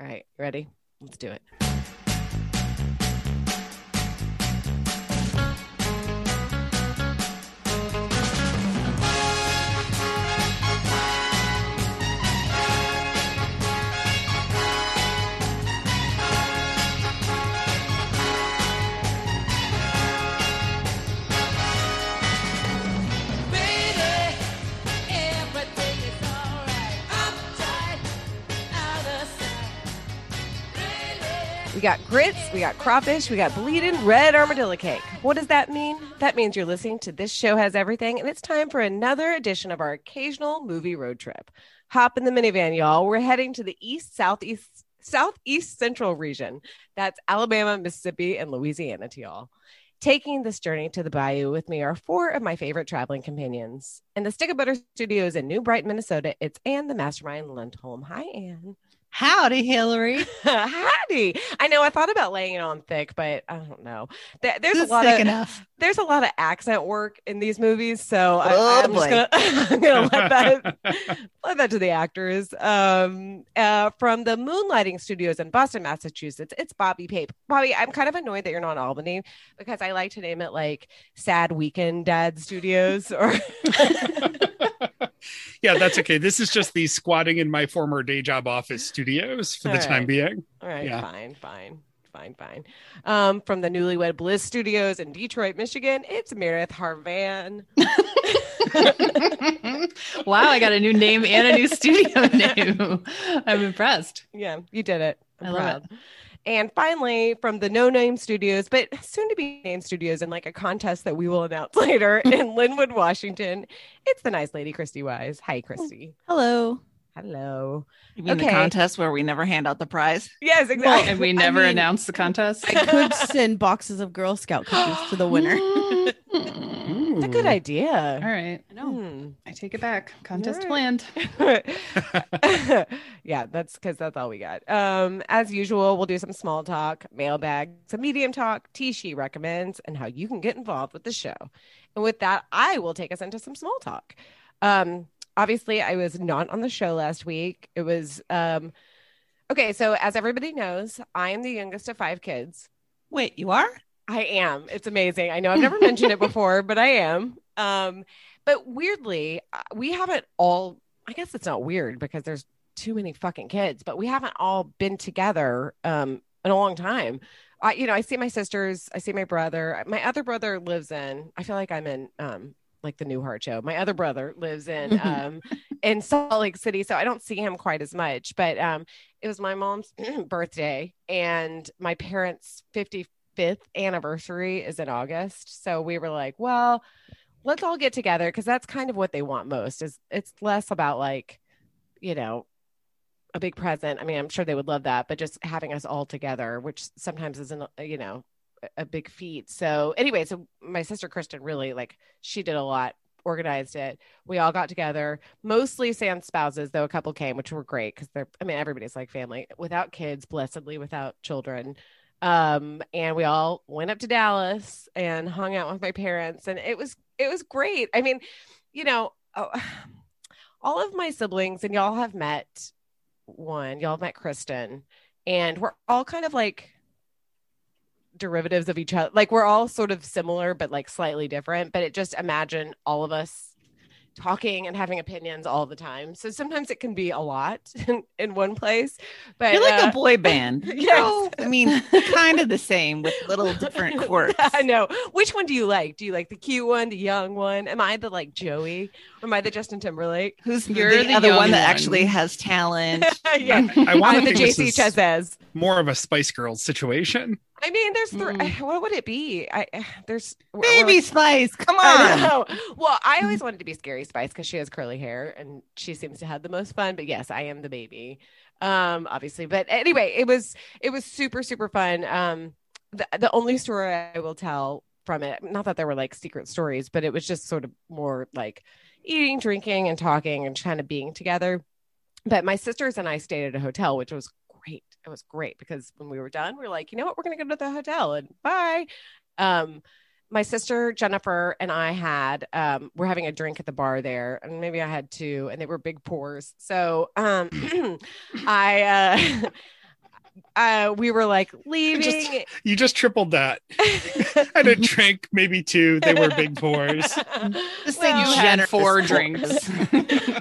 All right, ready? Let's do it. We got grits, we got crawfish, we got bleeding red armadillo cake. What does that mean? That means you're listening to This Show Has Everything, and it's time for another edition of our occasional movie road trip. Hop in the minivan, y'all. We're heading to the east, southeast, southeast central region. That's Alabama, Mississippi, and Louisiana to y'all. Taking this journey to the bayou with me are four of my favorite traveling companions. In the Stick of Butter Studios in New Brighton, Minnesota, it's Anne the Mastermind Lindholm. Hi, Anne. Howdy, Hillary. Howdy. I know I thought about laying it on thick, but I don't know. There, there's It's a lot of enough. there's a lot of accent work in these movies, so I, Oh, I'm just gonna I'm gonna let that let that to the actors. Um, uh, from the Moonlighting Studios in Boston, Massachusetts, it's Bobby Pape. Bobby, I'm kind of annoyed that you're not Albany because I like to name it like Sad Weekend Dad Studios or yeah, that's okay. This is just the squatting in my former day job office studios for the All time being. All right, Yeah. fine, fine, fine, fine. Um, from the Newlywed Bliss Studios in Detroit, Michigan, it's Meredith Harvan. wow, I got a new name and a new studio name. I'm impressed. Yeah, you did it. I'm I love proud. And finally, from the No Name Studios, but soon to be named studios in like a contest that we will announce later in Lynnwood, Washington, it's the nice lady, Christy Wise. Hi, oh, Christy. Hello. Hello. You mean Okay. the contest where we never hand out the prize? Yes, exactly. And we I never mean- announced the contest. I could send boxes of Girl Scout cookies to the winner. It's a good All idea. right. Hmm. I take it back. Contest All right. planned. yeah, that's because that's all we got. Um, as usual, we'll do some small talk, mailbag, some medium talk, T she recommends, and how you can get involved with the show. And with that, I will take us into some small talk. Um, obviously, I was not on the show last week. It was um, okay. So, as everybody knows, I am the youngest of five kids. Wait, you are? I am. It's amazing. I know I've never mentioned it before, but I am. Um, but weirdly, uh, we haven't all. I guess it's not weird because there's too many fucking kids, but we haven't all been together um in a long time. I, you know, I see my sisters, I see my brother. My other brother lives in. I feel like I'm in um like the Newhart show. My other brother lives in um in Salt Lake City, so I don't see him quite as much. But um, it was my mom's birthday and my parents' 55th anniversary is in August. So we were like, well, let's all get together because that's kind of what they want most. Is it's less about like, you know, a big present. I mean, I'm sure they would love that, but just having us all together, which sometimes isn't, uh, you know, a big feat. So anyway, so my sister Kristen really like she did a lot, organized it. We all got together, mostly sans spouses, though a couple came, which were great because they're I mean, everybody's like family without kids, blessedly without children. Um, and we all went up to Dallas and hung out with my parents, and it was it was great. I mean, you know, oh, all of my siblings and y'all have met one, y'all met Kristen, and we're all kind of like derivatives of each other. Like we're all sort of similar, but like slightly different. But it just imagine all of us talking and having opinions all the time. So sometimes it can be a lot in, in one place. But You're like uh, a boy band. yes. Yes. I mean, kind of the same with little different quirks. I know. Which one do you like? Do you like the cute one, the young one? Am I the like Joey? Or am I the Justin Timberlake? Who's You're the, the other young one that actually has talent? yeah. I want I'm to the JC is Chasez. more of a Spice Girls situation. I mean, there's three. Mm. What would it be? I there's Baby we're- Spice, come on. know. Well, I always wanted to be Scary Spice because she has curly hair and she seems to have the most fun. But yes, I am the baby, um, obviously. But anyway, it was it was super super fun. Um, the the only story I will tell from it, not that there were like secret stories, but it was just sort of more like eating, drinking, and talking and kind of being together. But my sisters and I stayed at a hotel, which was. It was great because when we were done, we were like, you know what, we're gonna go to the hotel and bye. Um, my sister Jennifer and I had um we're having a drink at the bar there and maybe I had two and they were big pours. So um I uh uh, we were like leaving. You just tripled that. I had a drink, maybe two. They were big pours. Just say Well, You had generous four fours. drinks.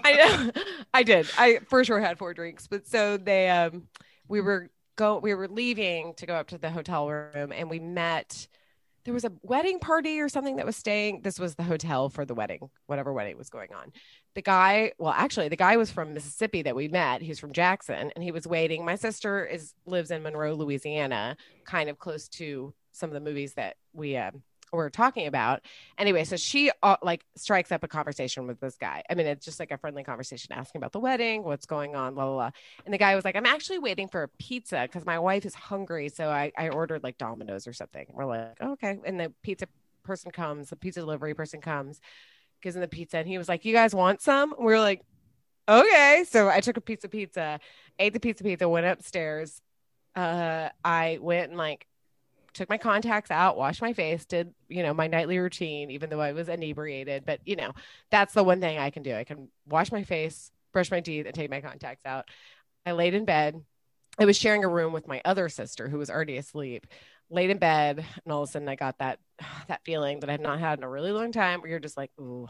I know. I did. I for sure had four drinks, but so they um we were go we were leaving to go up to the hotel room and we met there was a wedding party or something that was staying. This was the hotel for the wedding whatever wedding was going on. The guy well actually the guy was from mississippi that we met. He's from jackson and he was waiting. My sister is lives in monroe louisiana kind of close to some of the movies that we um, were talking about. Anyway so she uh, like strikes up a conversation with this guy. I mean it's just like a friendly conversation asking about the wedding what's going on blah blah blah and the guy was like i'm actually waiting for a pizza because my wife is hungry so I, I ordered like domino's or something. We're like oh, okay. And the pizza person comes the pizza delivery person comes gives him the pizza and he was like you guys want some? We were like okay. So i took a piece of pizza ate the pizza pizza went upstairs. Uh i went and like took my contacts out, washed my face, did, you know, my nightly routine, even though I was inebriated. But, you know, that's the one thing I can do. I can wash my face, brush my teeth, and take my contacts out. I laid in bed. I was sharing a room with my other sister who was already asleep. Laid in bed, and all of a sudden I got that that feeling that I've not had in a really long time where you're just like, ooh,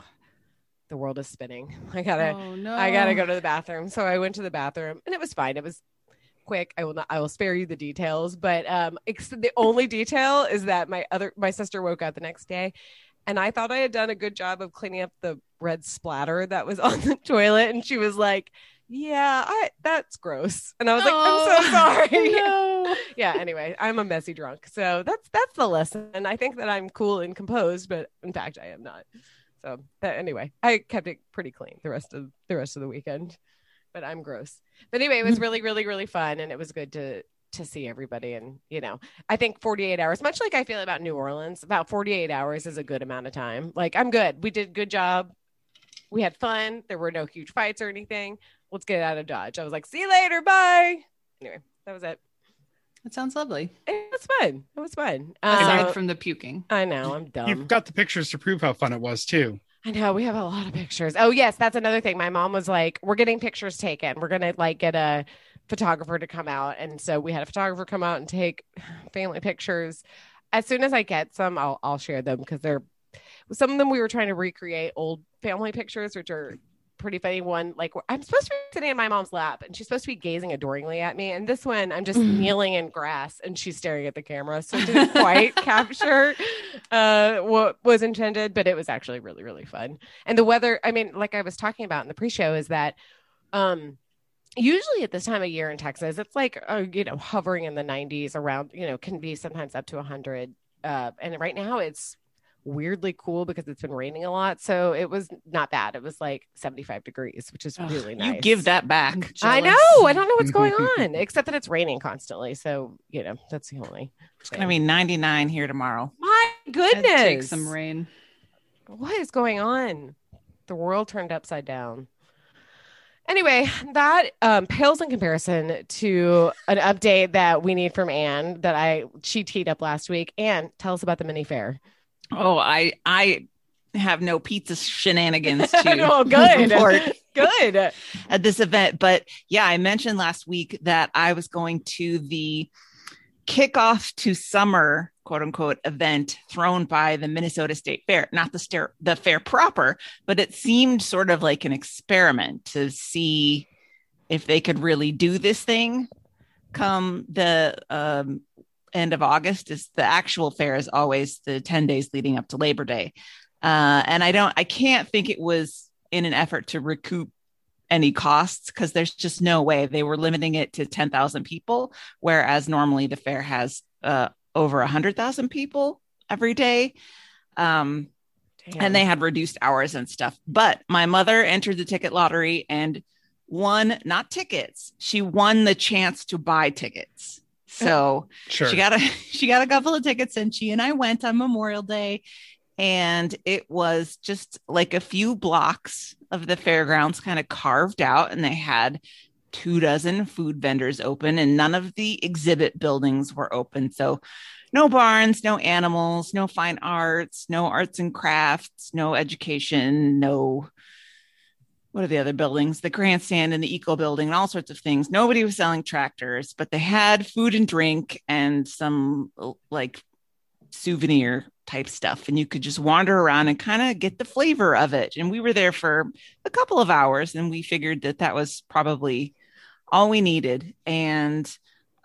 the world is spinning. I gotta oh no! I gotta go to the bathroom. So I went to the bathroom and it was fine. It was quick. I will not I will spare you the details, but um ex- the only detail is that my other my sister woke up the next day and I thought I had done a good job of cleaning up the red splatter that was on the toilet and she was like, "Yeah, I that's gross." And I was like, "I'm so sorry." No. yeah, anyway, I'm a messy drunk. So that's that's the lesson. And I think that I'm cool and composed, but in fact I am not. So that anyway, I kept it pretty clean the rest of the rest of the weekend. But I'm gross. But anyway, it was really, really, really fun and it was good to to see everybody. And you know, I think 48 hours, much like I feel about New Orleans, about 48 hours is a good amount of time. Like I'm good. We did good job. We had fun. There were no huge fights or anything. Let's get out of Dodge. I was like, see you later. Bye. Anyway, that was it. That sounds lovely. It was fun. It was fun. Aside Uh, from the puking. I know I'm dumb. You've got the pictures to prove how fun it was too. I know we have a lot of pictures. Oh yes, that's another thing. My mom was like, "We're getting pictures taken. We're gonna like get a photographer to come out," and so we had a photographer come out and take family pictures. As soon as I get some, I'll I'll share them because they're some of them we were trying to recreate old family pictures, which are pretty funny. One like I'm supposed to be sitting in my mom's lap, and she's supposed to be gazing adoringly at me, and this one I'm just Mhm. kneeling in grass, and she's staring at the camera, so it didn't quite capture uh what was intended but it was actually really really fun and the weather i mean like i was talking about in the pre-show is that um usually at this time of year in texas it's like uh, you know hovering in the 90s around you know can be sometimes up to 100 uh and right now it's weirdly cool because it's been raining a lot so it was not bad it was like 75 degrees which is Ugh, really nice You give that back. I know. I don't know what's going on, except that it's raining constantly. So you know, that's the only. It's gonna be 99 here tomorrow. My goodness! Take some rain. what is going on? The world turned upside down. Anyway, that um, pales in comparison to an update that we need from Anne that I she teed up last week. Anne, tell us about the mini fair. Oh, I I have no pizza shenanigans to oh, good, report good. at this event. But yeah, I mentioned last week that I was going to the kickoff to summer quote unquote event thrown by the Minnesota State Fair, not the stair the fair proper, but it seemed sort of like an experiment to see if they could really do this thing come the um, end of August is the actual fair is always the 10 days leading up to Labor Day. Uh, and I don't I can't think it was in an effort to recoup any costs because there's just no way they were limiting it to 10,000 people, whereas normally the fair has uh, over 100,000 people every day. Um, and they had reduced hours and stuff. But my mother entered the ticket lottery and won not tickets, she won the chance to buy tickets. So Sure. she got a she got a couple of tickets and she and I went on Memorial Day and it was just like a few blocks of the fairgrounds kind of carved out and they had two dozen food vendors open and none of the exhibit buildings were open so no barns no animals no fine arts no arts and crafts no education no what are the other buildings? The grandstand and the eco building and all sorts of things. Nobody was selling tractors, but they had food and drink and some like souvenir type stuff. And you could just wander around and kind of get the flavor of it. And we were there for a couple of hours and we figured that that was probably all we needed. And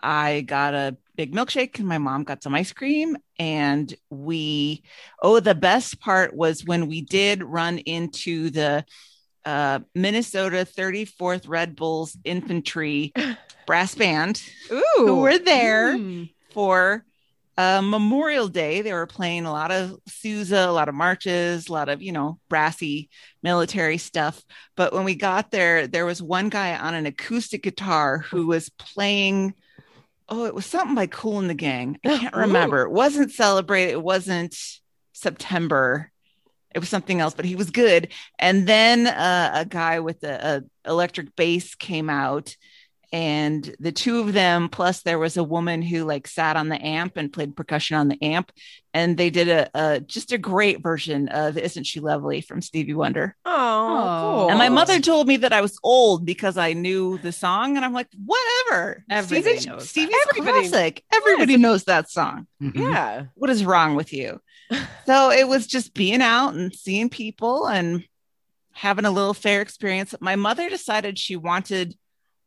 I got a big milkshake and my mom got some ice cream. And we, oh, the best part was when we did run into the uh, Minnesota 34th Red Bulls Infantry Brass Band, Ooh. who were there Mm. for uh, Memorial Day. They were playing a lot of Sousa, a lot of marches, a lot of, you know, brassy military stuff. But when we got there, there was one guy on an acoustic guitar who was playing. Oh, it was something by Kool and the Gang. I can't Ooh. remember. It wasn't Celebrate. It wasn't September. It was something else, but he was good. And then uh, a guy with a, a electric bass came out, and the two of them, plus there was a woman who like sat on the amp and played percussion on the amp, and they did a, a just a great version of "Isn't She Lovely" from Stevie Wonder. Oh, cool. And my mother told me that I was old because I knew the song, and I'm like, whatever. Everybody Stevie- knows that. Stevie's Everybody- classic. Everybody knows that song. Mhm. Yeah. What is wrong with you? So it was just being out and seeing people and having a little fair experience. My mother decided she wanted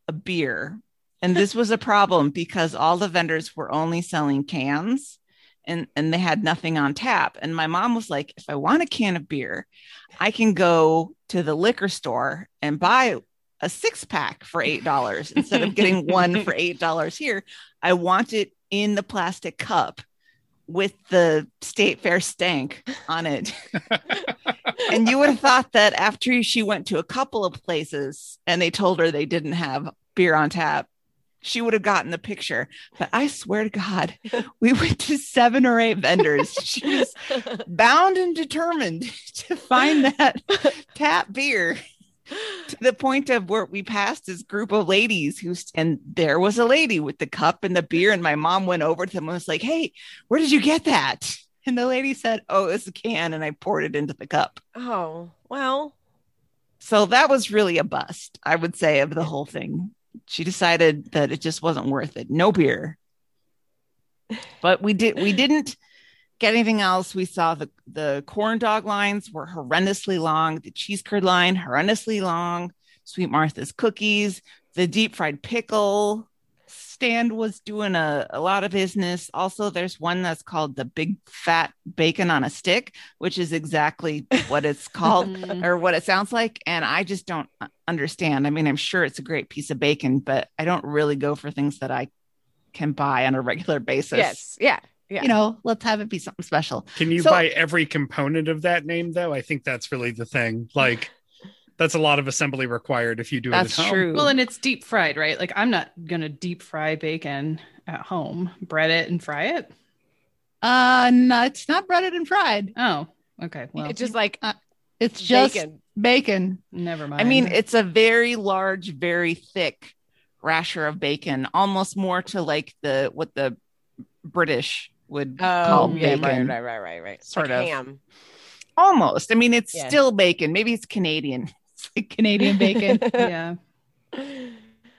a beer. And this was a problem because all the vendors were only selling cans and, and they had nothing on tap. And my mom was like, if I want a can of beer, I can go to the liquor store and buy a six pack for $8 instead of getting one for $8 here. I want it in the plastic cup with the state fair stank on it. and you would have thought that after she went to a couple of places and they told her they didn't have beer on tap, she would have gotten the picture. But I swear to God, we went to seven or eight vendors. She was bound and determined to find that tap beer to the point of where we passed this group of ladies who and there was a lady with the cup and the beer and my mom went over to them and was like hey where did you get that? And the lady said oh it's a can and i poured it into the cup. Oh, well. so that was really a bust i would say of the whole thing. She decided that it just wasn't worth it. No beer. But we did we didn't get anything else we saw the the corn dog lines were horrendously long the cheese curd line horrendously long sweet martha's cookies the deep fried pickle stand was doing a, a lot of business also there's one that's called the big fat bacon on a stick which is exactly what it's called Mm. or what it sounds like. And I just don't understand. I mean, I'm sure it's a great piece of bacon, but I don't really go for things that I can buy on a regular basis. Yes. Yeah. Yeah. You know, let's have it be something special. Can you So- buy every component of that name though? I think that's really the thing. Like that's a lot of assembly required if you do That's it at home. true. Well, and it's deep fried, right? Like I'm not gonna deep fry bacon at home, bread it and fry it. uh, no, it's not breaded and fried. Oh, okay. Well, it's just like It's just bacon. bacon. never mind. I mean, it's a very large, very thick rasher of bacon, almost more to like the what the British would Oh, call yeah, bacon. right, right, right, right, right. Sort like of. ham. Almost. I mean, it's still bacon. Maybe it's Canadian. It's like Canadian bacon. yeah.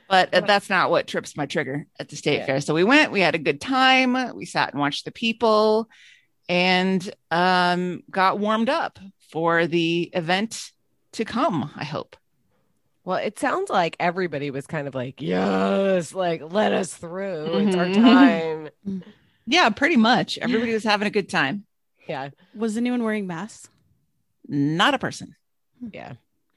but uh, that's not what trips my trigger at the state Yeah. fair. So we went, we had a good time. We sat and watched the people and um, got warmed up for the event to come, I hope. Well, it sounds like everybody was kind of like, yes, like let us through. It's our Mhm. time. Yeah, pretty much. Everybody was having a good time. Yeah. Was anyone wearing masks? Not a person, Yeah.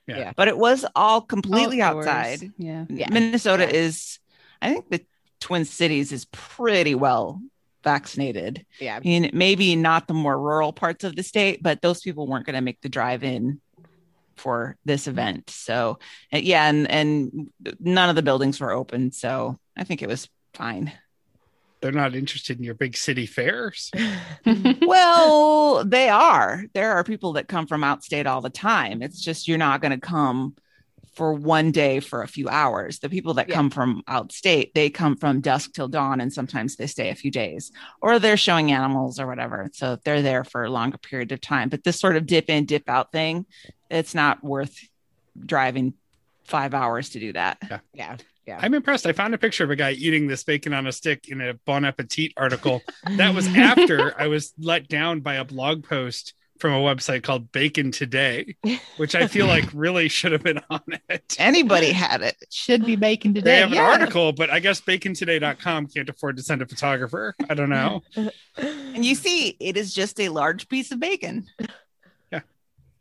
Yeah. But it was all completely Outdoors. outside. Yeah. Yeah. Minnesota Yeah. is, I think the Twin Cities is pretty well vaccinated. Yeah. I mean, maybe not the more rural parts of the state, but those people weren't going to make the drive in for this event. So, uh, yeah, and and none of the buildings were open, so I think it was fine. They're not interested in your big city fairs. well, they are. There are people that come from outstate all the time. It's just you're not going to come for one day for a few hours. The people that Yeah. come from outstate, they come from dusk till dawn and sometimes they stay a few days or they're showing animals or whatever. So they're there for a longer period of time. But this sort of dip in, dip out thing, it's not worth driving five hours to do that. Yeah. I'm impressed. I found a picture of a guy eating this bacon on a stick in a Bon Appetit article. That was after I was let down by a blog post from a website called Bacon Today, which I feel like really should have been on it. Anybody had it. It should be bacon Today. They today. have an article, but I guess bacontoday.com can't afford to send a photographer. I don't know. And you see, it is just a large piece of bacon.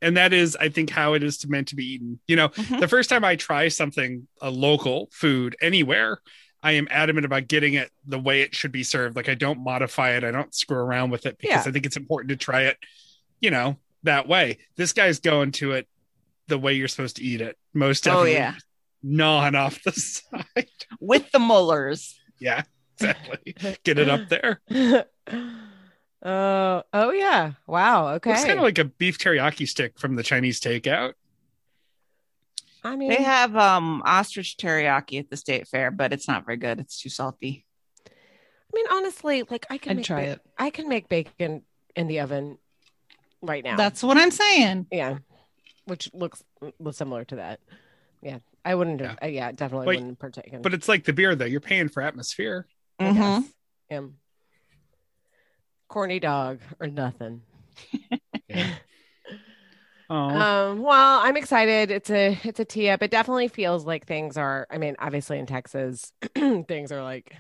And that is, I think, how it is to meant to be eaten. You know, Mhm. the first time I try something, a local food anywhere, I am adamant about getting it the way it should be served. Like I don't modify it, I don't screw around with it because Yeah. I think it's important to try it, you know, that way. This guy's going to it the way you're supposed to eat it. Most Oh, definitely yeah. gnawing off the side. With the molars. Yeah, exactly. Get it up there. Oh, oh yeah. Wow. Okay. It's kind of like a beef teriyaki stick from the Chinese takeout. I mean, They have um ostrich teriyaki at the state fair, but it's not very good. It's too salty. I mean, honestly, like I can I'd make try ba- it. I can make bacon in the oven right now. That's what I'm saying. yeah, which looks similar to that. Yeah, I wouldn't. Have, uh, yeah, definitely Wait, wouldn't partake in. But it's like the beer, though. You're paying for atmosphere. I Mhm. guess. Yeah. Corny dog or nothing. Um, well, I'm excited. It's a it's a up. It definitely feels like things are. I mean, obviously in Texas, things are like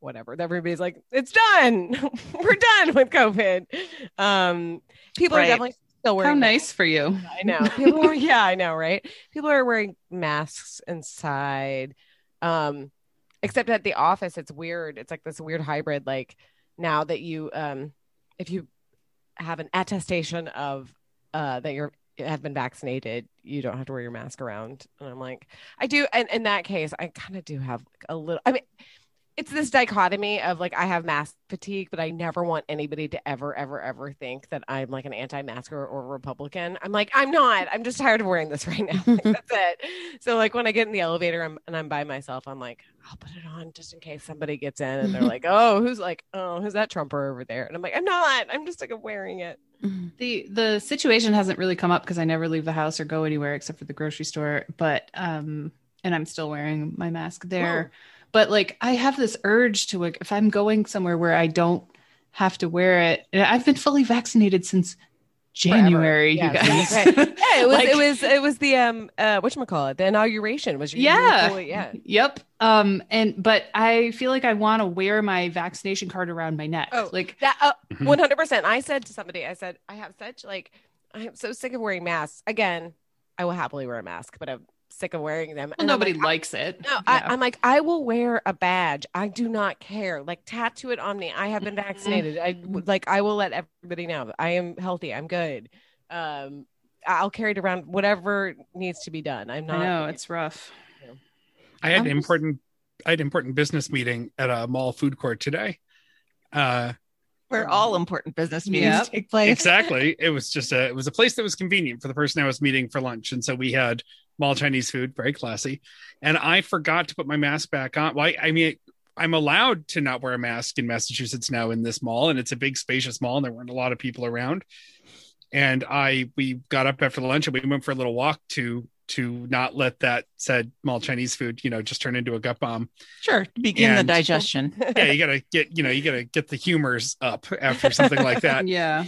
whatever. Everybody's like, it's done. We're done with COVID. Um, people Right. are definitely still wearing. How nice for you. I know. People are, yeah, I know, right? People are wearing masks inside. Um, except at the office, it's weird. It's like this weird hybrid. Like now that you, um, if you have an attestation of uh, that you're have been vaccinated, you don't have to wear your mask around. And I'm like, I do. And in that case, I kind of do have a little. I mean, it's this dichotomy of like I have mask fatigue, but I never want anybody to ever, ever, ever think that I'm like an anti-masker or a Republican. I'm like, I'm not. I'm just tired of wearing this right now. Like, that's it. So like when I get in the elevator I'm, and I'm by myself, I'm like, I'll put it on just in case somebody gets in and they're like, oh, who's like, oh, who's that Trumper over there? And I'm like, I'm not. I'm just sick of wearing it. The the situation hasn't really come up because I never leave the house or go anywhere except for the grocery store. But um, and I'm still wearing my mask there. But like I have this urge to like if I'm going somewhere where I don't have to wear it. and I've been fully vaccinated since January, Yeah, you guys. right. Yeah, it was Like- it was it was the um uh whatchamacallit, the inauguration was your Yeah. fully- yeah. Yep. Um and but I feel like I want to wear my vaccination card around my neck. Oh. Like That uh, Mhm. one hundred percent. I said to somebody, I said, I have such like, I am so sick of wearing masks. Again, I will happily wear a mask, but I'm sick of wearing them. well, And nobody like, I- likes it. no, I, Yeah. I'm like, I will wear a badge. I do not care. Like, tattoo it on me. I have been Mm-hmm. vaccinated. I like. I will let everybody know. I am healthy. I'm good. Um, I'll carry it around. Whatever needs to be done. I'm not. I know it's rough. I had I'm an just- important, I had an important business meeting at a mall food court today. Uh, Where all important business meetings Yep. take place. exactly. It was just a, it was a place that was convenient for the person I was meeting for lunch, and so we had mall Chinese food, very classy. And I forgot to put my mask back on. Why? I mean, I'm allowed to not wear a mask in Massachusetts now in this mall, and it's a big, spacious mall, and there weren't a lot of people around. And I, we got up after lunch and we went for a little walk to to not let that said mall Chinese food, you know, just turn into a gut bomb. Sure. Begin And- the digestion. Yeah, you gotta get, you know, you gotta get the humors up after something like that. Yeah.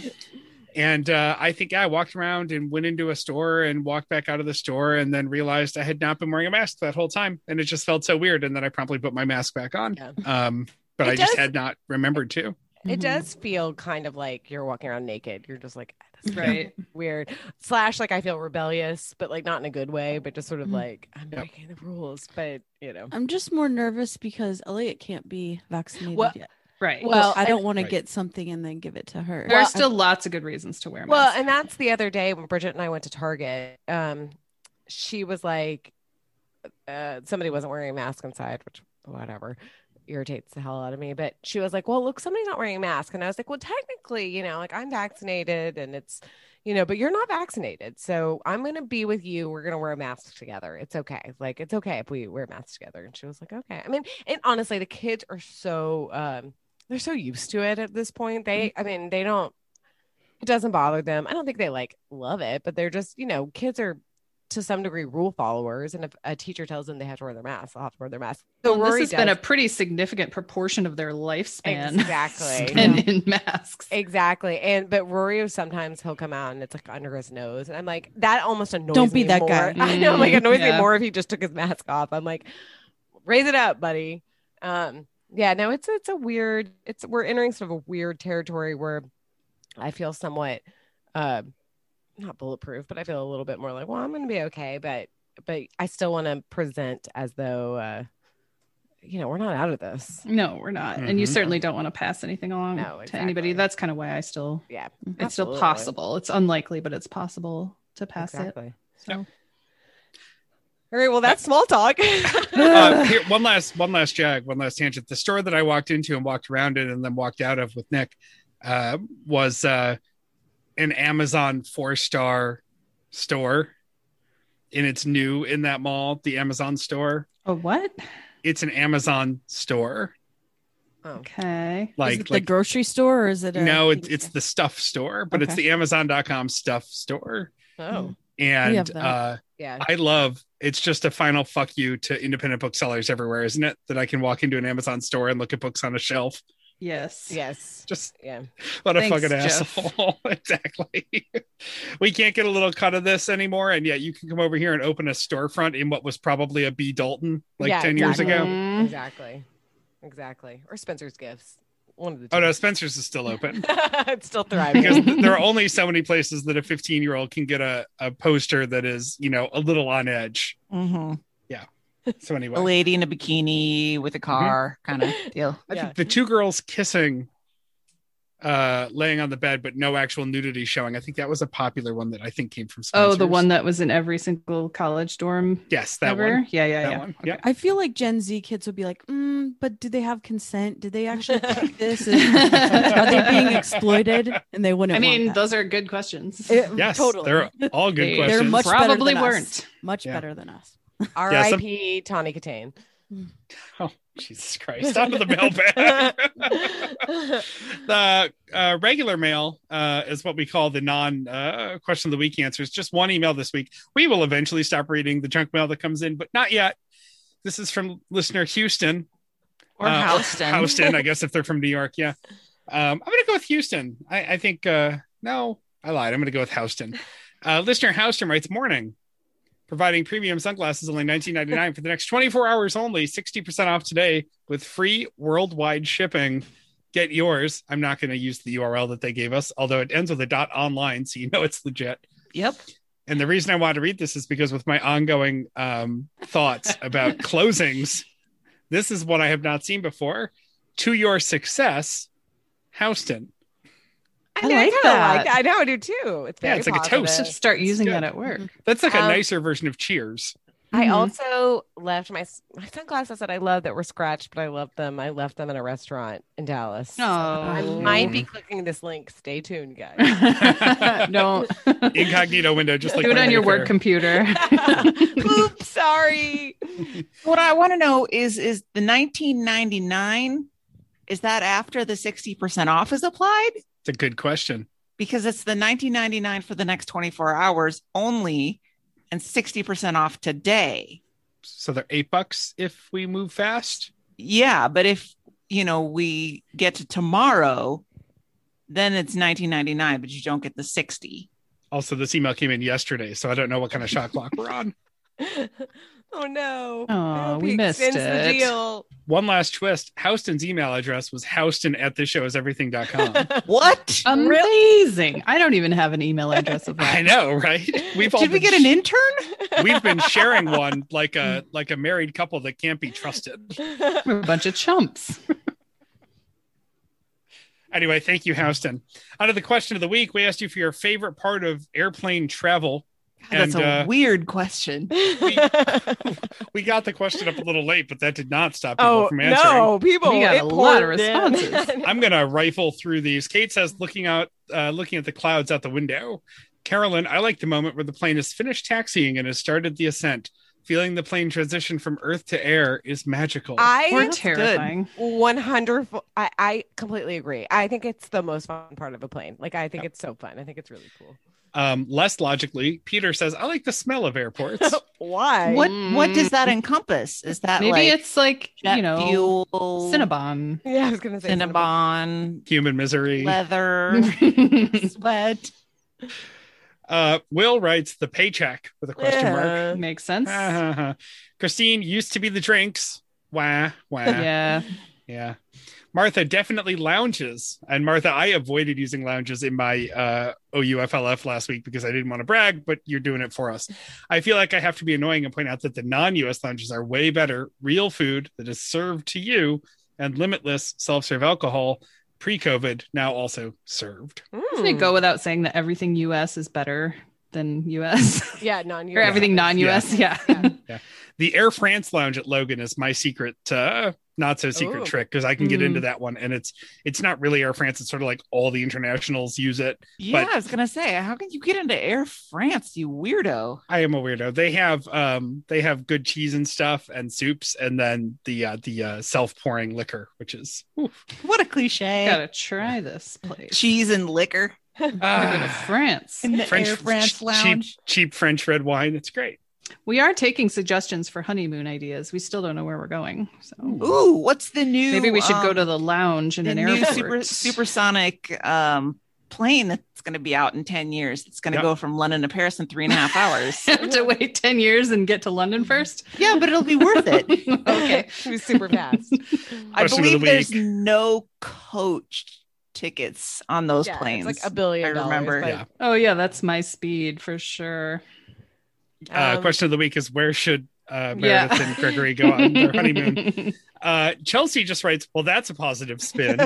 And uh, I think yeah, I walked around and went into a store and walked back out of the store and then realized I had not been wearing a mask that whole time. And it just felt so weird. And then I promptly put my mask back on. Yeah. Um, but It I just had not remembered to. It does feel kind of like you're walking around naked. You're just like this is Right. weird. Slash, like I feel rebellious, but like not in a good way, but just sort of Mhm. like I'm Yep. breaking the rules. But you know, I'm just more nervous because Elliot can't be vaccinated Well- yet. Right. Well, I don't want to Right. get something and then give it to her. there are well, still lots of good reasons to wear masks. Well, and that's the other day when Bridget and I went to Target. Um, she was like, uh, somebody wasn't wearing a mask inside, which whatever irritates the hell out of me. But she was like, "Well, look, somebody's not wearing a mask," and I was like, "Well, technically, you know, like I'm vaccinated, and it's." You know, but you're not vaccinated. So I'm going to be with you. We're going to wear a mask together. It's okay. Like, it's okay if we wear masks together. And she was like, okay. I mean, and honestly, the kids are so, um, they're so used to it at this point. They, I mean, they don't, it doesn't bother them. I don't think they like love it, but they're just, you know, kids are to some degree rule followers, and if a teacher tells them they have to wear their mask, they'll have to wear their mask. So Well, Rory this has been a pretty significant proportion of their lifespan. Exactly. spent in masks. Exactly. And but Rory sometimes he'll come out and it's like under his nose. And I'm like, that almost annoys Don't be me that more. guy. I know, like it annoys me more if he just took his mask off. I'm like, raise it up, buddy. Um, yeah, no, it's it's a weird, it's we're entering sort of a weird territory where I feel somewhat uh not bulletproof, but I feel a little bit more like, well, I'm gonna be okay, but but I still want to present as though uh you know, we're not out of this. No, we're not. And you Mhm. certainly don't want to pass anything along No, to anybody. That's kind of why I still Yeah. it's still possible. It's unlikely, but it's possible to pass Exactly. it. So All right, well, that's small talk. uh, here, one last one last jag, one last tangent. The store that I walked into and walked around it, and then walked out of with Nick uh, was uh, an Amazon four star store, and it's new in that mall. The Amazon store. Oh what? It's an Amazon store. oh. Okay. is Like the grocery store or is it? A no, it's it's the stuff store, but it's Okay. the Amazon.com stuff store. Oh, And uh, yeah. I love it's just a final fuck you to independent booksellers everywhere, isn't it? That I can walk into an Amazon store and look at books on a shelf. Yes. Yes. Just Yeah. what a Thanks, fucking Jeff. asshole. exactly. we can't get a little cut of this anymore. And yet you can come over here and open a storefront in what was probably a B Dalton like Yeah, 10 years ago. Mhm. Exactly. Exactly. Or Spencer's Gifts. One of the two. Oh no, Spencer's is still open. it's still thriving. because there are only so many places that a 15 year old can get a, a poster that is, you know, a little on edge. Mhm. Yeah. So anyway, A lady in a bikini with a car kind of deal. I Yeah. think the two girls kissing, uh, laying on the bed, but no actual nudity showing. I think that was a popular one that I think came from. Oh, the one that was in every single college dorm Yes, that ever. one. Yeah, yeah, That yeah. one. Yeah. I feel like Gen Z kids would be like, mm, but did they have consent? Did they actually pick this? And are they being exploited? And they wouldn't. I mean, those are good questions. It- Yes, totally. they're all good They- questions. They're much Probably better than weren't. Us. Much Yeah. better than us. R.I.P. Tawny Kitaen. Oh, Jesus Christ! Out of the mailbag. the uh, regular mail uh, is what we call the non uh, question of the week answers. Just one email this week. We will eventually stop reading the junk mail that comes in, but not yet. This is from listener Houston Or Uh, Houston. Houston, I guess if they're from New York, yeah. Um, I'm gonna go with Houston. I, I think uh, no, I lied. I'm gonna go with Houston. Uh, listener Houston writes, "Morning." Providing premium sunglasses only 19.99 for the next 24 hours only, 60% off today with free worldwide shipping. Get yours. I'm not going to use the URL that they gave us, although it ends with a dot online, so you know it's legit. Yep. And the reason I wanted to read this is because with my ongoing um, thoughts about closings, this is what I have not seen before. To your success, Houston. I, I I like kind that. like that. I know I do too. It's Yeah, very it's like a toast. Should start using that at work. That's like a Um, nicer version of Cheers. I Mhm. also left my my sunglasses that I love that were scratched, but I loved them. I left them in a restaurant in Dallas. So I Oh. might be clicking this link. Stay tuned, guys. Don't Incognito window, just like do it on your work Wayfair. computer. Oops, sorry. What I want to know is is the 1999 is that after the 60% off is applied? It's a good question. Because it's the 1999 for the next 24 hours only and 60% off today. So they're eight bucks if we move fast. Yeah, but if you know we get to tomorrow, then it's 1999, but you don't get the 60. Also, this email came in yesterday, so I don't know what kind of shot clock we're on. oh no. Aw, I hope we missed extends the it. deal. One last twist. Houston's email address was houston at this show is everything.com. What? Amazing. I don't even have an email address of that. I know, right? We've all Did we been get an intern? we've been sharing one like a like a married couple that can't be trusted. We're a bunch of chumps. Anyway, thank you, Houston. Out of the question of the week, we asked you for your favorite part of airplane travel. That's And, a uh, weird question. We got the question up a little late, but that did not stop people oh from answering. no, people! We got it a lot of responses. I'm gonna rifle through these. Kate says, looking out, uh, looking at the clouds out the window. Carolyn, I like the moment where the plane has finished taxiing and has started the ascent. Feeling the plane transition from earth to air is magical. I Or That's good. terrifying. 100 I, I completely agree i think it's the most fun part of a plane like i think it's so fun i think it's really cool Um, less logically, Peter says, I like the smell of airports. Why? What what does that encompass? Is that Maybe like it's like jet you know fuel, Cinnabon. Yeah, I was gonna say Cinnabon. Cinnabon, Human misery. leather, sweat? Uh, Will writes the paycheck with a question mark. Makes sense. Christine used to be the drinks. Wah, wah. yeah. yeah. Martha definitely lounges. And Martha, I avoided using lounges in my uh, OUFLF last week because I didn't want to brag, but you're doing it for us. I feel like I have to be annoying and point out that the non US lounges are way better. Real food that is served to you and limitless self serve alcohol pre COVID, now also served. Doesn't it go without saying that everything US is better than US? Yeah, non US. or everything non-US? Yeah. The Air France lounge at Logan is my secret, uh, not so secret Ooh. trick because I can get Mm. into that one. And it's it's not really Air France. It's sort of like all the internationals use it. Yeah, But- I was gonna say, how can you get into Air France, you weirdo? I am a weirdo. They have um they have good cheese and stuff and soups and then the uh the uh self pouring liquor, which is oof. What a cliche. Gotta try this place. Cheese and liquor Gotta go to Ah, France. in the French Air France lounge. cheap cheap French red wine. It's great. We are taking suggestions for honeymoon ideas. We still don't know where we're going. So Ooh, what's the new? maybe we should go um, to the lounge in the an new airport. super supersonic um, plane that's going to be out in ten years. It's going to Yep. go from London to Paris in three and a half hours. have to wait 10 years and get to London first. yeah, but it'll be worth it. okay. It was super fast. I Question of the believe there's no coach tickets on those yeah, planes. It's like a billion. I remember. dollars, Yeah. Oh yeah, that's my speed for sure. But, Uh um, question of the week is where should uh Yeah. Meredith and Gregory go on their honeymoon? Uh Chelsea just writes, Well, that's a positive spin.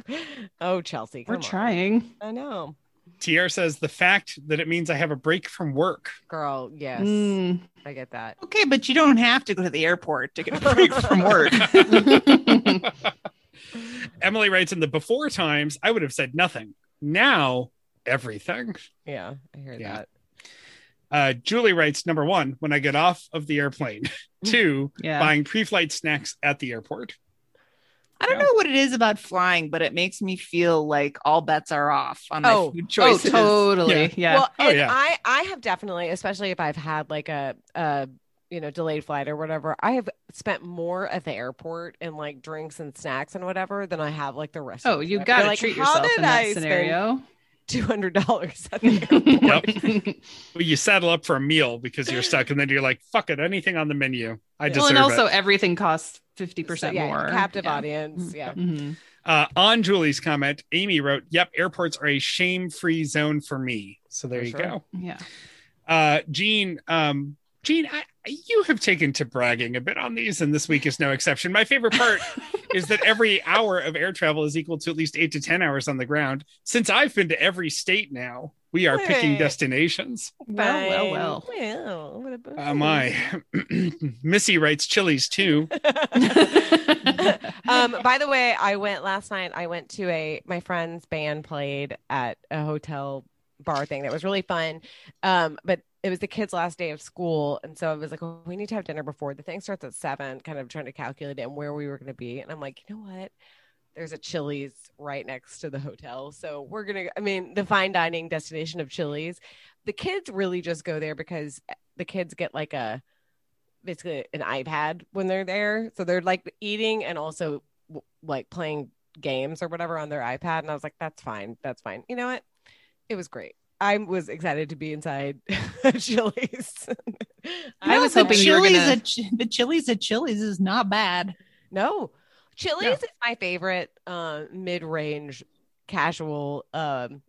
oh, Chelsea, We're on. trying. I know, Tier says the fact that it means I have a break from work. girl. Yes, Mm. I get that. okay, but you don't have to go to the airport to get a break from work. Emily writes in the before times, I would have said nothing. Now, everything. Yeah, I hear Yeah. that. Uh, Julie writes number one, when I get off of the airplane, two, yeah. buying pre flight snacks at the airport. I don't yeah. know what it is about flying, but it makes me feel like all bets are off on my oh. food oh, choices. Oh, totally. Yeah. yeah. Well, oh, yeah. I I have definitely, especially if I've had like a a you know delayed flight or whatever, I have spent more at the airport in like drinks and snacks and whatever than I have like the rest. Oh, of you got to like, treat yourself in that I scenario. Spend- $200. Yep. well, you saddle up for a meal because you're stuck, and then you're like, fuck it, anything on the menu. I deserve well, and also it. everything costs 50% yeah, more. Captive yeah. audience. Yeah. Mm-hmm. mm-hmm. Uh, on Julie's comment, Amy wrote, Yep, airports are a shame free zone for me. So there for you sure. go. Yeah. Uh, Gene, um, Gene, I, you have taken to bragging a bit on these, and this week is no exception. My favorite part is that every hour of air travel is equal to at least eight to 10 hours on the ground. Since I've been to every state now, we are picking destinations. Well, well, well. Well, what about Uh, my Missy writes Chili's too. um, by the way, I went last night. I went to a my friend's band played at a hotel bar thing that was really fun. Um, but it was the kids' last day of school, and so I was like, oh, "We need to have dinner before the thing starts at seven. Kind of trying to calculate it and where we were going to be. And I'm like, you know what? There's a Chili's right next to the hotel, so we're gonna. I mean, the fine dining destination of Chili's. The kids really just go there because eh, the kids get like a basically an iPad when they're there. So they're like eating and also like playing games or whatever on their iPad. And I was like, that's fine. That's fine. You know what? It was great. I was excited to be inside Chili's. I was the hoping you were Chili's gonna- at the Chili's at Chili's is not bad. No, Chili's Yeah. is my favorite uh, mid-range casual um,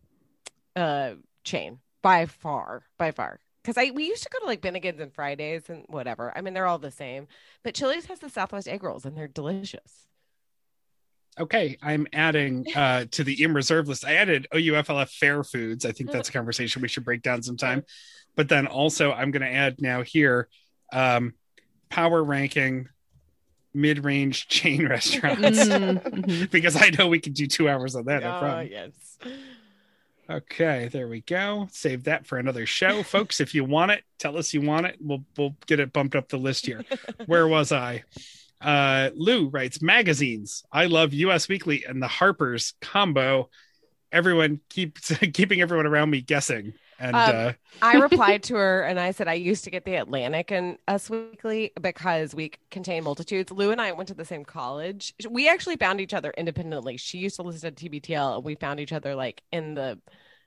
uh, chain by far, by far. Because I we used to go to like Bennigan's and Fridays and whatever. I mean, they're all the same. But Chili's has the Southwest egg rolls and they're delicious. Okay, I'm adding uh, to the in reserve list. I added OUFLF fair foods. I think that's a conversation we should break down sometime. But then also, I'm going to add now here um, power ranking mid range chain restaurants Mhm, mhm. because I know we could do two hours on that. No Oh, problem. yes. Okay, there we go. Save that for another show, folks. If you want it, tell us you want it. We'll we'll get it bumped up the list here. Where was I? Uh, Lou writes magazines. I love U.S. Weekly and the Harper's combo. everyone keeps keeping everyone around me guessing. And Um, uh, I replied to her and I said I used to get the Atlantic and Us Weekly because we contain multitudes. Lou and I went to the same college. We actually found each other independently. She used to listen to TBTL and we found each other like in the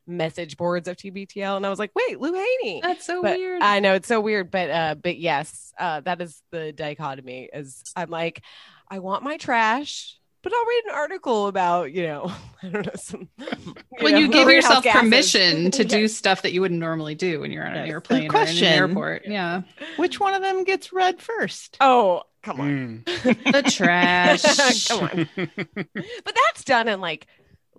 message boards of TBTL. And I was like, wait, Lou Haney. That's so But weird. I know it's so weird, but uh, but yes, uh, that is the dichotomy. Is I'm like, I want my trash, but I'll read an article about you know, I don't know some. when know, you give yourself gases. permission to do stuff that you wouldn't normally do when you're on an Yes. airplane or in Question. an airport. Yeah. Which one of them gets read first? Oh, come on. mm. The trash. Come on. But that's done in like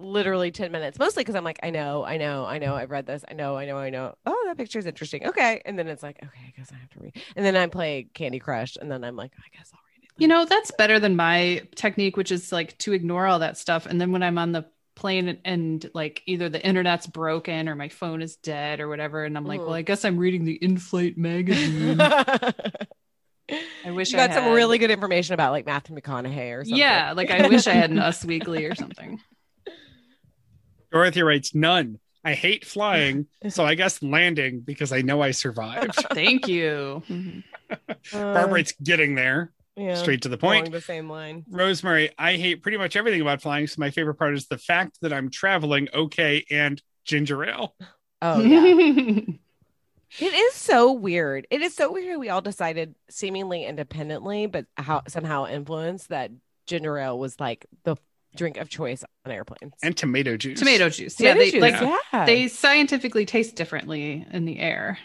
literally 10 minutes, mostly because I'm like, I know, I know, I know, I've read this. I know, I know, I know. Oh, that picture is interesting. Okay. And then it's like, okay, I guess I have to read. And then I play Candy Crush. And then I'm like, I guess I'll read it. You know, that's better than my technique, which is like to ignore all that stuff. And then when I'm on the plane and, and like either the internet's broken or my phone is dead or whatever, and I'm like, Mhm. well, I guess I'm reading the in-flight magazine. I wish you I got some really good information about like Matthew McConaughey or something. Yeah, like I wish I had an Us Weekly or something. Dorothy writes, none. I hate flying, so I guess landing because I know I survived. Thank you. Uh, Barbara writes, getting there, yeah, straight to the along point. the same line. Rosemary, I hate pretty much everything about flying. So my favorite part is the fact that I'm traveling okay and ginger ale. Oh, yeah. It is so weird. It is so weird. We all decided seemingly independently, but how somehow influenced that ginger ale was like the drink of choice on airplanes. And tomato juice. Tomato juice. Tomato yeah, they juice, like yeah. they scientifically taste differently in the air.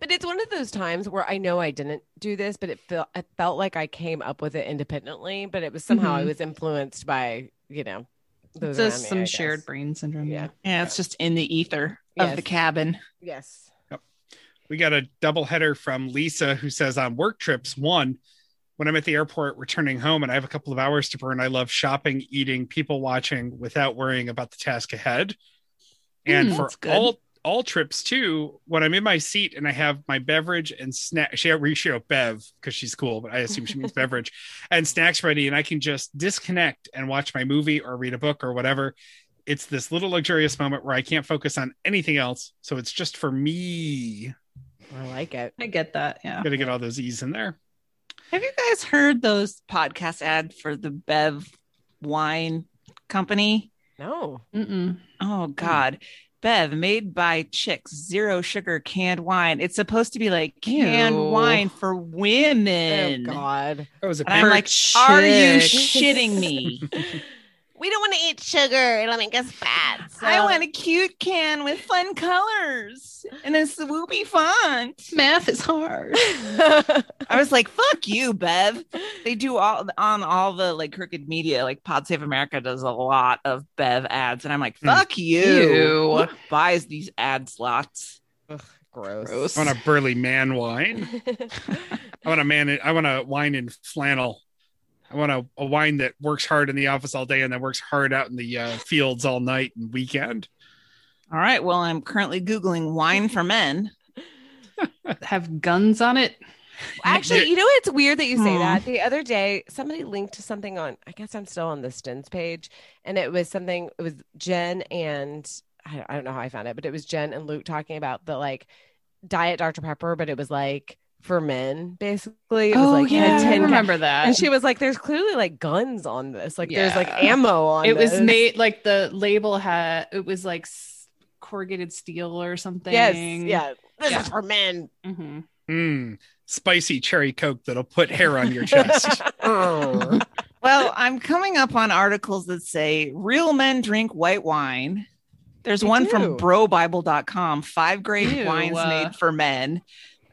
but it's one of those times where I know I didn't do this, but it felt it felt like I came up with it independently, but it was somehow I Mhm. was influenced by you know those Just around me, some shared brain syndrome. Yeah. Yeah, it's just in the ether of the cabin. Yes. We got a double header from Lisa who says on work trips, one, when I'm at the airport returning home and I have a couple of hours to burn, I love shopping, eating, people watching without worrying about the task ahead. And Hmm, for good. all all trips too, when I'm in my seat and I have my beverage and snack, she we show Bev because she's cool, but I assume she means beverage and snacks ready, and I can just disconnect and watch my movie or read a book or whatever. It's this little luxurious moment where I can't focus on anything else. So it's just for me. I like it. I get that. Yeah. Got to get all those E's in there. Have you guys heard those podcast ad for the Bev wine company? No. Mm-mm. Oh God. Bev made by chicks, zero sugar canned wine. It's supposed to be like canned Ew. wine for women. Oh God. That was a And I'm big- like, are you shitting me? We don't want to eat sugar. It'll make us fat. I want a cute can with fun colors and a swoopy font. Math is hard. I was like, fuck you, Bev. They do all on all the like crooked media, like Pod Save America does a lot of Bev ads. And I'm like, Hmm. fuck you. Ew. Who buys these ad slots? Gross. Gross. I want a burly man wine. I want a man. I want a wine in flannel. I want a, a wine that works hard in the office all day and then works hard out in the uh, fields all night and weekend. All right. Well, I'm currently Googling wine for men. Have guns on it. Actually, you know it's weird that you say that. The other day, somebody linked to something on. I guess I'm still on the Stins page, and it was something. It was Jen and I, I don't know how I found it, but it was Jen and Luke talking about the like diet Dr Pepper, but it was like for men basically. It was like had Oh, I 10 ca- remember that. and she was like, "There's clearly like guns on this. Like there's like ammo on it was this." made like the label had it was like corrugated steel or something. Yes, yeah. This Yeah. is for men. hmm Mm, spicy cherry coke that'll put hair on your chest. Oh. Well, I'm coming up on articles that say real men drink white wine. There's They one do. from brobible.com, five great Ew, wines uh, made for men.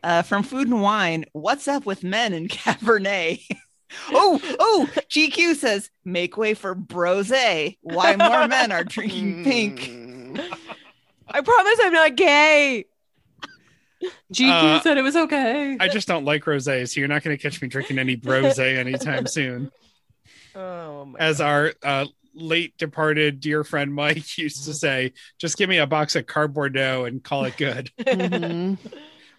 Uh, from Food and Wine, what's up with men in Cabernet? oh, oh, GQ says make way for brose. Why more men are drinking pink. I promise I'm not gay. GQ Uh, said it was okay. I just don't like rosé, so you're not going to catch me drinking any brosé anytime soon. Oh my As our uh, late departed dear friend Mike used to say, just give me a box of cardboard dough and call it good. Mhm.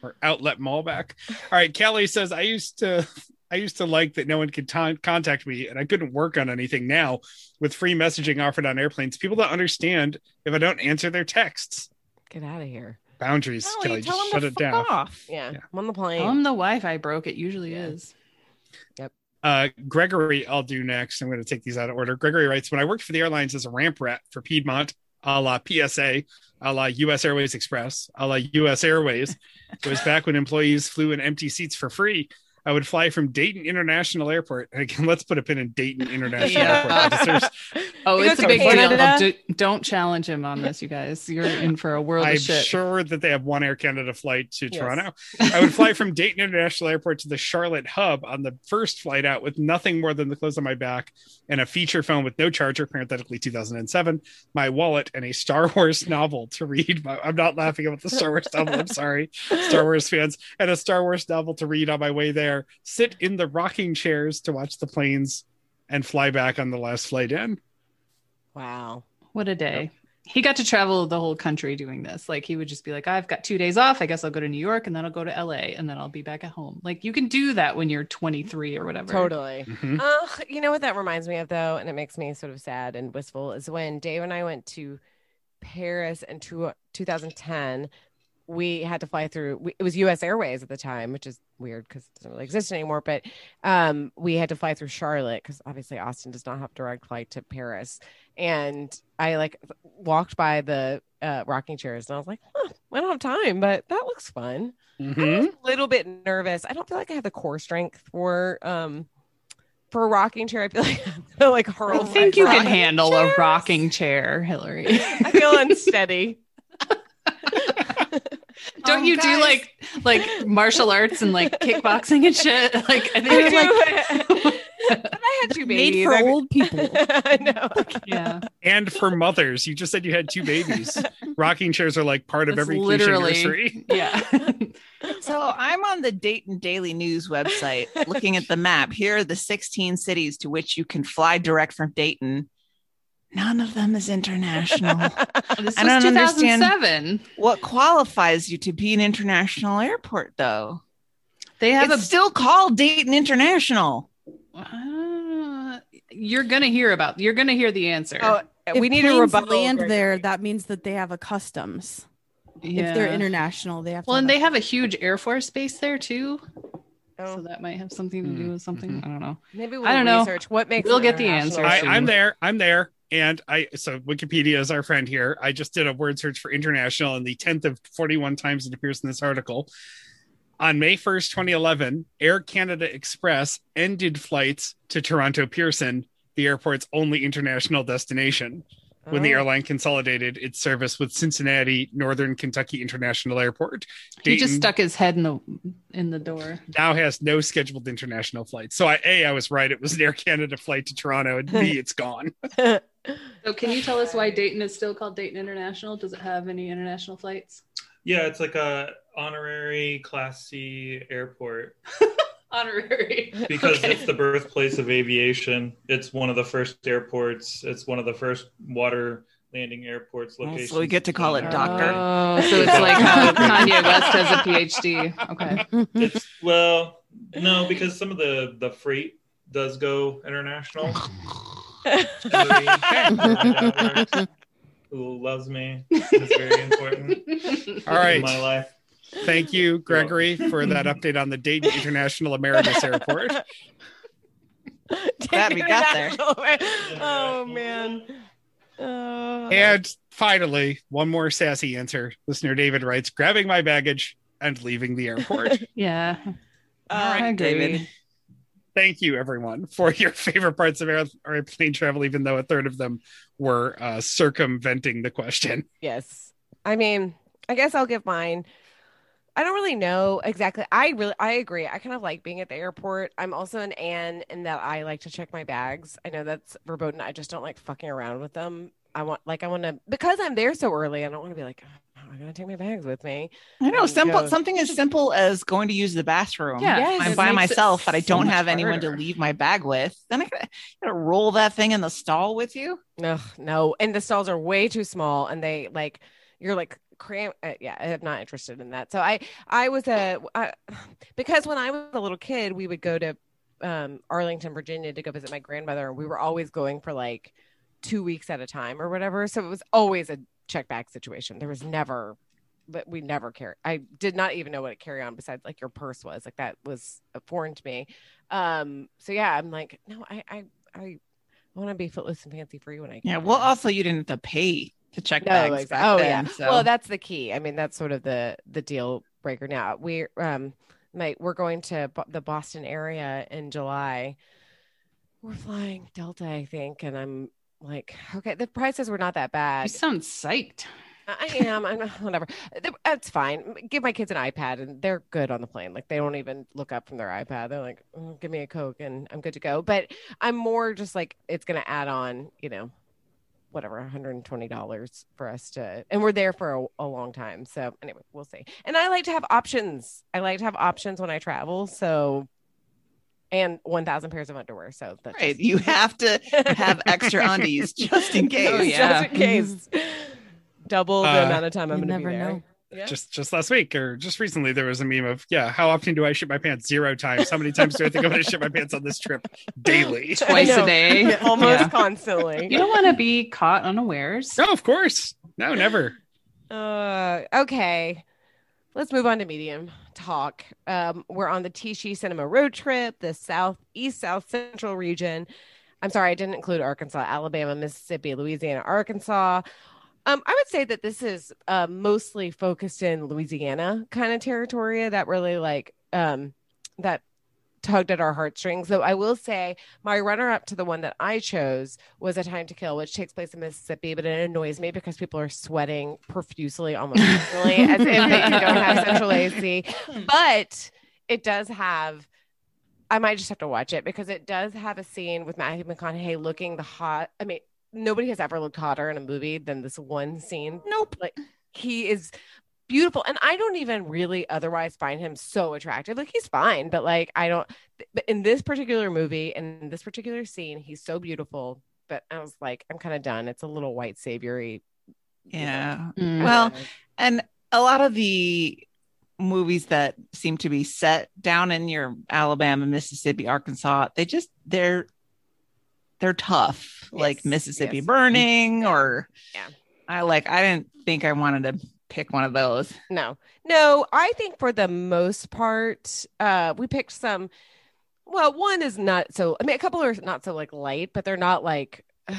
Or outlet Malbec. All right, Kelly says I used to I used to like that no one could ton- contact me and I couldn't work on anything. Now, with free messaging offered on airplanes, people don't understand if I don't answer their texts. Get out of here. Boundaries, Ellie, Kelly. tell Just them shut to it fuck down. off. Yeah, Yeah. I'm on the plane. Tell 'em the Wi-Fi broke. It usually Yeah. is. Yep. Uh, Gregory, I'll do next. I'm going to take these out of order. Gregory writes When I worked for the airlines as a ramp rat for Piedmont, a la PSA, a la US Airways Express, a la US Airways, it was back when employees flew in empty seats for free. I would fly from Dayton International Airport. Again, let's put a pin in Dayton International Yeah. Airport. because Oh, it's a to big deal. Do, don't challenge him on this, you guys. You're in for a world I'm of shit. sure that they have one Air Canada flight to Yes. Toronto. I would fly from Dayton International Airport to the Charlotte hub on the first flight out with nothing more than the clothes on my back and a feature phone with no charger, parenthetically 2007, my wallet, and a Star Wars novel to read. My- I'm not laughing about the Star Wars novel. I'm sorry, Star Wars fans, and a Star Wars novel to read on my way there. Sit in the rocking chairs to watch the planes and fly back on the last flight in. wow. What a day. He got to travel the whole country doing this. Like he would just be like, I've got two days off. I guess I'll go to New York and then I'll go to LA and then I'll be back at home. Like you can do that when you're 23 or whatever. Totally. Mhm. Uh, you know what that reminds me of though, and it makes me sort of sad and wistful is when Dave and I went to Paris in two, 2010. We had to fly through. We, it was U.S. Airways at the time, which is weird because it doesn't really exist anymore. But um, we had to fly through Charlotte because obviously Austin does not have direct flight to Paris. And I like walked by the uh, rocking chairs, and I was like, huh, I don't have time, but that looks fun. I Mhm. was a little bit nervous. I don't feel like I have the core strength for um for a rocking chair. I feel like I'm gonna like hurl. I think you can handle chairs. a rocking chair, Hillary. I feel unsteady. Don't you do like like martial arts and like kickboxing and shit? Like I I think do. but I had two babies. Made babies. for I mean- old people. I know. yeah. and for mothers. You just said you had two babies. Rocking chairs are like part of every literally nursery. Yeah. So I'm on the Dayton Daily News website looking at the map. Here are the 16 cities to which you can fly direct from Dayton. None of them is international. This I was don't understand. 2007. what qualifies you to be an international airport, though? They have It's still called Dayton International. uh, you're gonna hear about you're gonna hear the answer. Oh, If we need a rebuttal. land Gregory. there. That means that they have a customs. If they're international, they have. To Well, and have they have a huge Air Force base there too. Oh, So that might have something to do with something. Mhm. I don't know. maybe we'll I don't know. what makes. We'll get the answer I. I'm there. I'm there. And I so Wikipedia is our friend here. I just did a word search for international, and the tenth of forty-one times it appears in this article. On May first, 2011, Air Canada Express ended flights to Toronto Pearson, the airport's only international destination, when the Oh. airline consolidated its service with Cincinnati Northern Kentucky International Airport. He just stuck his head in the in the door. now has no scheduled international flights. So I a I was right. It was an Air Canada flight to Toronto, and b it's gone. So can you tell us why Dayton is still called Dayton International? Does it have any international flights? Yeah, it's like a honorary Class C airport Honorary. because Okay. it's the birthplace of aviation. It's one of the first airports. It's one of the first water landing airports. Oh, so we get to call it doctor. Oh, so it's like how Kanye West has a PhD. Okay. It's well, no, because some of the the freight does go international. Hillary, who loves me, is very important All right. in my life. Thank you, Gregory, for that update on the Dayton International Emeritus Airport. Glad we got there. oh man. Uh, And finally, one more sassy answer. Listener David writes, grabbing my baggage and leaving the airport. Yeah. All right, I. David. Thank you, everyone, for your favorite parts of air- airplane travel, even though a third of them were uh, circumventing the question. Yes. I mean, I guess I'll give mine. I don't really know exactly. I really, I agree. I kind of like being at the airport. I'm also an Anne in that I like to check my bags. I know that's verboten. I just don't like fucking around with them. I want, like, I want to, because I'm there so early, I don't want to be like, oh, I'm going to take my bags with me. I know simple something as simple as going to use the bathroom. Yeah. Yes. I'm by myself, but I so don't have anyone to leave my bag with. Then I gotta, gotta roll that thing in the stall with you. No, no. And the stalls are way too small and they like, you're like, cram uh, yeah i'm not interested in that so i i was a I, because when i was a little kid we would go to um, Arlington, Virginia to go visit my grandmother. And we were always going for like two weeks at a time or whatever. So it was always a check bag situation. There was never, but we never carry. I did not even know what a carry on besides like your purse was. Like that was foreign to me. Um, so yeah, I'm like, no, I, I, I want to be footless and fancy free when I Yeah. Well, also you didn't have to pay to check No, bags. exactly. Oh then, yeah. So. Well, that's the key. I mean, that's sort of the the deal breaker now. We're um, my we're going to Bo- the Boston area in July. We're flying Delta, I think, and I'm like, okay, the prices were not that bad. You sound psyched. I am. I'm whatever. That's fine. Give my kids an iPad, and they're good on the plane. Like they don't even look up from their iPad. They're like, "Mm, "Give me a Coke, and I'm good to go." But I'm more just like it's going to add on, you know, whatever, 120 dollars for us to, and we're there for a, a long time. So anyway, we'll see. And I like to have options. I like to have options when I travel. So. And 1,000 pairs of underwear. So that's right. just- You have to have extra undies just in case. Oh, yeah. just in case. Double the Uh, amount of time I'm going to be never there. know. Yeah. Just just last week or just recently, there was a meme of yeah, how often do I shit my pants? Zero times. How many times do I think I'm going to shit my pants on this trip? Daily. Twice a day. almost Yeah. constantly. You don't want to be caught unawares. No, of course. No, never. Uh, okay, let's move on to medium talk. Um, we're on the Tishi Cinema road trip, the southeast South Central region. I'm sorry, I didn't include Arkansas, Alabama, Mississippi, Louisiana, Arkansas. Um, I would say that this is uh, mostly focused in Louisiana kind of territory that really like um, that tugged at our heartstrings. Though I will say my runner up to the one that I chose was A Time to Kill, which takes place in Mississippi, but it annoys me because people are sweating profusely almost constantly as if they don't have central AC. But it does have I might just have to watch it because it does have a scene with Matthew McConaughey looking the hot. I mean, nobody has ever looked hotter in a movie than this one scene. Nope. Like he is beautiful and I don't even really otherwise find him so attractive. Like he's fine, but like I don't but in this particular movie and in this particular scene, he's so beautiful. But I was like, I'm kind of done. It's a little white saviory. Yeah. Mm. Well, And a lot of the movies that seem to be set down in your Alabama, Mississippi, Arkansas, they just they're they're tough, like Mississippi yes. Burning or Yeah. I like I didn't think I wanted to pick one of those. No, no, I think for the most part, uh, we picked some. Well, one is not so. I mean, a couple are not so like light, but they're not like.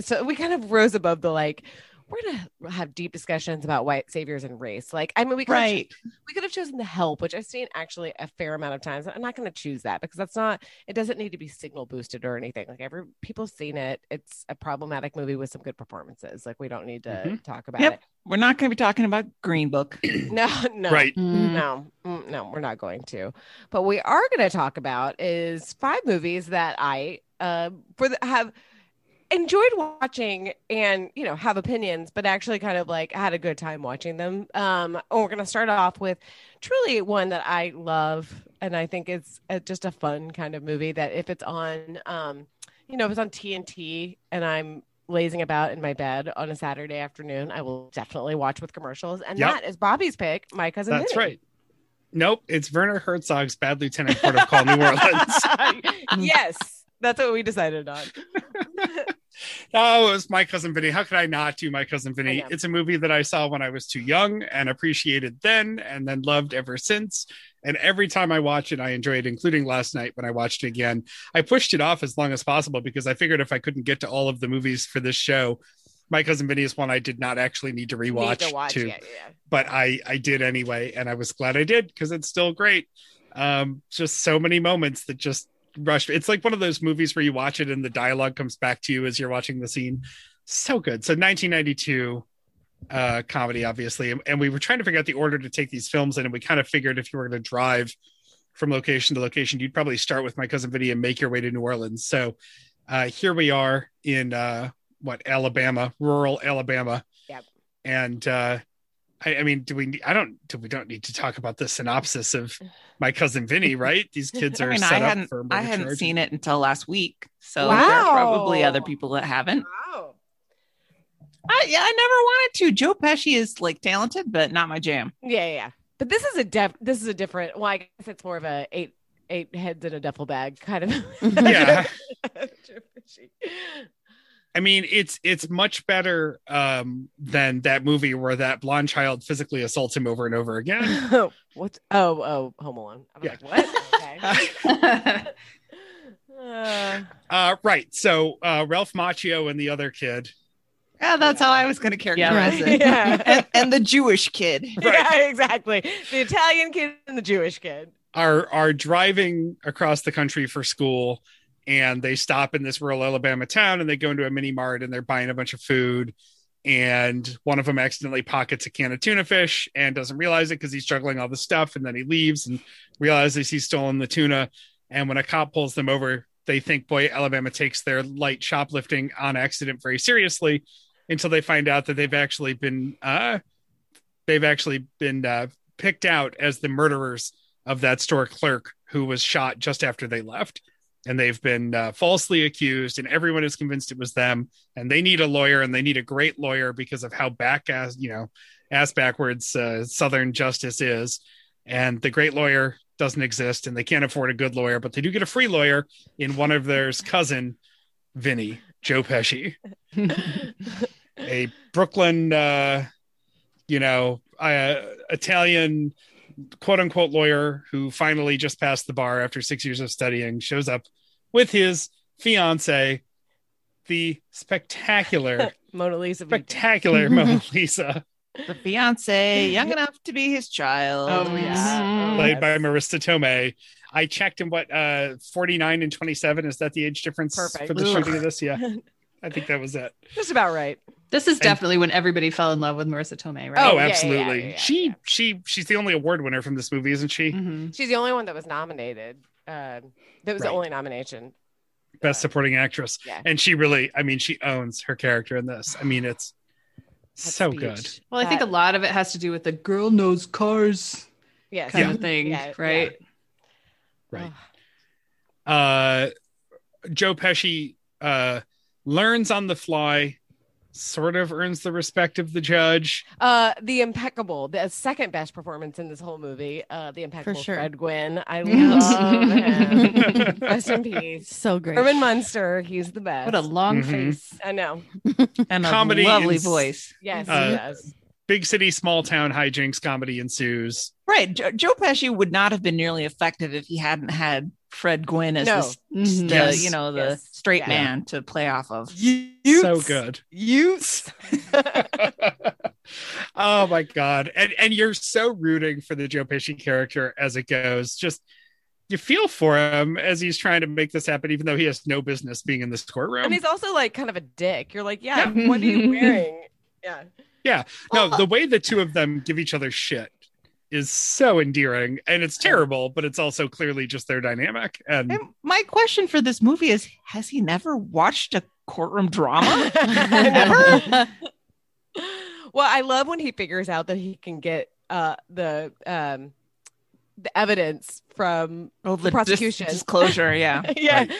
So we kind of rose above the like. We're gonna have deep discussions about white saviors and race. Like, I mean, we could have Right. we could have chosen the help, which I've seen actually a fair amount of times. I'm not going to choose that because that's not. It doesn't need to be signal boosted or anything. Like every people seen it. It's a problematic movie with some good performances. Like we don't need to Mhm. talk about Yep. it. We're not going to be talking about Green Book. No, no, Right. Mm. no, mm, no, we're not going to. But we are going to talk about is five movies that I uh, for the, have enjoyed watching and you know have opinions, but actually kind of like had a good time watching them. Um, and we're going to start off with truly one that I love, and I think it's uh just a fun kind of movie that if it's on, um, you know, if it's on TNT and I'm lazing about in my bed on a Saturday afternoon, I will definitely watch with commercials. And Yep. that is Bobby's pick, my cousin. That's Vinny. right. Nope, it's Werner Herzog's Bad Lieutenant Port of Call, New Orleans. yes, that's what we decided on. Oh, it was my cousin Vinny. How could I not do my cousin Vinny? It's a movie that I saw when I was too young and appreciated then, and then loved ever since. And every time I watch it, I enjoy it, including last night when I watched it again. I pushed it off as long as possible because I figured if I couldn't get to all of the movies for this show, my cousin Vinny is one I did not actually need to rewatch. Need to watch to. Yeah. but I I did anyway, and I was glad I did because it's still great. Um, just so many moments that just rush. It's like one of those movies where you watch it and the dialogue comes back to you as you're watching the scene. So good. So 1992 uh comedy, obviously, and, and we were trying to figure out the order to take these films in, and we kind of figured if you were going to drive from location to location, you'd probably start with my cousin Vinny and make your way to New Orleans. So uh here we are in uh what Alabama, rural Alabama. Yep. And uh I, I mean, do we? I don't. Do we don't need to talk about the synopsis of my cousin Vinny, right? These kids I are mean, set I up hadn't for I hadn't charges. seen it until last week. So there are probably other people that haven't. Wow. I, yeah, I never wanted to. Joe Pesci is like talented, but not my jam. Yeah, yeah, yeah. But this is a def- this is a different. Well, I guess it's more of a eight eight heads in a duffel bag kind of. Yeah. Joe Pesci. I mean, it's it's much better um, than that movie where that blonde child physically assaults him over and over again. what? Oh, oh, Home Alone. I was Yeah. like, what? Okay. Uh, Uh, right. So uh, Ralph Macchio and the other kid. Yeah, that's how I was going to characterize it. yeah. And, and the Jewish kid. yeah, exactly. The Italian kid and the Jewish kid. are are driving across the country for school and they stop in this rural Alabama town and they go into a mini mart and they're buying a bunch of food. And one of them accidentally pockets a can of tuna fish and doesn't realize it because he's juggling all the stuff. And then he leaves and realizes he's stolen the tuna. And when a cop pulls them over they think boy Alabama takes their light shoplifting on accident very seriously until they find out that they've actually been uh they've actually been uh, picked out as the murderers of that store clerk who was shot just after they left. And they've been uh, falsely accused, and everyone is convinced it was them. And they need a lawyer, and they need a great lawyer because of how back ass, you know, ass backwards uh, Southern justice is. And the great lawyer doesn't exist, and they can't afford a good lawyer, but they do get a free lawyer in one of theirs cousin, Vinny Joe Pesci, a Brooklyn, uh, you know, uh, Italian quote unquote lawyer who finally just passed the bar after six years of studying shows up with his fiance, the spectacular, Mona Lisa. spectacular Mona Lisa, The fiance, young enough to be his child. Oh, yeah. played by Marisa Tomei. I checked him what uh 49 and 27 is that the age difference Perfect. for the Ugh. shooting of this yeah I think that was it Just about right. This is definitely when everybody fell in love with Marisa Tomei, right? oh yeah, yeah, absolutely yeah, yeah, she yeah. she she's the only award winner from this movie isn't she Mhm. She's the only one that was nominated. Uh, that was Right. the only nomination. best supporting actress Yeah. and she really i mean she owns her character in this i mean it's so speech. good Well, I think a lot of it has to do with the girl knows cars Yes. kind Yeah. of thing, Yeah, right? right uh joe pesci uh learns on the fly sort of earns the respect of the judge Uh, the impeccable, the second best performance in this whole movie. Uh, the impeccable sure. Fred Gwynne. I love him. Rest in peace. So great. Herman Munster. He's the best. What a long Mhm. face. I know. and a Comedy lovely is- voice. Yes, Uh, he does. big city small town hijinks comedy ensues Right. Jo- Joe Pesci would not have been nearly effective if he hadn't had Fred Gwynne as No. this, Mhm. the, Yes. you know, the Yes. straight Yeah. man to play off of. so good Utes. oh my god and and you're so rooting for the joe pesci character as it goes just you feel for him as he's trying to make this happen even though he has no business being in this courtroom and he's also like kind of a dick. You're like, yeah, Yeah. what are you wearing? Yeah. Yeah. No the way the two of them give each other shit is so endearing and it's terrible but it's also clearly just their dynamic and And my question for this movie is Has he never watched a courtroom drama? Never. well, I love when he figures out that he can get uh the um the evidence from Oh, The prosecution. disclosure. Yeah. yeah. Right.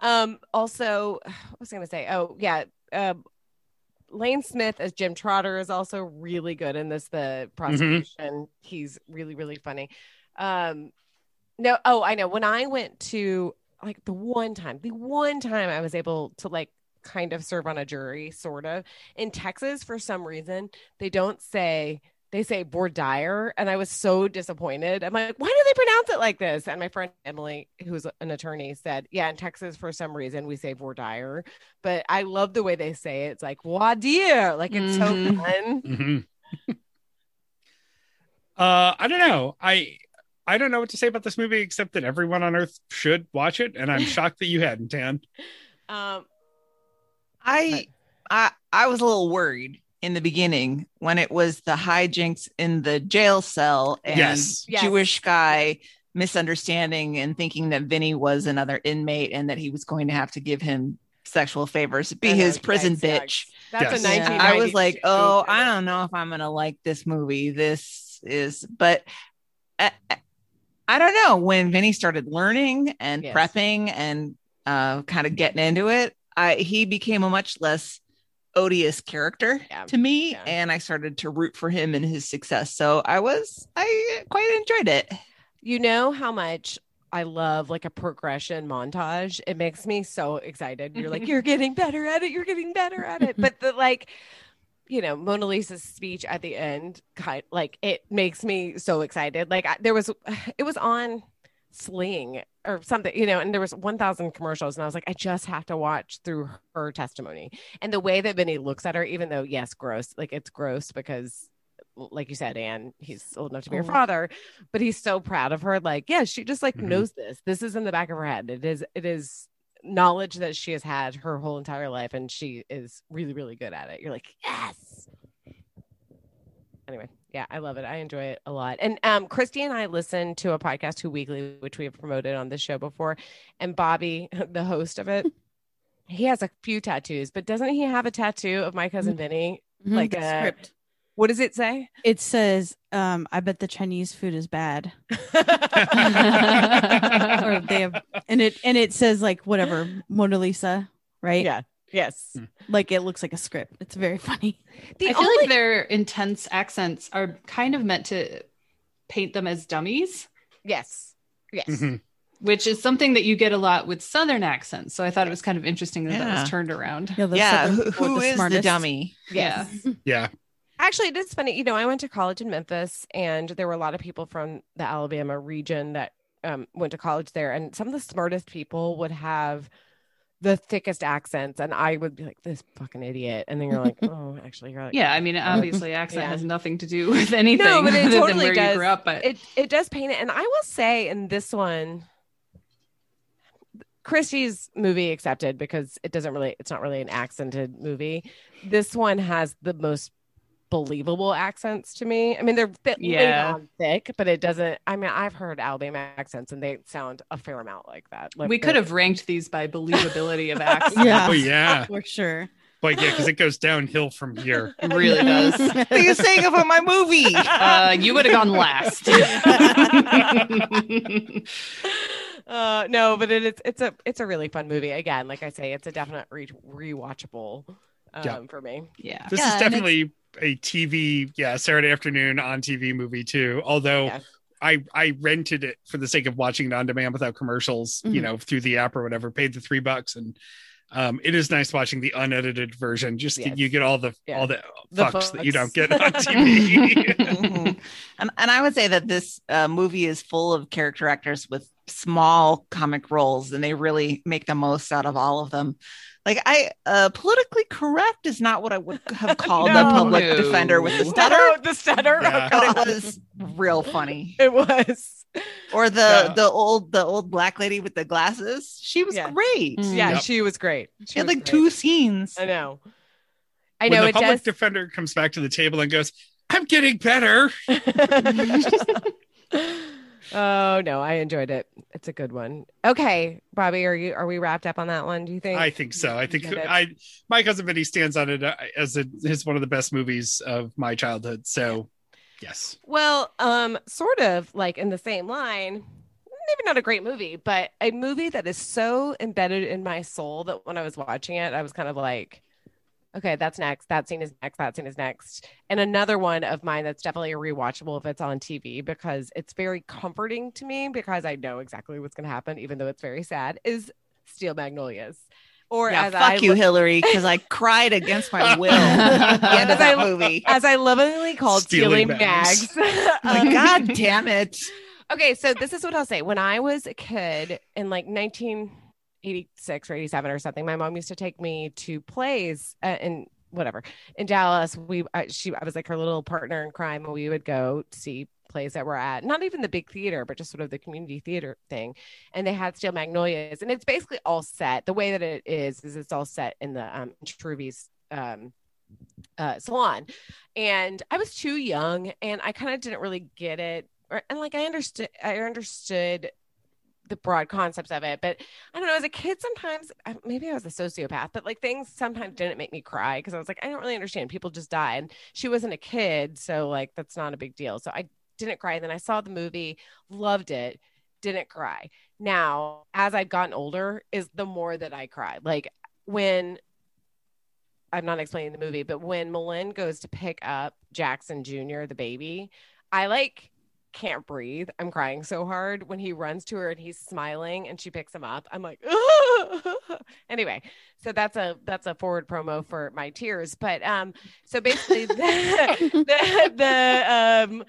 Um also what was I gonna say? Oh yeah. Um Lane Smith as Jim Trotter is also really good in this. The prosecution, he's really, really funny. Um, no, oh, I know. When I went to like the one time, the one time I was able to like kind of serve on a jury, sort of in Texas, for some reason, they don't say they say Bordier, and I was so disappointed. I'm like, why do they pronounce it like this? And my friend Emily, who's an attorney, said, yeah, in Texas, for some reason, we say Bordier, but I love the way they say it. It's like Wadier, like it's Mhm. so fun. Mhm. uh i don't know i i don't know what to say about this movie except that everyone on earth should watch it and i'm shocked that you hadn't tan Um, I I I was a little worried in the beginning when it was the hijinks in the jail cell and Yes. Yes. Jewish guy misunderstanding and thinking that Vinny was another inmate and that he was going to have to give him sexual favors, be I know, his prison yikes, bitch. yikes. That's Yes. a Yeah, 1990s. I was like, oh. I don't know if I'm gonna like this movie. This is, but I, I- I don't know. When Vinny started learning and Yes. prepping and uh, kind of getting into it, I he became a much less odious character Yeah. to me, Yeah. and I started to root for him and his success. So I was, I quite enjoyed it. You know how much I love like a progression montage. It makes me so excited. You're like, you're getting better at it. You're getting better at it. But the like, you know, Mona Lisa's speech at the end, kind like it makes me so excited. Like I, there was, it was on Sling or something, you know, and there was 1,000 commercials, and I was like, I just have to watch through her testimony and the way that Vinny looks at her, even though yes, gross, like it's gross because like you said, Anne, he's old enough to be her Oh. father, but he's so proud of her. Like, yeah, she just like Mhm. knows this. This is in the back of her head. It is, it is knowledge that she has had her whole entire life, and she is really, really good at it. You're like, yes. Anyway, yeah, I love it. I enjoy it a lot. And um, Christy and I listen to a podcast, Who Weekly, which we have promoted on this show before. And Bobby, the host of it, he has a few tattoos, but doesn't he have a tattoo of my cousin Vinny? Mhm. Like a- script. What does it say? It says, um, "I bet the Chinese food is bad," or they have, and it and it says like whatever Mona Lisa, right? Yeah. Yes. like it looks like a script. It's very funny. The I feel only like their intense accents are kind of meant to paint them as dummies, yes. Yes. Mhm. which is something that you get a lot with Southern accents. So I thought it was kind of interesting that that was turned around. Yeah, the yeah, Southern who, people are who is the dummy? Yes. Yeah. Actually, it is funny. You know, I went to college in Memphis, and there were a lot of people from the Alabama region that um, went to college there. And some of the smartest people would have the thickest accents, and I would be like, "This fucking idiot," and then you're like, "Oh, actually, you're like, Yeah, I oh, mean, obviously, accent Yeah. has nothing to do with anything No, but it other totally than where does. you grew up. But it it does paint it." And I will say, in this one, Christie's movie accepted because it doesn't really, it's not really an accented movie. This one has the most believable accents to me. I mean, they're bit Yeah. on thick, but it doesn't. I mean, I've heard Alabama accents and they sound a fair amount like that. Like we could have ranked these by believability of accents. Yeah. Oh yeah. for sure. But yeah, because it goes downhill from here. It really does. What are you saying about my movie? Uh, you would have gone last. uh no but it is it's a it's a really fun movie again like i say it's a definite re- rewatchable um Yeah. for me yeah. This Yeah, is definitely a TV, yeah, Saturday afternoon on TV movie too. Although Yeah. I I rented it for the sake of watching it on demand without commercials, you Mhm. know, through the app or whatever. Paid the three bucks, and um, it is nice watching the unedited version. Just Yes. you get all the Yeah. all the, The fucks that you don't get on TV. And, and I would say that this uh, movie is full of character actors with small comic roles, and they really make the most out of all of them. Like I, uh, politically correct is not what I would have called No. a public No. defender with the No, stutter, the stutter Yeah. but it was real funny. it was Or the Yeah. the old the old black lady with the glasses, she was Yeah. great. Mm. yeah Yep. she was great she She had like great. two scenes. i know i when know the it public does defender comes back to the table and goes, "I'm getting better." Oh no i enjoyed it. It's a good one. Okay bobby are you are we wrapped up on that one do you think? I think so. I think I my cousin Vinny stands on it uh, as a, is one of the best movies of my childhood. So, yes, Well, um, sort of like in the same line, maybe not a great movie, but a movie that is so embedded in my soul that when I was watching it, I was kind of like, okay, that's next. That scene is next. That scene is next. And another one of mine that's definitely a rewatchable if it's on TV because it's very comforting to me because I know exactly what's going to happen, even though it's very sad, is Steel Magnolias. Or Yeah, as fuck I you, lo- Hillary, because I cried against my will at the end of As I that movie. as I lovingly called Stealing stealing, bags. mags. Like, Um, God damn it. Okay, so this is what I'll say. When I was a kid in like 1986 or 87 or something, my mom used to take me to plays uh, in whatever in Dallas. We I, she I was like her little partner in crime, and we would go see plays that were at not even the big theater, but just sort of the community theater thing. And they had Steel Magnolias, and it's basically all set. The way that it is is it's all set in the um, Truvy's um, uh, salon. And I was too young, and I kind of didn't really get it and like I understood, I understood the broad concepts of it, but I don't know. As a kid, sometimes maybe I was a sociopath, but like things sometimes didn't make me cry because I was like, I don't really understand. People just die, and she wasn't a kid, so like that's not a big deal. So I didn't cry. And then I saw the movie, loved it, didn't cry. Now, as I've gotten older, is the more that I cry. Like when I'm not explaining the movie, but when M'Lynn goes to pick up Jackson Jr., the baby, I like can't breathe. I'm crying so hard when he runs to her and he's smiling and she picks him up. I'm like, anyway. So that's a that's a forward promo for my tears. But um, so basically the the, the um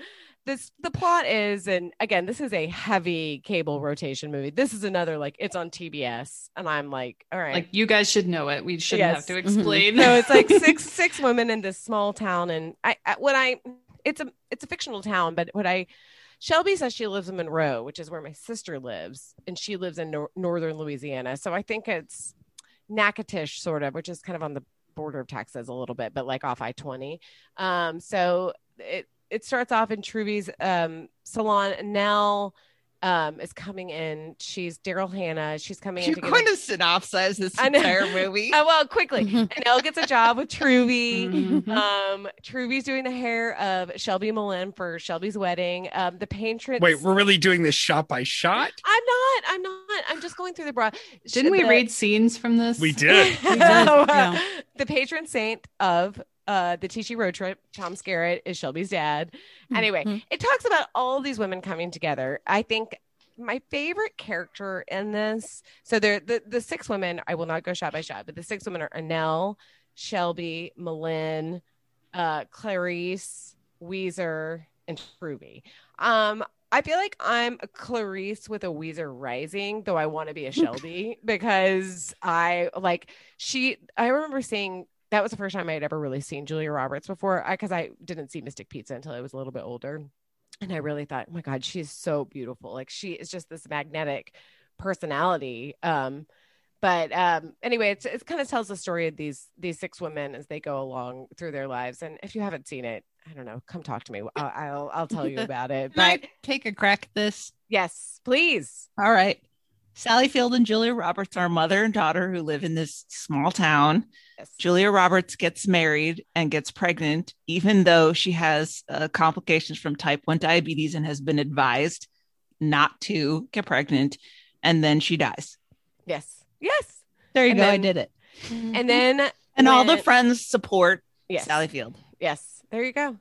this the plot is and again this is a heavy cable rotation movie this is another like it's on tbs and i'm like all right Like you guys should know it. We shouldn't Yes. have to explain. so it's like six six women in this small town and i, I when i it's a it's a fictional town but what i shelby says she lives in monroe which is where my sister lives and she lives in nor- northern louisiana. So i think it's natchitoches sort of which is kind of on the border of texas a little bit but like off i-20 um so it it starts off in truvy's um salon. Nell um is coming in she's daryl hannah she's coming in You're to get going to synopsize this entire movie. Oh, well, quickly. And Elle gets a job with Truvy. Mhm. Um, Truvy's doing the hair of Shelby M'Lynn for Shelby's wedding. Um, the patrons. Wait, we're really doing this shot by shot? I'm not. I'm not. I'm just going through the broad. Didn't we read scenes from this? We did. We did, yeah. the patron saint of uh, the Tichy road trip, Tom Skerritt, is Shelby's dad. Anyway, Mhm. it talks about all these women coming together. I think my favorite character in this, so there the, the six women, I will not go shot by shot, but the six women are Annelle, Shelby, M'Lynn, uh, Clarice, Ouiser, and Truvy. Um, I feel like I'm a Clarice with a Ouiser rising, though I want to be a Shelby because I like she. I remember seeing that was the first time I had ever really seen Julia Roberts before, because I, didn't see Mystic Pizza until I was a little bit older, and I really thought, oh my god, she's so beautiful. Like she is just this magnetic personality. Um, but um, anyway, it's, it kind of tells the story of these these six women as they go along through their lives. And if you haven't seen it, I don't know, come talk to me. I'll I'll, I'll tell you about it. Can I take a crack at this? yes, please. All right. Sally Field and Julia Roberts are mother and daughter who live in this small town. Yes. Julia Roberts gets married and gets pregnant, even though she has uh, complications from type 1 diabetes and has been advised not to get pregnant. And then she dies. Yes. Yes. There you And go. I did it. And then And all the friends support yes. Sally Field. Yes, there you go.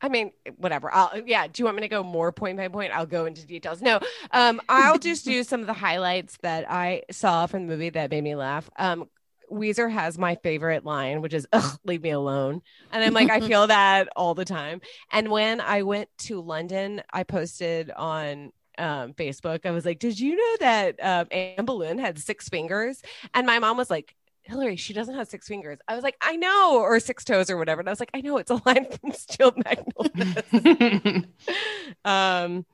I mean, whatever. I'll yeah. Do you want me to go more point by point? I'll go into details. No, um, I'll just do some of the highlights that I saw from the movie that made me laugh. Um, Ouiser has my favorite line, which is "Ugh, leave me alone," and I'm like, I feel that all the time. And when I went to London, I posted on um, Facebook. I was like, "Did you know that um, Anne Boleyn had six fingers?" And my mom was like, Hillary, she doesn't have six fingers. I was like, I know, or six toes or whatever. And I was like, I know, it's a line from Steel Magnolias. um,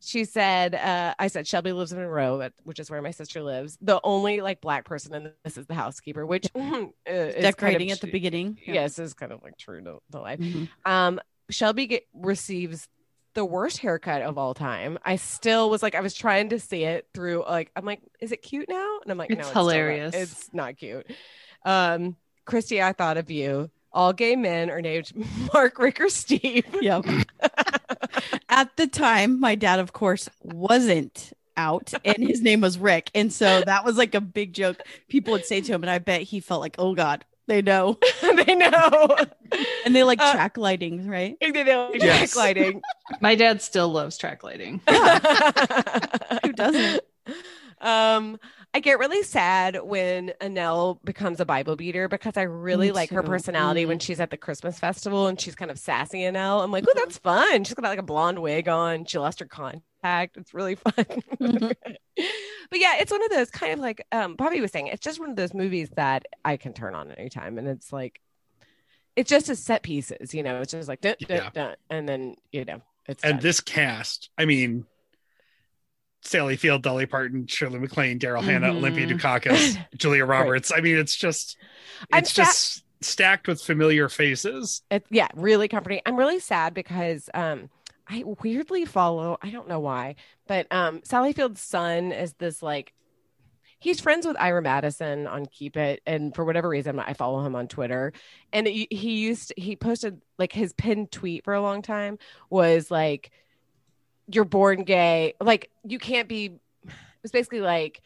she said, uh, I said, Shelby lives in Monroe, which is where my sister lives. The only like black person in this is the housekeeper, which uh, is Decorating kind of at the beginning. Yes, is kind of like true to, to life. Mhm. Um, Shelby get, receives the worst haircut of all time. I still was like, I was trying to see it through. Like, I'm like, is it cute now? And I'm like, It's no, not- hilarious. it's not cute. Um, Christy, I thought of you. All gay men are named Mark, Rick, or Steve. Yep. At the time, my dad, of course, wasn't out and his name was Rick. And so that was like a big joke people would say to him. And I bet he felt like, oh God, they know. they know. And they like Uh, track lighting, right? they know. Yes. Lighting. My dad still loves track lighting. Who doesn't? Um, I get really sad when Annelle becomes a Bible beater because I really Me like her too. personality when Mm. she's at the Christmas festival and she's kind of sassy Annelle. I'm like, oh, that's fun. She's got like a blonde wig on. She lost her contact. It's really fun. Mhm. but yeah, it's one of those kind of like um Bobby was saying, it's just one of those movies that I can turn on anytime. And it's like it's just a set pieces, you know, it's just like dun, dun, Yeah. dun, and then you know it's And done. this cast, I mean, Sally Field, Dolly Parton, Shirley MacLaine, Daryl Hannah, Mhm. Olympia Dukakis, Julia Roberts. I mean, it's just, it's sa- just stacked with familiar faces. it, yeah, really comforting. I'm really sad because um I weirdly follow, I don't know why, but um Sally Field's son is this like he's friends with Ira Madison on Keep It and for whatever reason I follow him on Twitter and he he used he posted like his pinned tweet for a long time was like you're born gay like you can't be It's basically like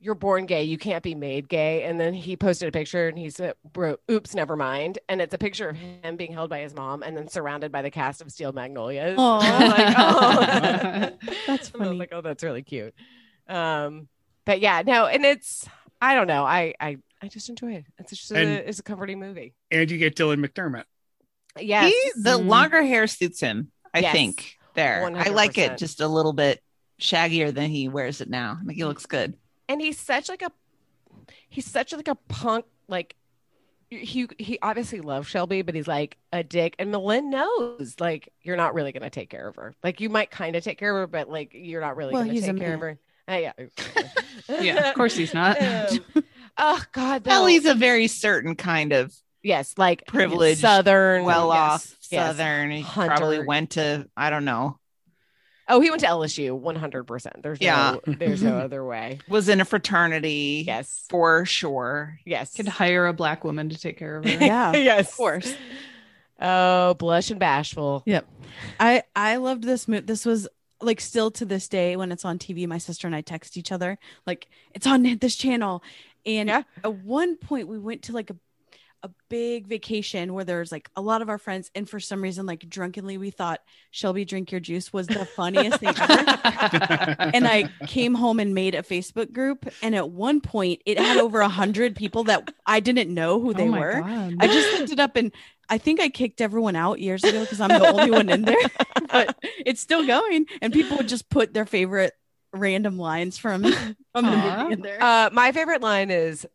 you're born gay, you can't be made gay. And then he posted a picture and he said, "Bro, oops, never mind." And it's a picture of him being held by his mom and then surrounded by the cast of Steel Magnolias. Aw. I'm like, oh. That's I was funny. like, oh, that's really cute. Um, but yeah, no, and it's I don't know, I I I just enjoy it. It's just a, it's a comforting movie. And you get Dylan McDermott. Yeah, He, the Mhm. longer hair suits him, I Yes. think. There, I like it just a little bit shaggier than he wears it now. I think he looks good. and he's such like a he's such like a punk like he he obviously loves Shelby, but he's like a dick. And M'Lynn knows like you're not really gonna take care of her. Like you might kind of take care of her, but like you're not really Well, gonna take care of her. Uh, yeah, Yeah, of course he's not. Um, oh God, Well, though. he's a very certain kind of yes, like privileged, Southern, well off yes, yes. Southern. He Hunter. probably went to, I don't know, Oh, he went to LSU, one hundred percent. There's Yeah. no, there's no other way. was in a fraternity Yes, for sure. yes, Could hire a black woman to take care of her. Yeah. yes, Of course. Oh, blush and bashful. Yep. I I loved this movie. This was like still to this day when it's on TV, my sister and I text each other like it's on this channel. And Yeah. at one point we went to like a a big vacation where there's like a lot of our friends and for some reason like drunkenly we thought Shelby drink your juice was the funniest thing ever. and I came home and made a Facebook group and at one point it had over a hundred people that I didn't know who they oh were. God. I just looked it up and I think I kicked everyone out years ago because I'm the only one in there, but it's still going. And people would just put their favorite random lines from from the movie in there. Uh, my favorite line is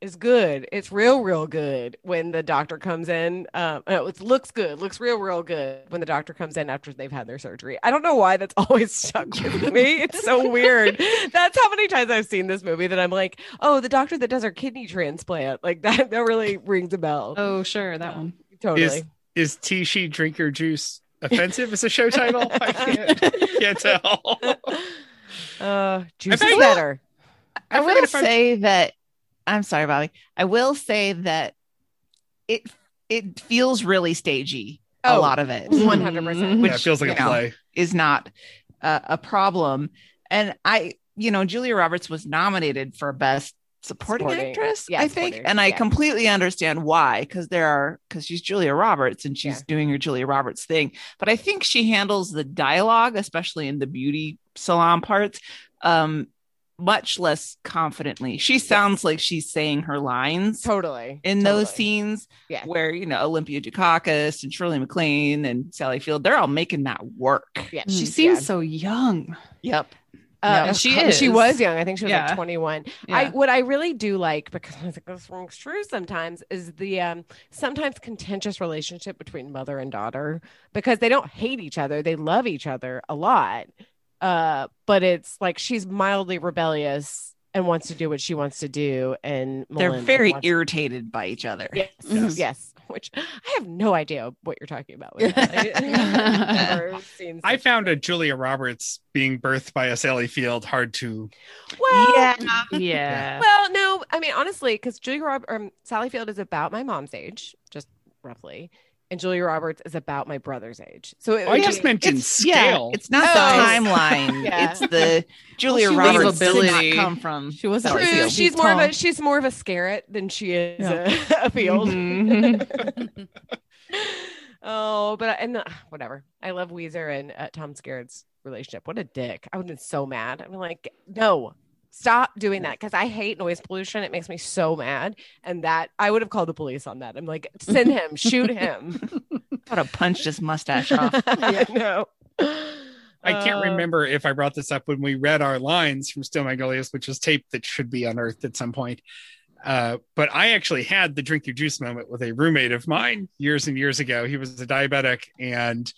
is good. It's real, real good when the doctor comes in. Um, it looks good, looks real, real good when the doctor comes in after they've had their surgery. I don't know why that's always stuck with me. It's so weird. That's how many times I've seen this movie that I'm like, oh, the doctor that does our kidney transplant. Like that, that really rings a bell. oh, sure, that one. totally. Is Tishi drink your juice offensive as a show title? I can't, can't tell. uh, juice I is better. I forget will say that I'm sorry, Bobby. I will say that it it feels really stagey. a Oh, lot of it One hundred percent. yeah, feels like a know, play. is not uh, a problem. And I, you know, Julia Roberts was nominated for best supporting, Supporting. actress, Yeah, I think, supporting. and I Yeah. completely understand why because there are because she's Julia Roberts and she's Yeah. doing her Julia Roberts thing. But I think she handles the dialogue, especially in the beauty salon parts, um, much less confidently. She sounds like she's saying her lines Totally. in those scenes Yeah. where you know Olympia Dukakis and Shirley MacLaine and Sally Field, they're all making that work. Yeah. She Mm, seems yeah. so young. Yep. Uh, And she She was young. I think she was Yeah. like 21. I what I really do like because I think this rings true sometimes is the um sometimes contentious relationship between mother and daughter because they don't hate each other. They love each other a lot. Uh but it's like she's mildly rebellious and wants to do what she wants to do and They're very wants- irritated by each other. Yes, Mhm. yes. Which I have no idea what you're talking about. With that. I- I found a Julia Roberts being birthed by a Sally Field hard to. well, Yeah. Yeah. Well, no, I mean honestly, because Julia Roberts, um, Sally Field is about my mom's age, just roughly, and Julia Roberts is about my brother's age. So it I would just be- meant in It's, yeah, scale. it's not Oh. the timeline. Yeah. It's the Julia she Roberts did Believability. not come from. She wasn't Sally true. Field. She's more of a she's more of a Skerritt than she is Yeah. a, a field. Mhm. oh, but and uh, whatever. I love Ouiser and uh, Tom Skerritt's relationship. What a dick! I would have been so mad. I'm like, no, stop doing that because I hate noise pollution. It makes me so mad, and that I would have called the police on that. I'm like, send him, shoot him. Would have punched his mustache off. I know. I can't Uh, remember if I brought this up when we read our lines from Steel Magnolias, which was tape that should be unearthed at some point. Uh, but I actually had the drink your juice moment with a roommate of mine years and years ago. He was a diabetic and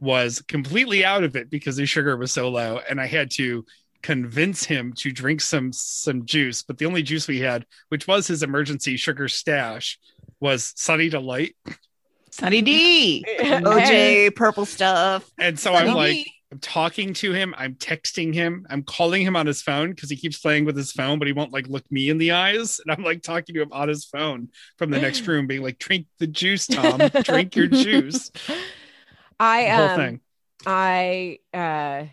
was completely out of it because his sugar was so low, and I had to convince him to drink some some juice. But the only juice we had, which was his emergency sugar stash, was Sunny Delight. Sunny D. Hey. OJ, purple stuff. And so Sunny I'm like, D. I'm talking to him, I'm texting him, I'm calling him on his phone because he keeps playing with his phone, but he won't like look me in the eyes. And I'm like talking to him on his phone from the next room, being like, drink the juice, Tom, drink your juice. I The whole um, thing. I uh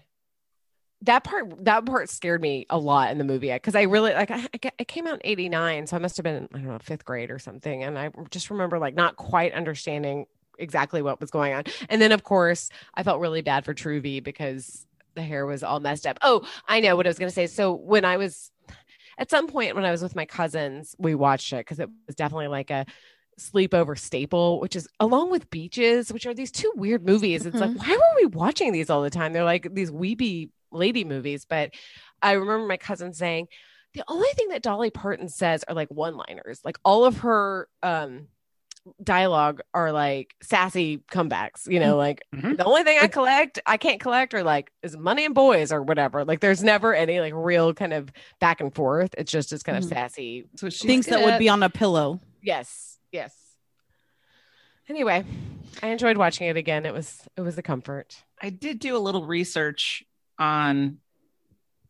that part that part scared me a lot in the movie because I really like I, I it came out in 89 so I must have been I don't know fifth grade or something and I just remember like not quite understanding exactly what was going on. And then of course I felt really bad for Truvy because the hair was all messed up. Oh I know what I was gonna say. So when I was at some point when I was with my cousins we watched it because it was definitely like a sleepover staple which is along with beaches which are these two weird movies. It's like Mhm. why were we watching these all the time? They're like these weeby lady movies but i remember my cousin saying the only thing that dolly parton says are like one liners like all of her um dialogue are like sassy comebacks you know like Mhm. the only thing i collect i can't collect or like is money and boys or whatever. Like there's never any like real kind of back and forth. It's just this kind of Mhm. sassy. That's what she's Things good that would be on a pillow. yes yes. Anyway i enjoyed watching it again. It was it was a comfort. I did do a little research on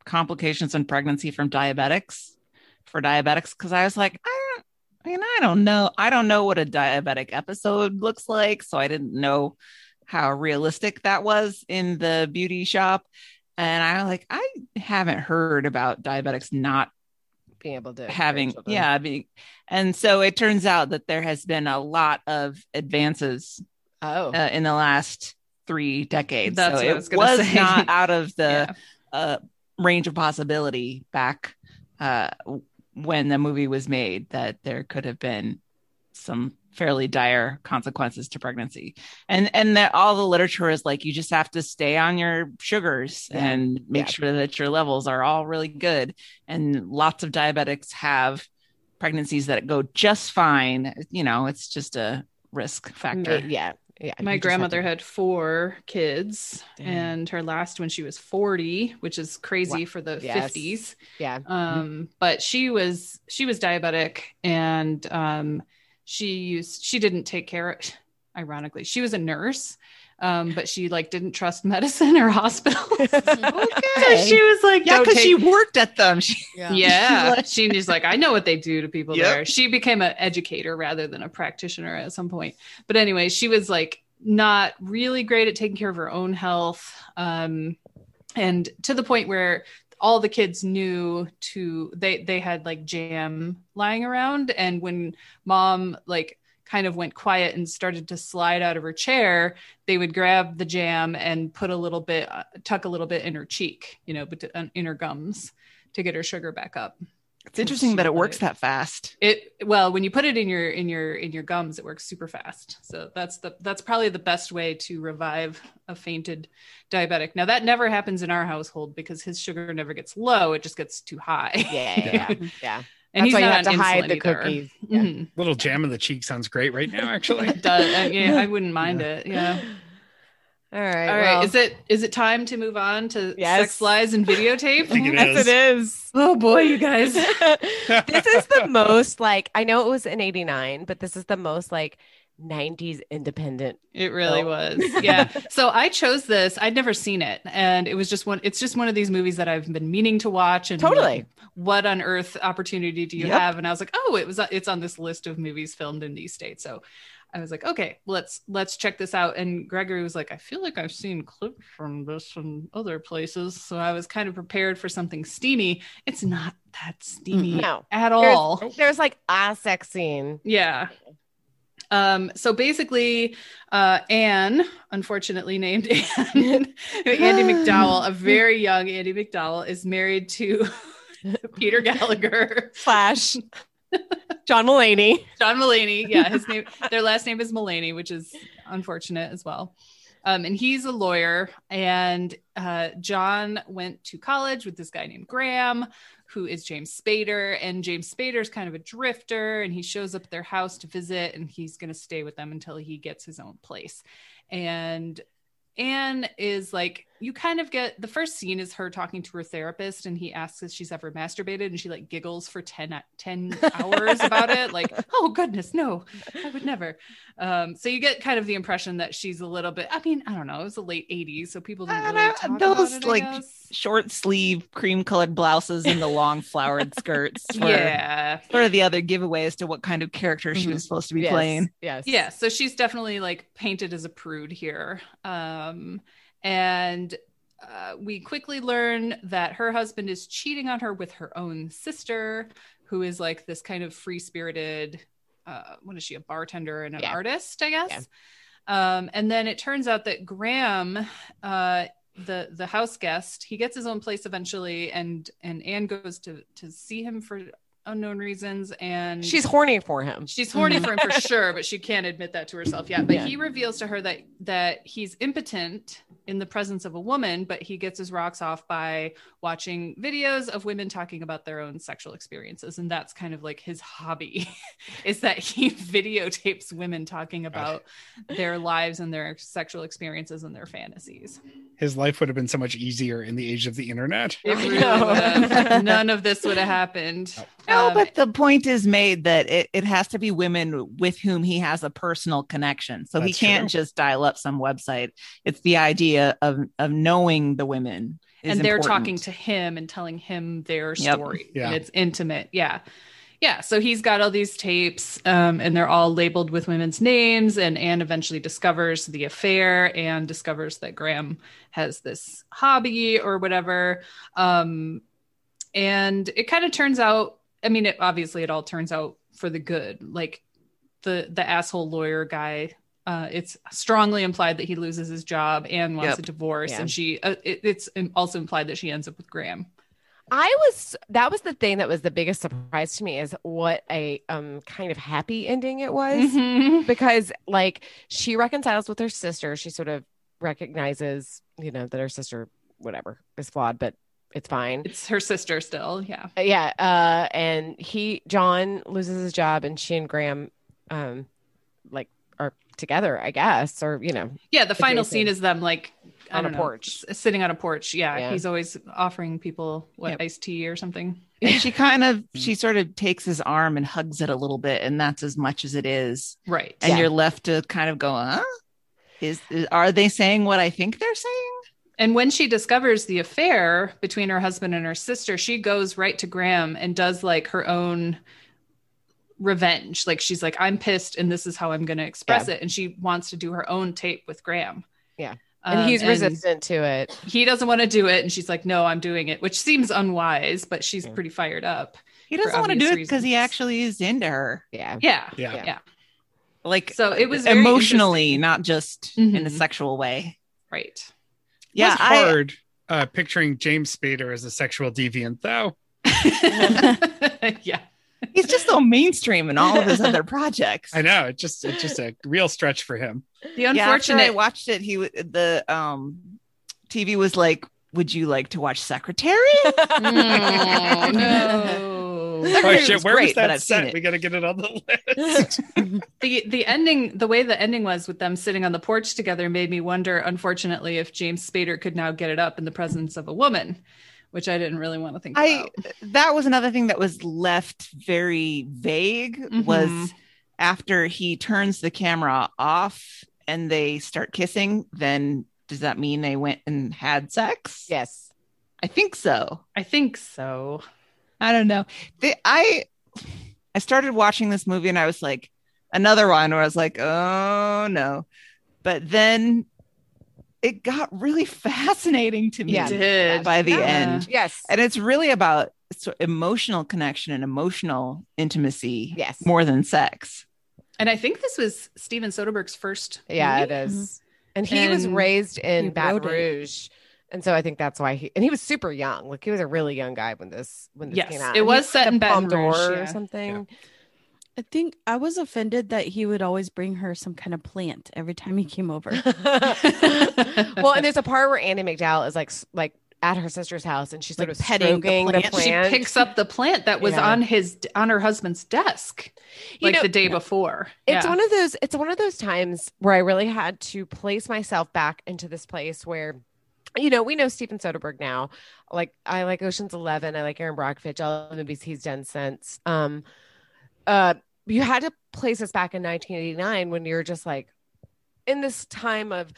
complications in pregnancy from diabetics for diabetics because I was like, I don't, I mean, I don't know. I don't know what a diabetic episode looks like. So I didn't know how realistic that was in the beauty shop. And I like, I haven't heard about diabetics not being able to having, yeah. Being, and so it turns out that there has been a lot of advances oh uh, in the last three decades. That's so what I it was say. not out of the Yeah. uh, range of possibility back uh, when the movie was made that there could have been some fairly dire consequences to pregnancy and and that all the literature is like you just have to stay on your sugars Yeah. and make Yeah. sure that your levels are all really good and lots of diabetics have pregnancies that go just fine you know it's just a risk factor yeah yeah My you just have grandmother to- had four kids, Damn. and her last when she was 40, which is crazy Wow. for the Yes. 50s. yeah Um, but she was she was diabetic and um she used she didn't take care ironically, she was a nurse. Um, but she like didn't trust medicine or hospitals. So she was like, yeah because take- she worked at them. Yeah, She- yeah she's like i know what they do to people Yep. there. She became an educator rather than a practitioner at some point. But anyway she was like not really great at taking care of her own health um and to the point where all the kids knew to they they had like jam lying around. And when mom like kind of went quiet and started to slide out of her chair they would grab the jam and put a little bit uh, tuck a little bit in her cheek you know but uh, in her gums to get her sugar back up. It's interesting that it works that fast. It well when you put it in your in your in your gums it works super fast. So that's the that's probably the best way to revive a fainted diabetic. Now that never happens in our household because his sugar never gets low it just gets too high. Yeah yeah yeah, yeah. And That's why you not have to hide the either. cookies yeah. Mhm. little jam in the cheek sounds great right now, actually. It does. Uh, yeah, I wouldn't mind it. Yeah. all right All right. well, Is it is it time to move on to Yes. sex lies and videotape? it yes is. it is Oh boy, you guys. this is the most like I know it was in 89 but this is the most like 90s independent It really So- was. Yeah. so I chose this. I'd never seen it. And it was just one, it's just one of these movies that I've been meaning to watch. And Totally. what on earth opportunity do you Yep. have? And I was like, oh, it was, it's on this list of movies filmed in these states. So I was like, okay, let's, let's check this out. And Gregory was like, I feel like I've seen clips from this from other places. So I was kind of prepared for something steamy. It's not that steamy no at There's- all. there's like a sex scene Yeah. Um, so basically, uh, Anne, unfortunately named Anne, Andie MacDowell, a very young Andie MacDowell, is married to Peter Gallagher, slash John Mulaney John Mulaney. Yeah, his name, their last name is Mulaney, which is unfortunate as well. Um, and he's a lawyer. And uh, John went to college with this guy named Graham, who is James Spader. And James Spader's kind of a drifter, and he shows up at their house to visit, and he's going to stay with them until he gets his own place. And Anne is like, you kind of get the first scene is her talking to her therapist, and he asks if she's ever masturbated, and she like giggles for 10, 10 hours about it. Like, oh, goodness, no, I would never. Um, so you get kind of the impression that she's a little bit, I mean, I don't know, it was the late 80s, so people didn't really those, it, like, short sleeve cream colored blouses and the long flowered skirts were yeah. sort of the other giveaway as to what kind of character she Mhm. was supposed to be yes. playing yes yeah so she's definitely like painted as a prude here um and uh, we quickly learn that her husband is cheating on her with her own sister, who is like this kind of free spirited, uh, what is she, a bartender and an Yeah. artist, I guess. Um, and then it turns out that Graham, uh, the the house guest, he gets his own place eventually, and and Anne goes to to see him for unknown reasons, and She's horny for him. She's horny for him for sure, but she can't admit that to herself yet. But Yeah. he reveals to her that that he's impotent in the presence of a woman, but he gets his rocks off by watching videos of women talking about their own sexual experiences, and that's kind of like his hobby, is that he videotapes women talking about their lives and their sexual experiences and their fantasies. His life would have been so much easier in the age of the internet. Really know. would have- none of this would have happened. No, Um, but the point is made that it, it has to be women with whom he has a personal connection. So he can't true. just dial up some website. It's the idea of of knowing the women. and they're important. talking to him and telling him their Yep. story Yeah. and it's intimate yeah yeah so he's got all these tapes um, and they're all labeled with women's names and anne eventually discovers the affair and discovers that graham has this hobby or whatever um, and it kind of turns out i mean it obviously it all turns out for the good like the the asshole lawyer guy uh, it's strongly implied that he loses his job and wants Yep. a divorce Yeah. and she uh, it, it's also implied that she ends up with graham I was that was the thing that was the biggest surprise to me is what a um kind of happy ending it was Mhm. because like she reconciles with her sister. She sort of recognizes, you know, that her sister whatever is flawed, but it's fine. it's her sister still yeah Uh, yeah, uh and he John loses his job and she and Graham um like are together, I guess, or you know, yeah the final scene is them like On a know, porch. sitting on a porch yeah, Yeah. he's always offering people what Yep. iced tea or something And she kind of Mm. she sort of takes his arm and hugs it a little bit, and that's as much as it is. right And Yeah. you're left to kind of go, huh? Is, is are they saying what I think they're saying? And when she discovers the affair between her husband and her sister she goes right to graham and does like her own revenge like she's like i'm pissed and this is how i'm going to express it and she wants to do her own tape with graham Yeah. and Um, he's resistant to it. he doesn't want to do it and she's like no i'm doing it which seems unwise but she's Yeah. pretty fired up He doesn't want to do it because he actually is into her, Yeah. yeah Yeah. yeah like so it was emotionally, not just in a Mhm. sexual way. right Yeah, it's I, hard uh, picturing James Spader as a sexual deviant, though. yeah he's just so mainstream in all of his other projects. I know it just it's just a real stretch for him. the Yeah, I unfortunate watched it, he w- the um TV was like, "Would you like to watch Secretary?" Mm, no Oh shit, where was great, but that I've set? We got to get it on the list. the the ending the way the ending was with them sitting on the porch together made me wonder unfortunately if james spader could now get it up in the presence of a woman which i didn't really want to think I about that was another thing that was left very vague was Mhm. after he turns the camera off and they start kissing, then does that mean they went and had sex? yes. I think so. i think so I don't know. The, I I started watching this movie and I was like, another one where I was like, oh no. But then it got really fascinating to me Yeah. Did by the Yeah. end. Yes. And it's really about so emotional connection and emotional intimacy Yes. more than sex. and i think this was steven soderbergh's first Yeah, movie. it is. Mm-hmm. And he was raised in Baton wrote it. Rouge. And so I think that's why he and he was super young. Like he was a really young guy when this when this Yes, came out. it was he set in a Baton Pompadour Rouge, or yeah. something. I think I was offended that he would always bring her some kind of plant every time he came over. well, and there's a part where Andie MacDowell is like like at her sister's house and she's Like sort of petting the stroking the plant. plant. she picks up the plant that was Yeah. on his on her husband's desk You like know, the day before It's Yeah. one of those it's one of those times where I really had to place myself back into this place where you know, we know Steven Soderbergh now. Like I like Ocean's 11, I like Erin Brockovich, all the movies he's done since. Um uh you had to place us back in 1989 when you're just like in this time of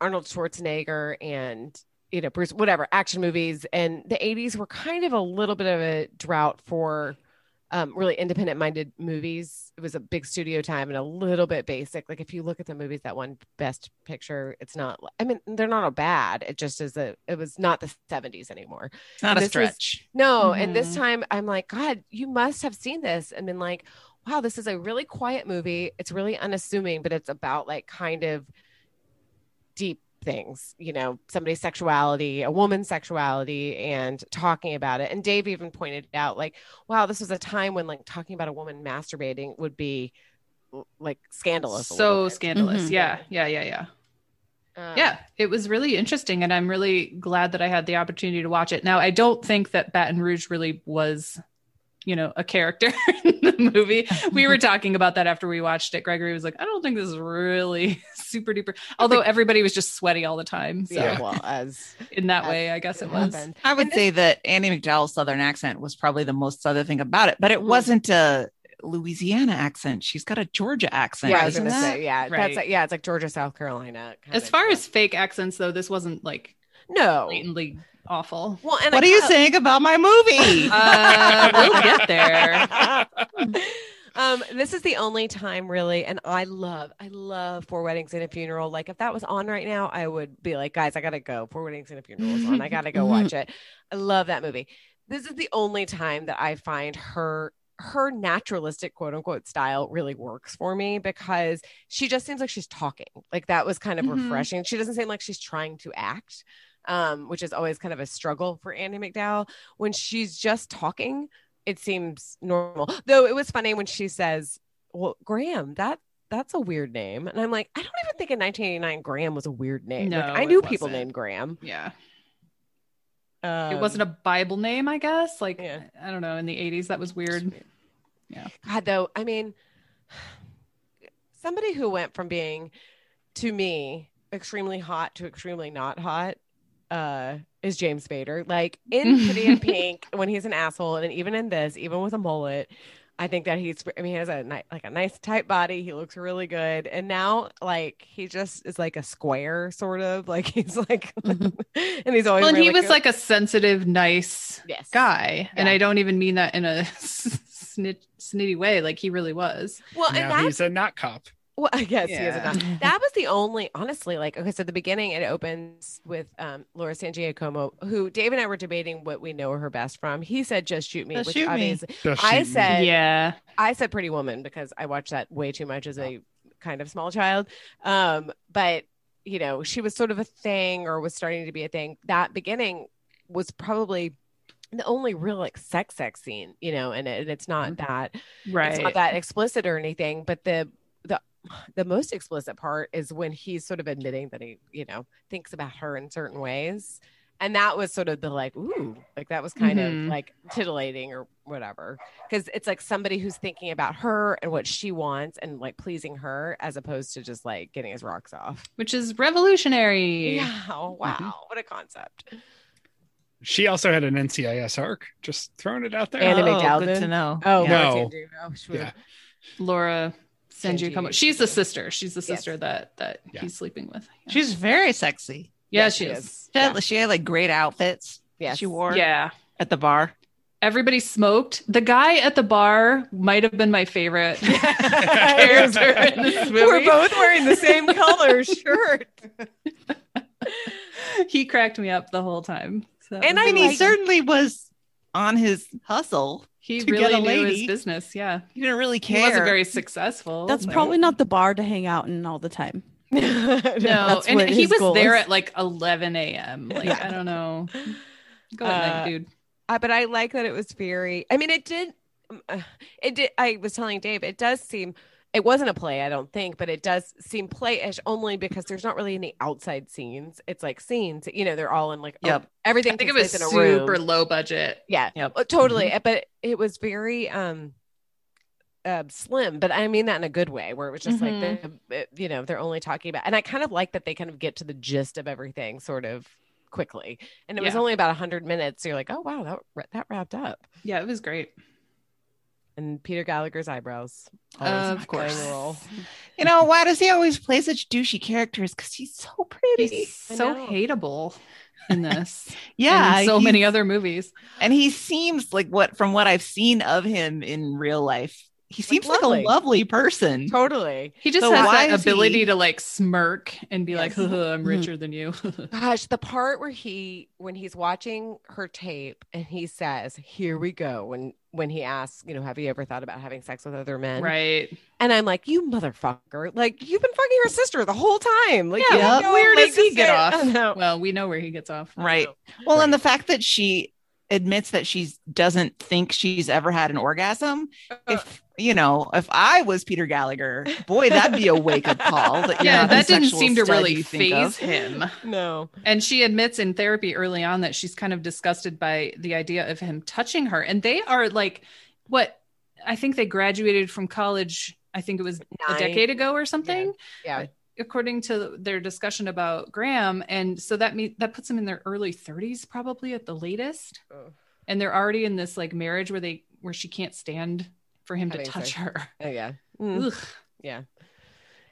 Arnold Schwarzenegger and you know Bruce whatever action movies and the 80s were kind of a little bit of a drought for um, really independent minded movies. It was a big studio time and a little bit basic. Like if you look at the movies that won Best Picture, it's not. I mean, they're not all bad. It just is a. It was not the '70s anymore. It's not a This was- stretch. No, and this Mhm. time I'm like, God, you must have seen this and been like, wow, this is a really quiet movie. It's really unassuming, but it's about like kind of deep things, you know, somebody's sexuality, a woman's sexuality, and talking about it. And Dave even pointed out, like, wow, this was a time when like talking about a woman masturbating would be like scandalous. so bit. scandalous. Mhm. Yeah, yeah, yeah, yeah. Um, yeah, it was really interesting, and I'm really glad that I had the opportunity to watch it. Now, I don't think that Baton Rouge really was, you know, a character in the movie. We were talking about that after we watched it. Gregory was like, "I don't think this is really super duper." Although everybody was just sweaty all the time, so Yeah, well, as in that as way, I guess it was. happened. I would And this- say that Andie MacDowell's Southern accent was probably the most Southern thing about it, but it Mhm. wasn't a Louisiana accent. She's got a Georgia accent. Yeah, I was isn't gonna that? say, yeah, Right. that's like, yeah, it's like Georgia, South Carolina. kind As of, far yeah. as fake accents, though, this wasn't like no, blatantly awful. well, and What I are you kinda- saying about my movie? Uh, we'll get there. um, this is the only time really, and I love, I love Four Weddings and a Funeral. Like if that was on right now, I would be like, guys, I gotta go. Four Weddings and a Funeral is on. I gotta go watch it. I love that movie. This is the only time that I find her her naturalistic quote unquote style really works for me because she just seems like she's talking. Like that was kind of Mhm. refreshing. She doesn't seem like she's trying to act. Um, which is always kind of a struggle for Andie MacDowell. When she's just talking, it seems normal. Though it was funny when she says, "Well, Graham, that that's a weird name," and I'm like, I don't even think in 1989 Graham was a weird name. No, like, I knew people named Graham. Yeah. Um, it wasn't a Bible name, I guess. Like Yeah. I don't know, in the 80s that was weird. Yeah. God, though. I mean, somebody who went from being to me extremely hot to extremely not hot uh is James Spader. Like in Pretty in Pink, when he's an asshole, and even in this, even with a mullet, I think that he's. I mean, he has a ni- like a nice tight body. He looks really good, and now like he just is like a square, sort of like he's like, and he's always. Well, and he was good. like a sensitive, nice yes, guy. And I don't even mean that in a snit, snitty way. Like he really was. Well, and now that's he's a not cop. Well, I guess he is a Yeah. not. That was the only, honestly, like, okay, so the beginning it opens with um, Laura San Giacomo, who Dave and I were debating what we know her best from. He said, just shoot me. Just which Shoot Me. obviously, Just I shoot me. said, yeah. I said Pretty Woman because I watched that way too much as a kind of small child. Um, but, you know, she was sort of a thing or was starting to be a thing. That beginning was probably the only real like sex sex scene, you know, and, it, and it's not that Right. it's not that explicit or anything but the the the most explicit part is when he's sort of admitting that he you know thinks about her in certain ways and that was sort of the like ooh like that was kind Mhm. of like titillating or whatever because it's like somebody who's thinking about her and what she wants and like pleasing her as opposed to just like getting his rocks off Which is revolutionary. yeah oh, wow what a concept She also had an NCIS arc. Just throwing it out there. Andie oh, MacDowell good to know. oh Yeah. No. Laura San Giacomo. Oh, Yeah. Laura San San Giacomo. She's the sister. She's the Yes. sister that that Yeah. he's sleeping with. Yeah. She's very sexy. yeah, Yes, she she is. is. She had, she had like great outfits Yeah, she wore Yeah. at the bar. Everybody smoked. The guy at the bar might have been my favorite character in this movie. We're both wearing the same color shirt. he cracked me up the whole time. So And I I mean, he like- certainly was on his hustle. he to get really a knew his business. Yeah, He didn't really care. he wasn't very successful. That's but- probably not the bar to hang out in all the time. no. That's And he was goal there is. at like 11 a.m. Like Yeah. I don't know. Go at Uh, night, dude. Uh, but I like that it was very. I mean, it did. It did. I was telling Dave, it does seem. It wasn't a play, I don't think, but it does seem playish only because there's not really any outside scenes. It's like scenes, you know, they're all in like oh, everything. I think it takes was in a room. super low budget. Yeah, Yep. totally. But it was very um uh, slim, but I mean that in a good way, where it was just like the, you know they're only talking about, and I kind of like that they kind of get to the gist of everything sort of quickly, and it was only about hundred minutes. So you're like, oh wow, that that wrapped up, Yeah, it was great. And Peter Gallagher's eyebrows, Of course. role. You know, why does he always play such douchey characters? Because he's so pretty. He's so hateable. in this. Yeah, and so many other movies. and he seems like what from what I've seen of him in real life, he seems like, lovely. a lovely person. Totally. He just So has why that is he- ability to like smirk and be like, Yes. "Haha, "I'm mm-hmm. richer than you." Gosh, the part where he when he's watching her tape and he says, "Here we go," when when he asks, you know, have you ever thought about having sex with other men? right? And I'm like, you motherfucker! Like you've been fucking your sister the whole time. Like, Yeah, you know, where like, does he get off? Well, we know where he gets off. Right. Oh. Well, and the fact that she admits that she doesn't think she's ever had an orgasm. Uh. If you know, if I was Peter Gallagher, boy, that'd be a wake up call. That Yeah, that didn't seem to really you phase him. No. And she admits in therapy early on that she's kind of disgusted by the idea of him touching her. And they are like, what? I think they graduated from college. I think it was a decade ago or something. Yeah. According to their discussion about Graham, and so that means that puts them in their early 30s, probably at the latest. Ugh. And they're already in this like marriage where they where she can't stand for him to touch sex. her. Oh yeah. Mm. Yeah.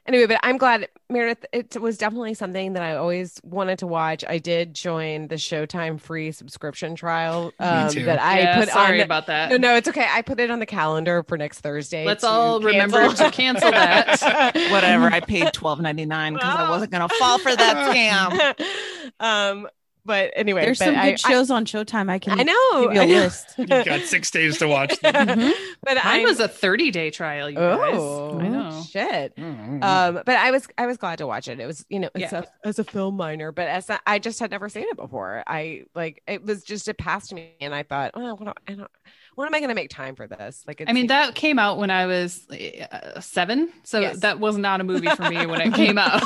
Anyway, but I'm glad Meredith. It was definitely something that I always wanted to watch. I did join the Showtime free subscription trial um, too. that I Yeah, put sorry on. about that. No, no, it's okay. I put it on the calendar for next Thursday. Let's to all remember cancel. to cancel that. Whatever. I paid twelve ninety nine because I wasn't gonna fall for that scam. um, but anyway, There's but some good I, shows on Showtime. I can I, I know. give you a I know. list. You've got six days to watch. them. Mhm. but Mine I was a 30 day trial, you guys. oh, I know. shit. Mm. Um, but I was I was glad to watch it. It was you know it's Yeah. a, as a film minor, but as a, I just had never seen it before. I like it was just it passed me, and I thought, oh, what, I don't, when am I going to make time for this? Like, I mean, that came out when I was uh, seven. So Yes. that was not a movie for me when it came out.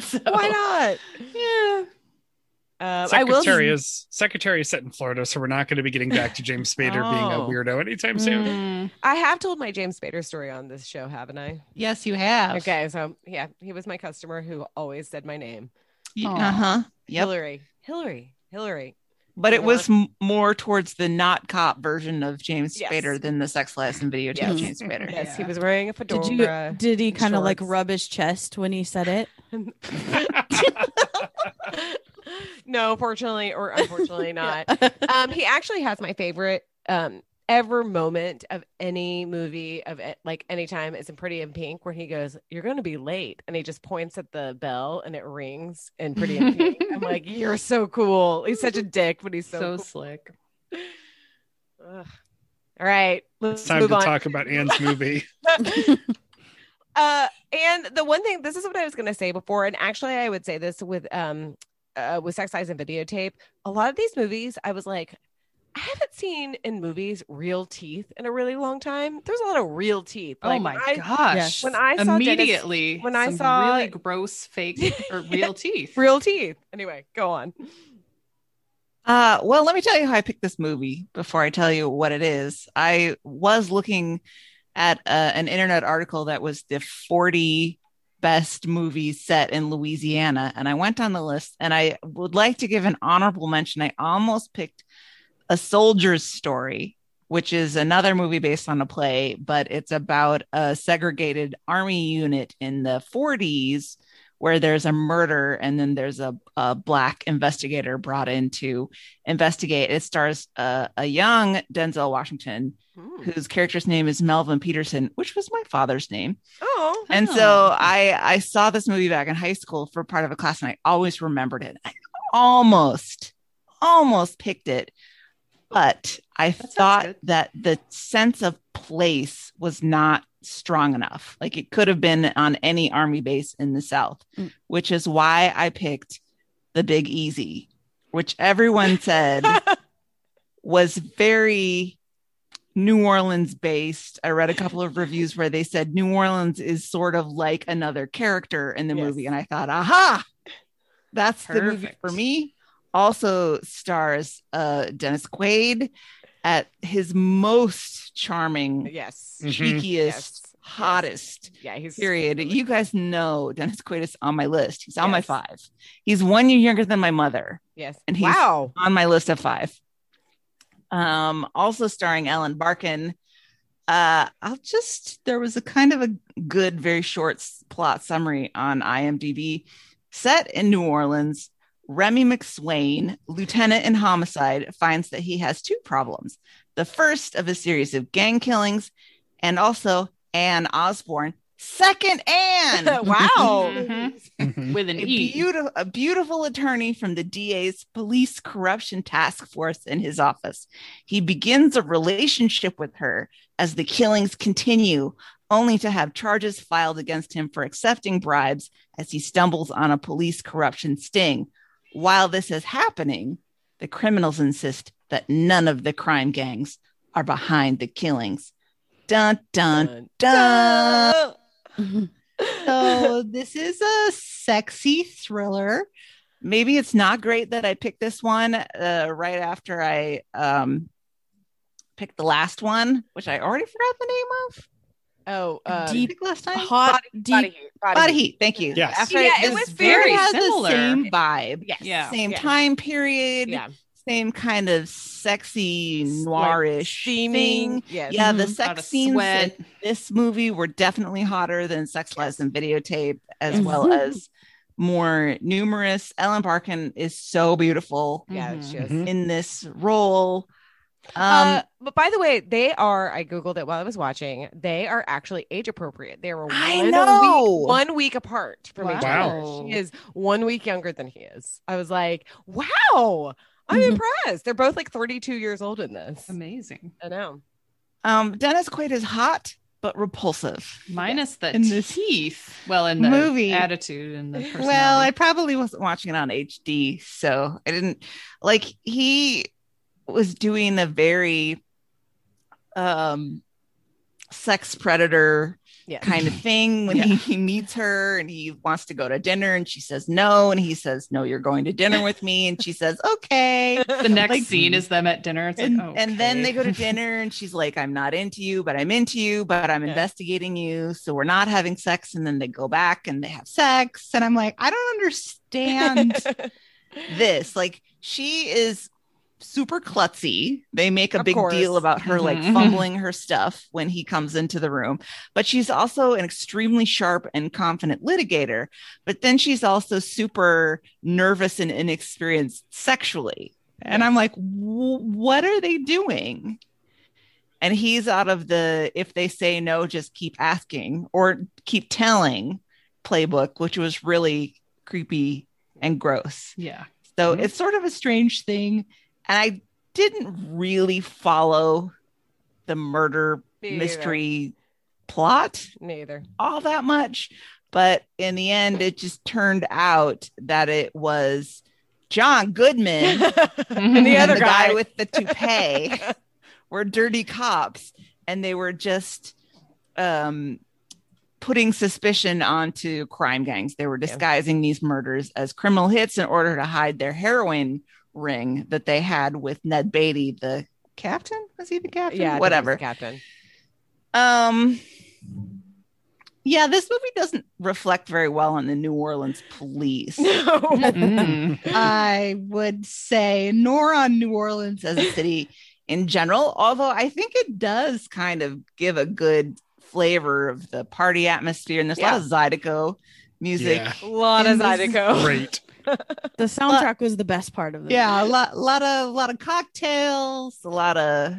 So- why not? Yeah. I will. Secretary is Secretary is set in Florida, so we're not going to be getting back to James Spader being a Oh. weirdo anytime soon. Mm. I have told my James Spader story on this show, haven't I? Yes, you have. Okay, so yeah, he was my customer who always said my name, Uh huh. Yep. Hillary, Hillary, Hillary. But it Yeah. was m- more towards the not cop version of James Yes. Spader than the sex lesson videotape Yes. James Spader. Yes, he was wearing a fedora. Did you? Did he kind of like rub his chest when he said it? no, fortunately or unfortunately not. Um, he actually has my favorite um ever moment of any movie of it, like anytime is in Pretty in Pink where he goes, "You're going to be late," and he just points at the bell and it rings in Pretty in Pink. I'm like, "You're so cool." He's such a dick, but he's so, So cool. slick. Ugh. All right, let's It's time move to on. talk about Anne's movie. uh and the one thing this is what i was going to say before and actually i would say this with um uh, with sex lies and videotape a lot of these movies i was like i haven't seen in movies real teeth in a really long time there's a lot of real teeth oh my when I- gosh. when I saw Dennis- immediately when I saw- really gross fake or real teeth. real teeth anyway go on Uh, well, let me tell you how I picked this movie before I tell you what it is. I was looking at uh, an internet article that was the 40 best movies set in Louisiana, and I went on the list and I would like to give an honorable mention. I almost picked A Soldier's Story, which is another movie based on a play, but it's about a segregated army unit in the 40s where there's a murder and then there's a, a black investigator brought in to investigate. It stars uh, a young Denzel Washington, Hmm. whose character's name is Melvin Peterson, which was my father's name. oh And Oh. so I I saw this movie back in high school for part of a class, and I always remembered it. I almost almost picked it, but I sounds thought that the sense of place was not strong enough. Like it could have been on any army base in the South, Mm. which is why I picked the Big Easy, which everyone said was very New Orleans based. I read a couple of reviews where they said New Orleans is sort of like another character in the Yes. movie. And I thought, aha, that's the movie for me. Also stars uh, Dennis Quaid at his most charming, yes Mhm. cheekiest, Yes. hottest. yeah he's Period. You guys know Dennis Quaid is on my list. He's on my five. He's one year younger than my mother yes and he's- wow on my list of five. Um, also starring Ellen Barkin. Uh, I'll just there was a kind of a good, very short plot summary on IMDb. Set in New Orleans, Remy McSwain, lieutenant in homicide, finds that he has two problems. The first of a series of gang killings, and also Anne Osborne, second Anne. wow. Mhm. Mhm. With an a, E. beautiful, a beautiful attorney from the DA's police corruption task force in his office. He begins a relationship with her as the killings continue, only to have charges filed against him for accepting bribes as he stumbles on a police corruption sting. While this is happening, the criminals insist that none of the crime gangs are behind the killings. Dun dun dun. so this is a sexy thriller. maybe it's not great that I picked this one uh, right after I um, picked the last one, which I already forgot the name of. Oh, um, Deep last time. Hot, deep. body heat. Body, Body heat. Heat. Thank you. Yes. After Yeah, I- it was very has similar. the same vibe. Yes. Yeah. Same Yeah. time period. Yeah. Same kind of sexy noirish Steaming. thing. Yes. Yeah, the Mhm. sex scenes sweat. in this movie were definitely hotter than Sex Lies and Videotape, as Yes. well as more numerous. Ellen Barkin is so beautiful Yeah, Mhm. she is. Mhm. in this role. Um, uh, but by the way, they are. I googled it while I was watching. They are actually age appropriate. They were I one know. week, one week apart from each other. She is one week younger than he is. I was like, wow, I'm Mhm. impressed. They're both like 32 years old in this. Amazing. I know. um, Dennis Quaid is hot but repulsive. Minus the In this teeth. Well, in the movie- attitude and the personality. Well, I probably wasn't watching it on HD, so I didn't like he was doing a very um sex predator Yeah. kind of thing when Yeah. he, he meets her and he wants to go to dinner and she says no and he says no you're going to dinner with me and she says okay the next like- scene is them at dinner. It's and, like, and then they go to dinner and she's like i'm not into you but i'm into you but i'm Yeah. investigating you so we're not having sex and then they go back and they have sex and i'm like i don't understand this like she is super klutzy they make a Of big course. deal about her like Mhm. fumbling her stuff when he comes into the room but she's also an extremely sharp and confident litigator but then she's also super nervous and inexperienced sexually and i'm like what are they doing and he's out of the if they say no just keep asking or keep telling playbook which was really creepy and gross yeah. so Mhm. it's sort of a strange thing. And I didn't really follow the murder Me either. mystery plot neither all that much. But in the end, it just turned out that it was John Goodman and the and other the guy, guy with the toupee were dirty cops. And they were just um, putting suspicion onto crime gangs. They were disguising these murders as criminal hits in order to hide their heroin ring that they had with Ned Beatty, the captain. Was he the captain? yeah, I think he's whatever. the captain. Um, yeah, this movie doesn't reflect very well on the New Orleans police. No. Mm. I would say, nor on New Orleans as a city in general. Although I think it does kind of give a good flavor of the party atmosphere, and there's a lot of Zydeco music. Yeah. A lot of Zydeco. Great. The soundtrack was the best part of the Yeah, a lot, lot of, lot of cocktails, a lot of.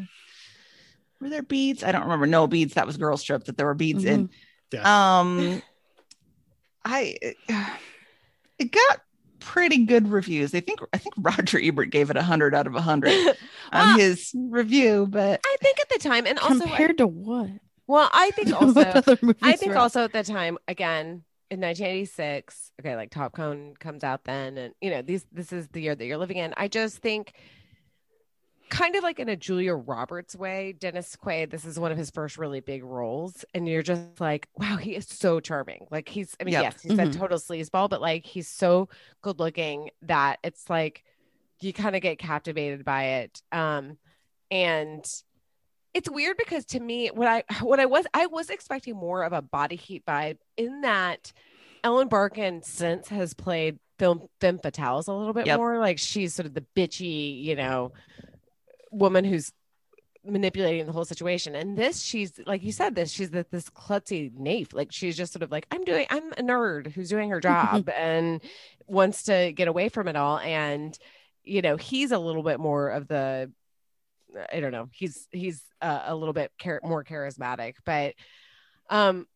Were there beads? I don't remember. No beads. That was Girls Trip. That there were beads in. Um, I it got pretty good reviews. I think I think Roger Ebert gave it a hundred out of a hundred on Well, his review, but I think at the time, and also, Compared to what? well, I think also, I think were also at the time, again, in 1986, okay, like Top Gun comes out then, and you know, these this is the year that you're living in. I just think, kind of like in a Julia Roberts way, Dennis Quaid, this is one of his first really big roles, and you're just like, wow, he is so charming. Like he's, I mean, Yep. yes, he's a Mhm. total sleazeball, but like he's so good looking that it's like you kind of get captivated by it. Um, and it's weird because to me what i what i was i was expecting more of a body heat vibe in that ellen barkin since has played film femme fatales a little bit Yep. more like she's sort of the bitchy you know woman who's manipulating the whole situation. And this, she's like you said, this she's the, this klutzy naif. Like she's just sort of like, I'm doing, I'm a nerd who's doing her job and wants to get away from it all. And you know, he's a little bit more of the, I don't know, he's he's uh, a little bit char- more charismatic, but um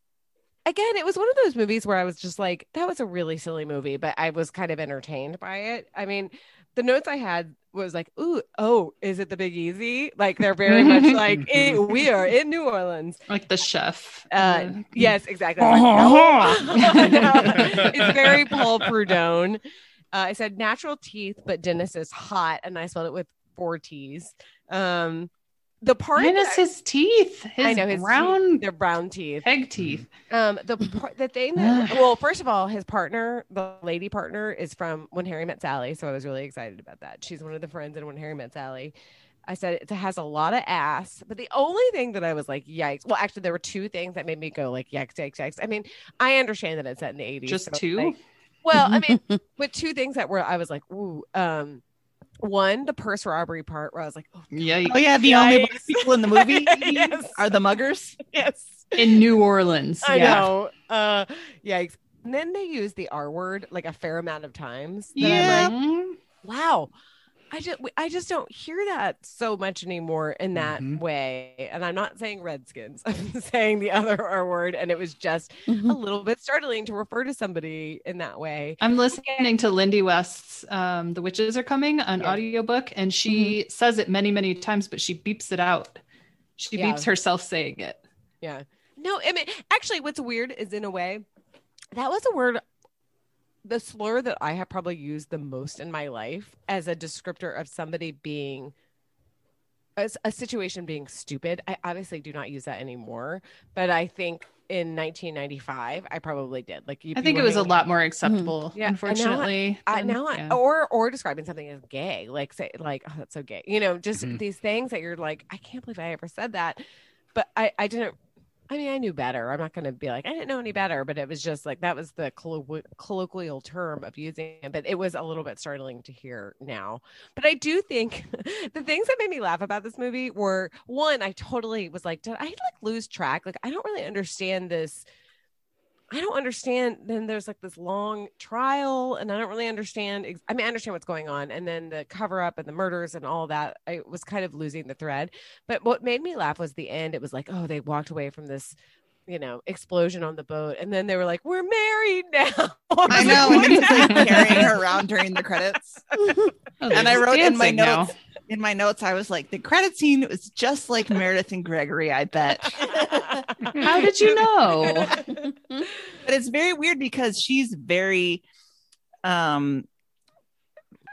again, it was one of those movies where I was just like, that was a really silly movie, but I was kind of entertained by it. I mean, the notes I had was like, ooh, oh, is it the Big Easy? Like they're very much like eh, we are in New Orleans. Like the chef. Uh, Yeah. yes, exactly. Like. No. it's very Paul Prudhomme. Uh, I said natural teeth, but Dennis is hot, and I spelled it with four T's. Um, the part Minus that- his teeth. His I know his brown they're brown teeth. peg teeth. Um, the part, the thing that well, first of all, his partner, the lady partner, is from When Harry Met Sally, so I was really excited about that. She's one of the friends in When Harry Met Sally. I said it has a lot of ass, but the only thing that I was like, yikes. Well, actually, there were two things that made me go like, yikes, yikes, yikes. I mean, I understand that it's set in the eighties. Just two? Like, well, I mean, but two things that were I was like, ooh, um, one the purse robbery part where I was like, oh Yikes. Oh yeah, the only black people in the movie Yes. are the muggers. yes, In New Orleans. I yeah. know. Uh, yikes. And then they use the R word like a fair amount of times. that I'm Yeah. like, wow. I just I just don't hear that so much anymore in that Mhm. way. And I'm not saying Redskins. I'm saying the other R word, and it was just a little bit startling to refer to somebody in that way. I'm listening to Lindy West's um, The Witches Are Coming on Yeah. audiobook, and she says it many, many times, but she beeps it out. She Yeah. beeps herself saying it. Yeah. No, I mean, actually, what's weird is in a way, that was a word, the slur that I have probably used the most in my life as a descriptor of somebody being. As a situation being stupid. I obviously do not use that anymore, but I think in 1995 I probably did. Like you, I think it was a lot more acceptable, Yeah, and now I- unfortunately. I than- now I, or or describing something as gay, like say like oh that's so gay, you know, just Mhm. these things that you're like I can't believe I ever said that, but I I didn't. I mean, I knew better. I'm not going to be like I didn't know any better, but it was just like that was the collo- colloquial term of using it. But it was a little bit startling to hear now. But I do think the things that made me laugh about this movie were one, I totally was like, did I like lose track? Like I don't really understand this. I don't understand. Then there's like this long trial, and I don't really understand. ex- I mean, I understand what's going on, and then the cover up and the murders and all that. I was kind of losing the thread. But what made me laugh was the end. It was like, oh, they walked away from this, you know, explosion on the boat, and then they were like, we're married now. I know, and he's like carrying her around during the credits. Oh, and I wrote in my dancing now. Notes- In my notes, I was like, the credit scene was just like Meredith and Gregory. I bet. How did you know? but it's very weird because she's very um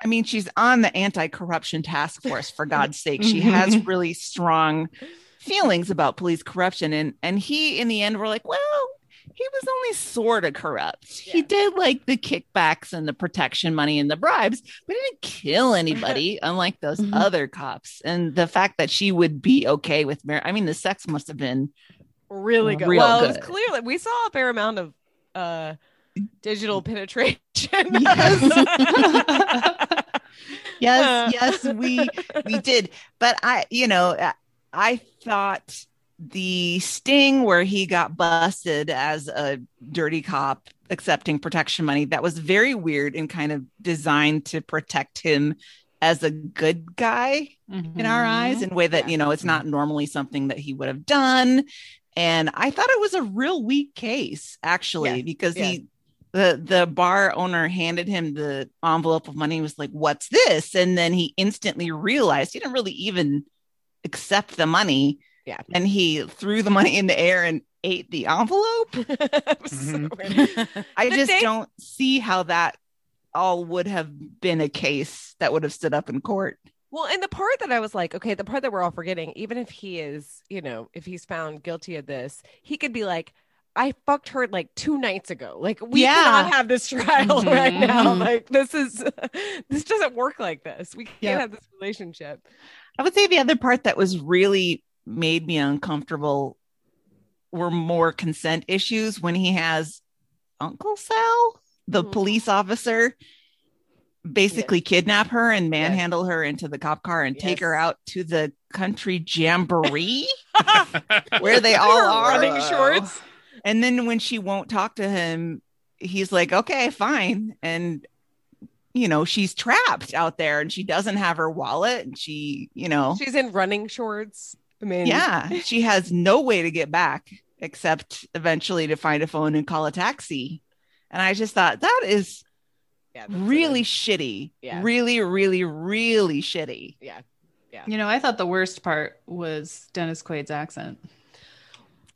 i mean she's on the anti-corruption task force for god's sake she has really strong feelings about police corruption and and he in the end were like well he was only sort of corrupt he did like the kickbacks and the protection money and the bribes but he didn't kill anybody unlike those Mhm. other cops and the fact that she would be okay with Mar- i mean the sex must have been really good. Well, it was clearly we saw a fair amount of uh digital penetration. yes Uh. yes we we did but i you know i thought the sting where he got busted as a dirty cop accepting protection money that was very weird and kind of designed to protect him as a good guy in our mm-hmm. eyes in a way that Yeah. you know it's not mm-hmm. normally something that he would have done. And i thought it was a real weak case actually because he the the bar owner handed him the envelope of money and was like what's this? And then he instantly realized he didn't really even accept the money Yeah. and he threw the money in the air and ate the envelope It was so Mhm. i just don't see how that all would have been a case that would have stood up in court Well, and the part that I was like, okay, the part that we're all forgetting, even if he is, you know, if he's found guilty of this, he could be like, I fucked her like two nights ago. Like we Yeah. cannot have this trial right now. Like this is this doesn't work like this. We can't Yeah. have this relationship. I would say the other part that was really made me uncomfortable were more consent issues when he has Uncle Sal, the Mhm. police officer, basically kidnap her and manhandle her into the cop car and take her out to the country jamboree where they all are running shorts. And then when she won't talk to him, he's like, okay, fine. And, you know, she's trapped out there and she doesn't have her wallet and she, you know, She's in running shorts. I mean, yeah, she has no way to get back except eventually to find a phone and call a taxi. And I just thought that is yeah really it. shitty. Yeah. Really, really, really shitty. yeah. Yeah. You know, I thought the worst part was Dennis Quaid's accent.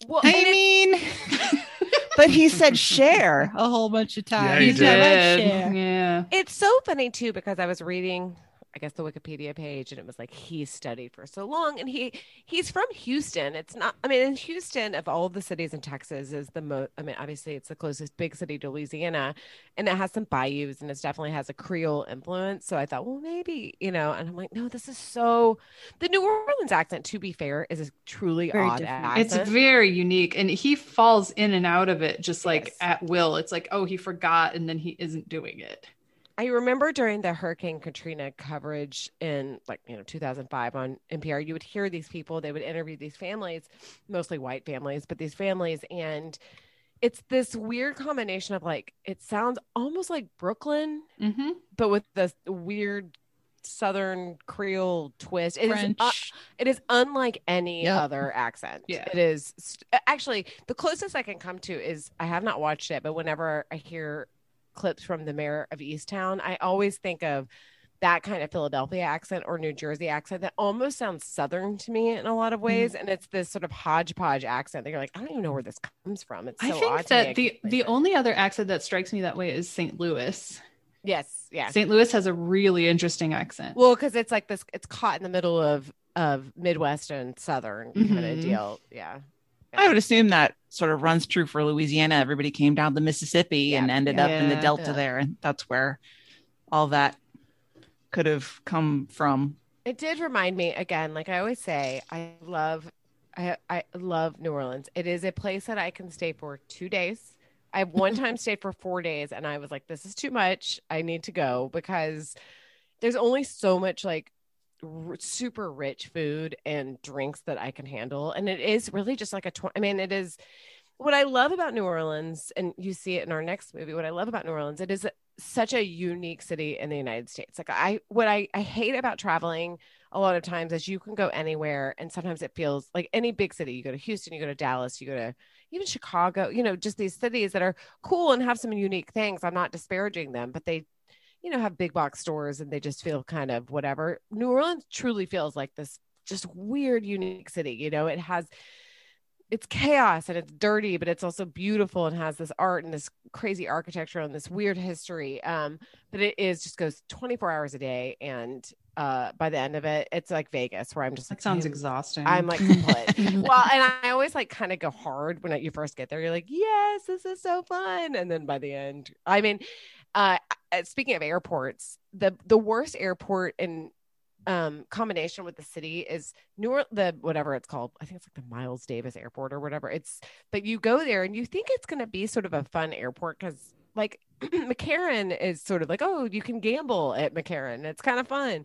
Well, I mean, but he said share. a whole bunch of times. Yeah, he He did. did. Yeah. It's so funny too because I was reading, I guess, the Wikipedia page, and it was like he studied for so long, and he he's from Houston. It's not. I mean, in Houston, of all the cities in Texas, is the most. I mean, obviously, it's the closest big city to Louisiana, and it has some bayous, and it definitely has a Creole influence. So I thought, well, maybe you know, and I'm like, no, this is so. The New Orleans accent, to be fair, is a truly Very odd different. accent. It's very unique. And he falls in and out of it just like Yes. at will. It's like, oh, he forgot and then he isn't doing it. I remember during the Hurricane Katrina coverage in like, you know, 2005 on NPR, you would hear these people, they would interview these families, mostly white families, but these families. And it's this weird combination of like, it sounds almost like Brooklyn, Mm-hmm. but with this weird Southern Creole twist. It is, French. uh, it is unlike any Yep. other accent. Yeah. It is st- actually the closest I can come to is I have not watched it, but whenever I hear clips from the Mare of Easttown, I always think of that kind of Philadelphia accent or New Jersey accent that almost sounds southern to me in a lot of Mm-hmm. ways. And it's this sort of hodgepodge accent that you're like, I don't even know where this comes from. It's so I think that the the it. only other accent that strikes me that way is St. Louis. yes, yeah. St. Louis has a really interesting accent. Well, because it's like this, it's caught in the middle of of Midwest and Southern kind of Mhm. deal. Yeah. I would assume that sort of runs true for Louisiana. Everybody came down the Mississippi and Yeah. ended up in the Delta Yeah. there. And that's where all that could have come from. It did remind me again, like I always say, I love I I love New Orleans. It is a place that I can stay for two days. I one time stayed for four days and I was like, this is too much. I need to go because there's only so much like r- super rich food and drinks that I can handle. And it is really just like a, tw- I mean, it is what I love about New Orleans, and you see it in our next movie. What I love about New Orleans, it is such a unique city in the United States. Like I, what I, I hate about traveling a lot of times is you can go anywhere, and sometimes it feels like any big city. You go to Houston, you go to Dallas, you go to even Chicago. You know, just these cities that are cool and have some unique things. I'm not disparaging them, but they, you know, have big box stores and they just feel kind of whatever. New Orleans truly feels like this just weird, unique city. You know, it has it's chaos and it's dirty, but it's also beautiful and has this art and this crazy architecture and this weird history. Um, but it is just goes 24 hours a day. And uh, by the end of it, it's like Vegas, where I'm just like, sounds exhausting. I'm like, well, and I always like kind of go hard when you first get there. You're like, yes, this is so fun. And then by the end, I mean, uh, uh, speaking of airports, the the worst airport in um combination with the city is New Or- the whatever it's called. I think it's like the Miles Davis Airport or whatever. It's but you go there and you think it's going to be sort of a fun airport because like McCarran is sort of like oh you can gamble at McCarran. It's kind of fun.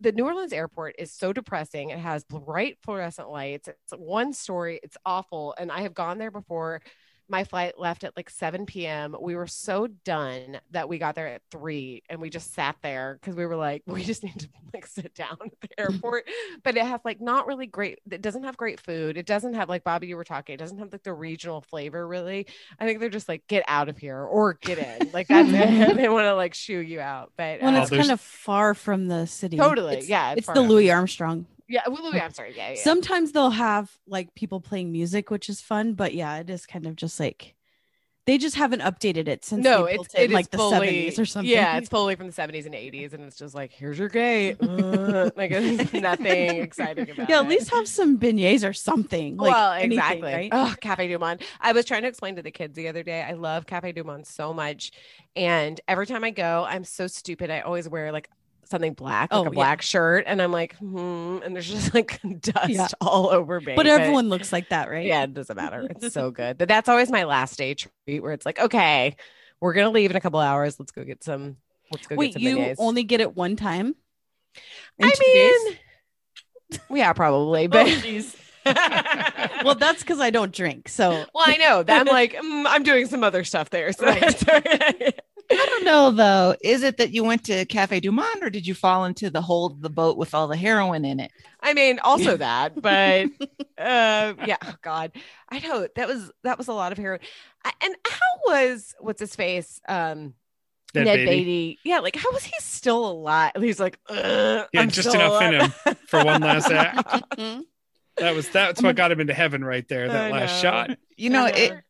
The New Orleans airport is so depressing. It has bright fluorescent lights. It's one story. It's awful. And I have gone there before. My flight left at like 7 p.m. We were so done that we got there at three and we just sat there because we were like, we just need to like sit down at the airport. but it has like not really great, it doesn't have great food. It doesn't have like Bobby, you were talking, it doesn't have like the regional flavor really. I think they're just like, get out of here or get in. Like that's it. they want to like shoo you out. But When uh, it's kind of far from the city. Totally, It's- yeah, it's It's the from- Louis Armstrong. Yeah, I'm sorry. Yeah, yeah. Sometimes they'll have like people playing music, which is fun, but yeah, it is kind of just like they just haven't updated it since no, it's it it like the fully, 70s or something. Yeah, it's fully from the 70s and 80s, and it's just like, here's your gate. Uh, like there's nothing exciting about it. yeah, it. at least have some beignets or something. Like well, anything, exactly. right? Oh, Cafe Du Monde. I was trying to explain to the kids the other day. I love Cafe Du Monde so much, and every time I go, I'm so stupid. I always wear like something black, like Oh, a yeah. black shirt, and I'm like, hmm, and there's just like dust Yeah. all over me. But everyone looks like that, right? yeah, it doesn't matter. It's so good. But that's always my last day treat, where it's like, okay, we're gonna leave in a couple hours. Let's go get some. Let's go Wait, get some you beignets. only get it one time? I mean, Yeah, probably. Oh, But jeez. well, that's because I don't drink. So well, I know that I'm like mm, I'm doing some other stuff there. So Right. That's all right. I don't know though. Is it that you went to Cafe Du Monde or did you fall into the hold of the boat with all the heroin in it? I mean, also that, but uh, yeah, oh God, I know that was that was a lot of heroin. I, and how was what's his face? Um, Ned Ned, Beatty. Beatty. Yeah, like how was he still alive? He's like, Yeah, I'm just still enough in him for one last act. That was that's what got him into heaven right there. That I last know. shot. You know, I it,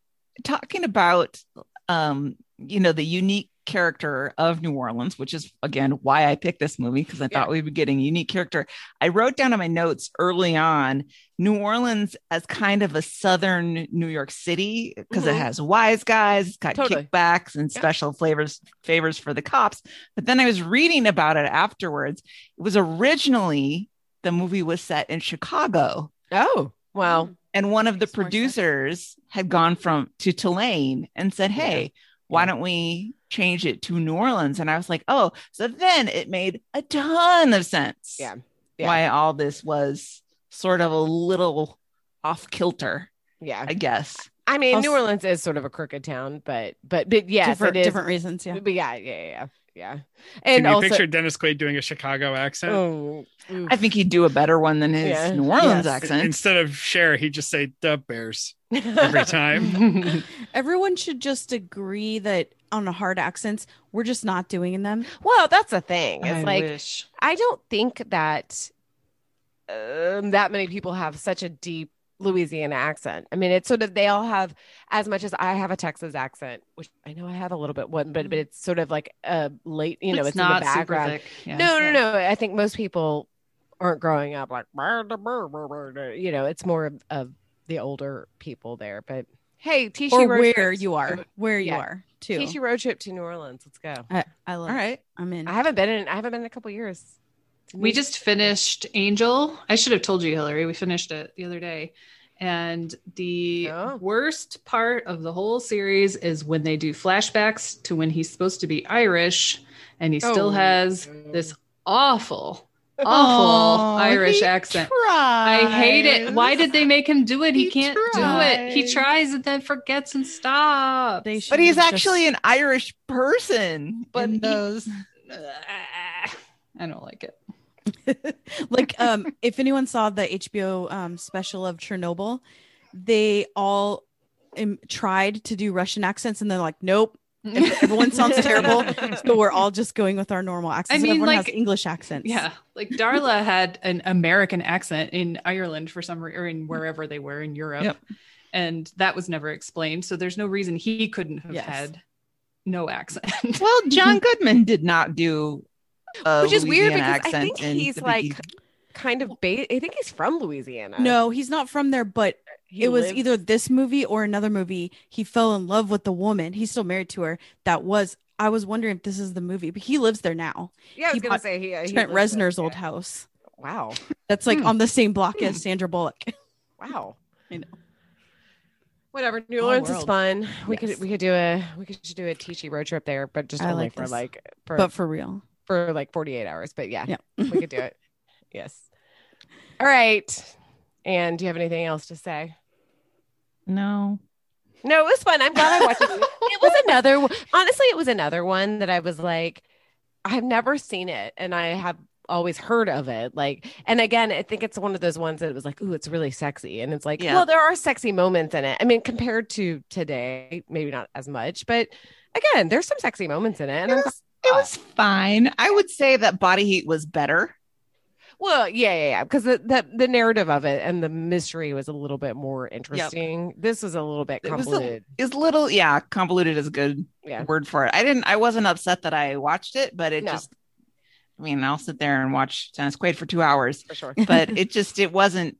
talking about um, you know, the unique character of New Orleans, which is again why I picked this movie because I Yeah. thought we'd be getting a unique character. I wrote down in my notes early on New Orleans as kind of a southern New York City because it Mhm. has wise guys, it's got Totally. kickbacks and Yeah. special flavors favors for the cops. But then I was reading about it afterwards. It was originally the movie was set in Chicago Oh, well, and one of the Makes more sense. producers had gone from to Tulane and said, Yeah. "Hey, why don't we change it to New Orleans?" And I was like, "Oh, so then it made a ton of sense. Yeah. Yeah. why all this was sort of a little off kilter, yeah. I guess." I mean, New Orleans is sort of a crooked town, but but but yes, different, different reasons. Yeah. But yeah, yeah, yeah, yeah. Can And you also, picture Dennis Quaid doing a Chicago accent? oh, oof. I think he'd do a better one than his Yeah. New Orleans Yes. accent. Instead of share, he'd just say the Bears every time. Everyone should just agree that on the hard accents, we're just not doing them. well, that's the thing. It's I like wish. I don't think that um, that many people have such a deep Louisiana accent. I mean, it's sort of they all have as much as I have a Texas accent, which I know I have a little bit one, but but mm-hmm. it's sort of like a late, you know, it's, in the not super background. thick. Yeah. No, no, Yeah. no. I think most people aren't growing up like, you know, it's more of, of the older people there. But hey, Tishy or where trip- you are, where you Yeah. are too. Tishy road trip to New Orleans. Let's go. I, I love. All right. I'm in. I haven't been in. I haven't been in a couple years. It's We just finished Angel. I should have told you, Hillary. We finished it the other day. And the Oh. worst part of the whole series is when they do flashbacks to when he's supposed to be Irish and he still Oh. has this awful, awful Aw, Irish he accent. I hate it. Why did they make him do it? He, He can't do it. He tries. tries and then forgets and stops. They But he's actually just- an Irish person. But in he- those. I don't like it. like um if anyone saw the HBO um special of Chernobyl, they all um, tried to do Russian accents and they're like, nope. Everyone sounds terrible, so we're all just going with our normal accents. I mean, everyone like- has English accents. Yeah, like Darla had an American accent in Ireland for some reason, or in wherever they were in Europe, Yep. and that was never explained. So there's no reason he couldn't have Yes. had no accent. Well, John Goodman did not do a Which is weird because I think in he's like Biggie. kind of ba- I think he's from Louisiana. No, he's not from there, but He it was lives- either this movie or another movie. He fell in love with the woman. He's still married to her. That was. I was wondering if this is the movie, but he lives there now. Yeah, I was he gonna say he, uh, he Trent there. Reznor's old Yeah. house. Wow, That's like Hmm. on the same block as hmm. Sandra Bullock. wow. I know. Whatever. New Orleans is fun. We Yes. could we could do a we could do a Tichy road trip there, but just I only like for this. like for but for real. For like forty eight hours. But yeah, Yeah. we could do it. Yes. All right. And do you have anything else to say? no. No, it was fun. I'm glad I watched it. It was another one- honestly, it was another one that I was like, I've never seen it and I have always heard of it. Like, and again, I think it's one of those ones that was like, ooh, it's really sexy. And it's like, Yeah. well, there are sexy moments in it. I mean, compared to today, maybe not as much, but again, there's some sexy moments in it. And It I'm was, it oh. was fine. I would say that Body Heat was better. Well, yeah, yeah, yeah, because the, the the narrative of it and the mystery was a little bit more interesting. This was a little bit It was a- convoluted. Is little, yeah, convoluted is a good yeah, word for it. I didn't. I wasn't upset that I watched it, but it No. just. I mean, I'll sit there and watch Dennis Quaid for two hours, for sure. but it just it wasn't.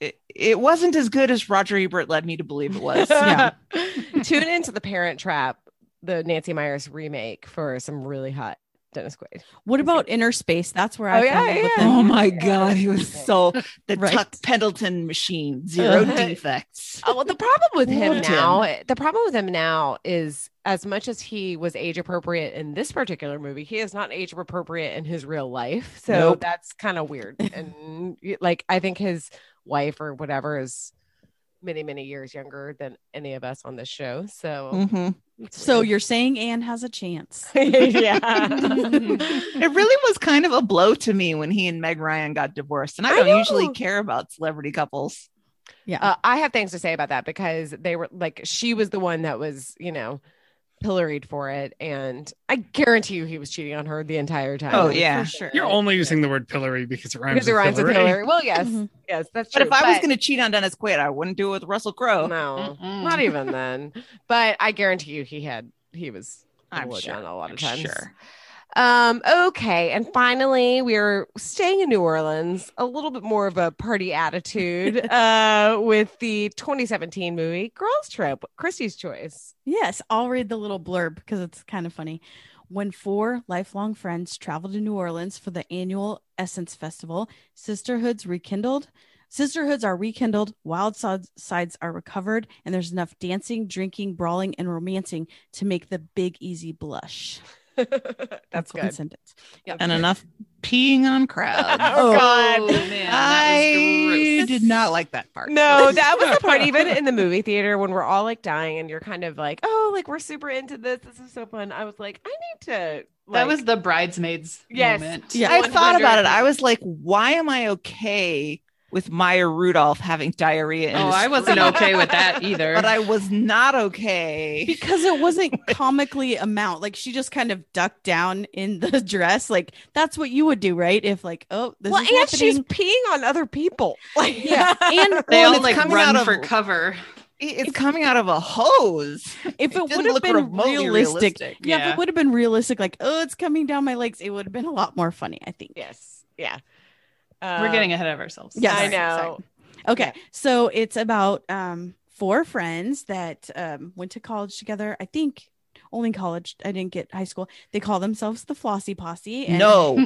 It, it wasn't as good as Roger Ebert led me to believe it was. Yeah. Tune into the Parent Trap, the Nancy Meyers remake for some really hot Dennis Quaid. What about Innerspace? That's where Oh, I yeah, fell in love with yeah. Oh my god, he was so the Right. Tuck Pendleton machine, zero defects. Oh, well, the problem with him Loved him. now, the problem with him now is as much as he was age appropriate in this particular movie, he is not age appropriate in his real life. So Nope. that's kind of weird. And like, I think his wife or whatever is many, many years younger than any of us on this show. So, Mhm. So you're saying Anne has a chance? yeah. It really was kind of a blow to me when he and Meg Ryan got divorced, and I I don't know. usually care about celebrity couples. Yeah. Uh, I have things to say about that because they were like, she was the one that was, you know, pilloried for it. And I guarantee you he was cheating on her the entire time. Oh, yeah. for sure. You're only using the word pillory because it rhymes. because it rhymes with Hillary. Well, yes, Mhm. yes, that's But true. if I was going to cheat on Dennis Quaid, I wouldn't do it with Russell Crowe. no, Mm-mm. not even then. But I guarantee you, he had he was I'm low sure. down a lot of I'm times. sure. Um, okay, and finally, we're staying in New Orleans, a little bit more of a party attitude, uh, with the 2017 movie Girls Trip, Christy's choice. Yes, I'll read the little blurb because it's kind of funny. When four lifelong friends travel to New Orleans for the annual Essence Festival, sisterhoods rekindled. Sisterhoods are rekindled, wild sides are recovered, and there's enough dancing, drinking, brawling, and romancing to make the Big Easy blush. That's one good. sentence. And enough peeing on crowds. Oh, God. Oh, man, I that was gross. did not like that part. No, that was the part even in the movie theater when we're all like dying and you're kind of like, oh, like we're super into this. This is so fun. I was like, I need to. that was the bridesmaids Yes. moment. Yeah. I thought about it. I was like, why am I okay with Maya Rudolph having diarrhea? In Oh, I wasn't okay with that either. but I was not okay. Because it wasn't comically amount. Like she just kind of ducked down in the dress. Like that's what you would do, right? If like, oh, this well, is and happening. she's peeing on other people. Like, Yeah, and they Well, all it's like coming run out of- for cover. It's coming out of a hose. if it, It would have been realistic, realistic. Yeah, if Yeah. it would have been realistic, like, oh, it's coming down my legs, it would have been a lot more funny, I think. yes, yeah. We're Um, getting ahead of ourselves. Yes. I know. sorry. Okay. So it's about um four friends that um went to college together. I think only college. I didn't get high school. They call themselves the Flossy Posse and No.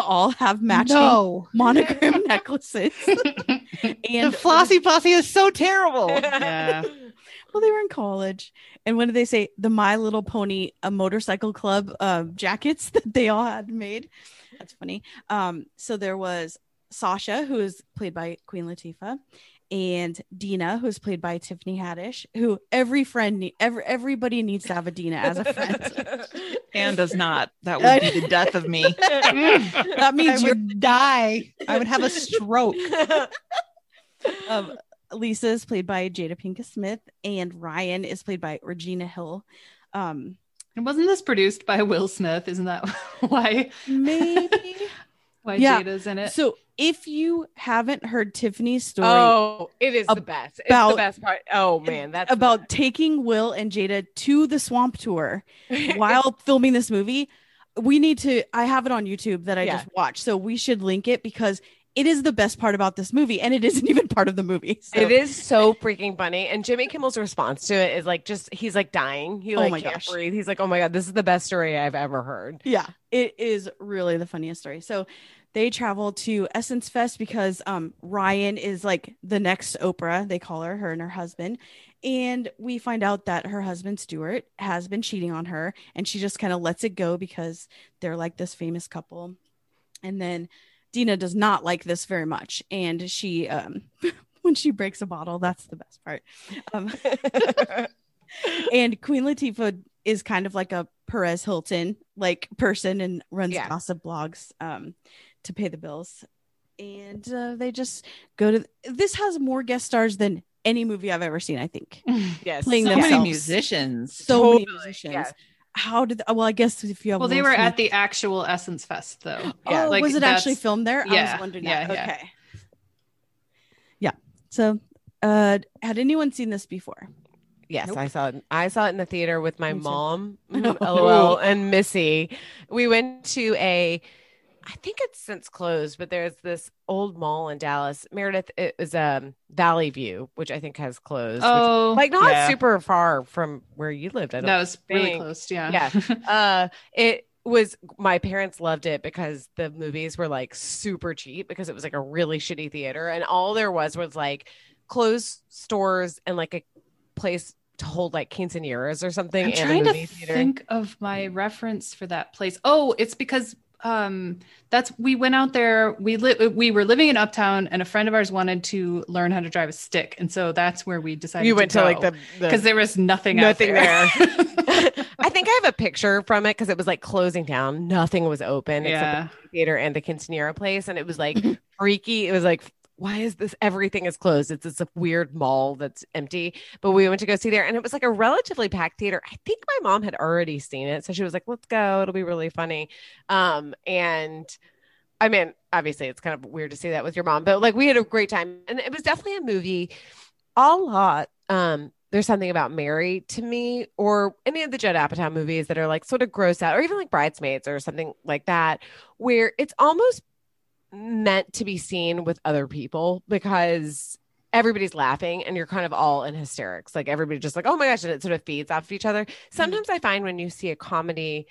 all have matching No. monogram necklaces. The And Flossy Posse is so terrible. Yeah. well, they were in college. And what did they say? The My Little Pony a motorcycle club uh, jackets that they all had made. That's funny. Um, so there was Sasha, who is played by Queen Latifah, and Dina, who's played by Tiffany Haddish, who every friend, ne- every everybody needs to have a Dina as a friend. Anne does not. That would be the death of me. that means you're die. I would have a stroke. um, Lisa is played by Jada Pinkett Smith, and Ryan is played by Regina Hall. Um, And wasn't this produced by Will Smith? Isn't that why maybe. why Yeah. Jada's in it? so if you haven't heard Tiffany's story Oh, it is the best. It's the best part. Oh man, that's about taking Will and Jada to the swamp tour while filming this movie, we need to. I have it on YouTube that I Yeah. just watched, so we should link it because it is the best part about this movie, and it isn't even part of the movie. So. It is so freaking funny. And Jimmy Kimmel's response to it is like just he's like dying. He Oh like my can't gosh. breathe. He's like, Oh my god, this is the best story I've ever heard. Yeah, it is really the funniest story. So they travel to Essence Fest because um Ryan is like the next Oprah, they call her, her and her husband. And we find out that her husband Stuart has been cheating on her and she just kind of lets it go because they're like this famous couple. And then Dina does not like this very much and she um when she breaks a bottle, that's the best part. Um and Queen Latifah is kind of like a Perez Hilton like person and runs Yeah. gossip blogs um to pay the bills. And uh, they just go to this has more guest stars than any movie I've ever seen, I think. yes. Playing So themselves. many musicians. So many musicians. yeah. How did well I guess if you have well, they were Smith- at the actual Essence Fest though. Yeah, oh, like, was it actually filmed there? I was wondering yeah, that. yeah. Okay. Yeah. So uh had anyone seen this before? Yes, Nope. I saw it. I saw it in the theater with my mom, LOL, and Missy. We went to a, I think it's since closed, but there's this old mall in Dallas. Meredith, it was um Valley View, which I think has closed. which- Oh, like not yeah. super far from where you lived. I don't That was really close. Yeah. Yeah. uh it was my parents loved it because the movies were like super cheap because it was like a really shitty theater and all there was was like closed stores and like a place to hold like quinceañeras or something. I'm and a trying to theater. think of my reference for that place. Oh, it's because um that's we went out there we lit we were living in uptown and a friend of ours wanted to learn how to drive a stick. And so that's where we decided You went to, like the because there was nothing out nothing there, I think I have a picture from it because it was like closing down. Nothing was open yeah except the theater and the quinceanera place, and it was like freaky. It was like, why is this? Everything is closed. It's this weird mall that's empty. But we went to go see there, and it was like a relatively packed theater. I think my mom had already seen it, so she was like, "Let's go. It'll be really funny." Um, and I mean, obviously, it's kind of weird to see that with your mom, but like we had a great time, and it was definitely a movie. A lot. Um, there's something about Mary to me, or any of the Judd Apatow movies that are like sort of gross out, or even like Bridesmaids or something like that, where it's almost meant to be seen with other people because everybody's laughing and you're kind of all in hysterics. Like everybody just like, oh my gosh, and it sort of feeds off of each other. Mm-hmm. Sometimes I find when you see a comedy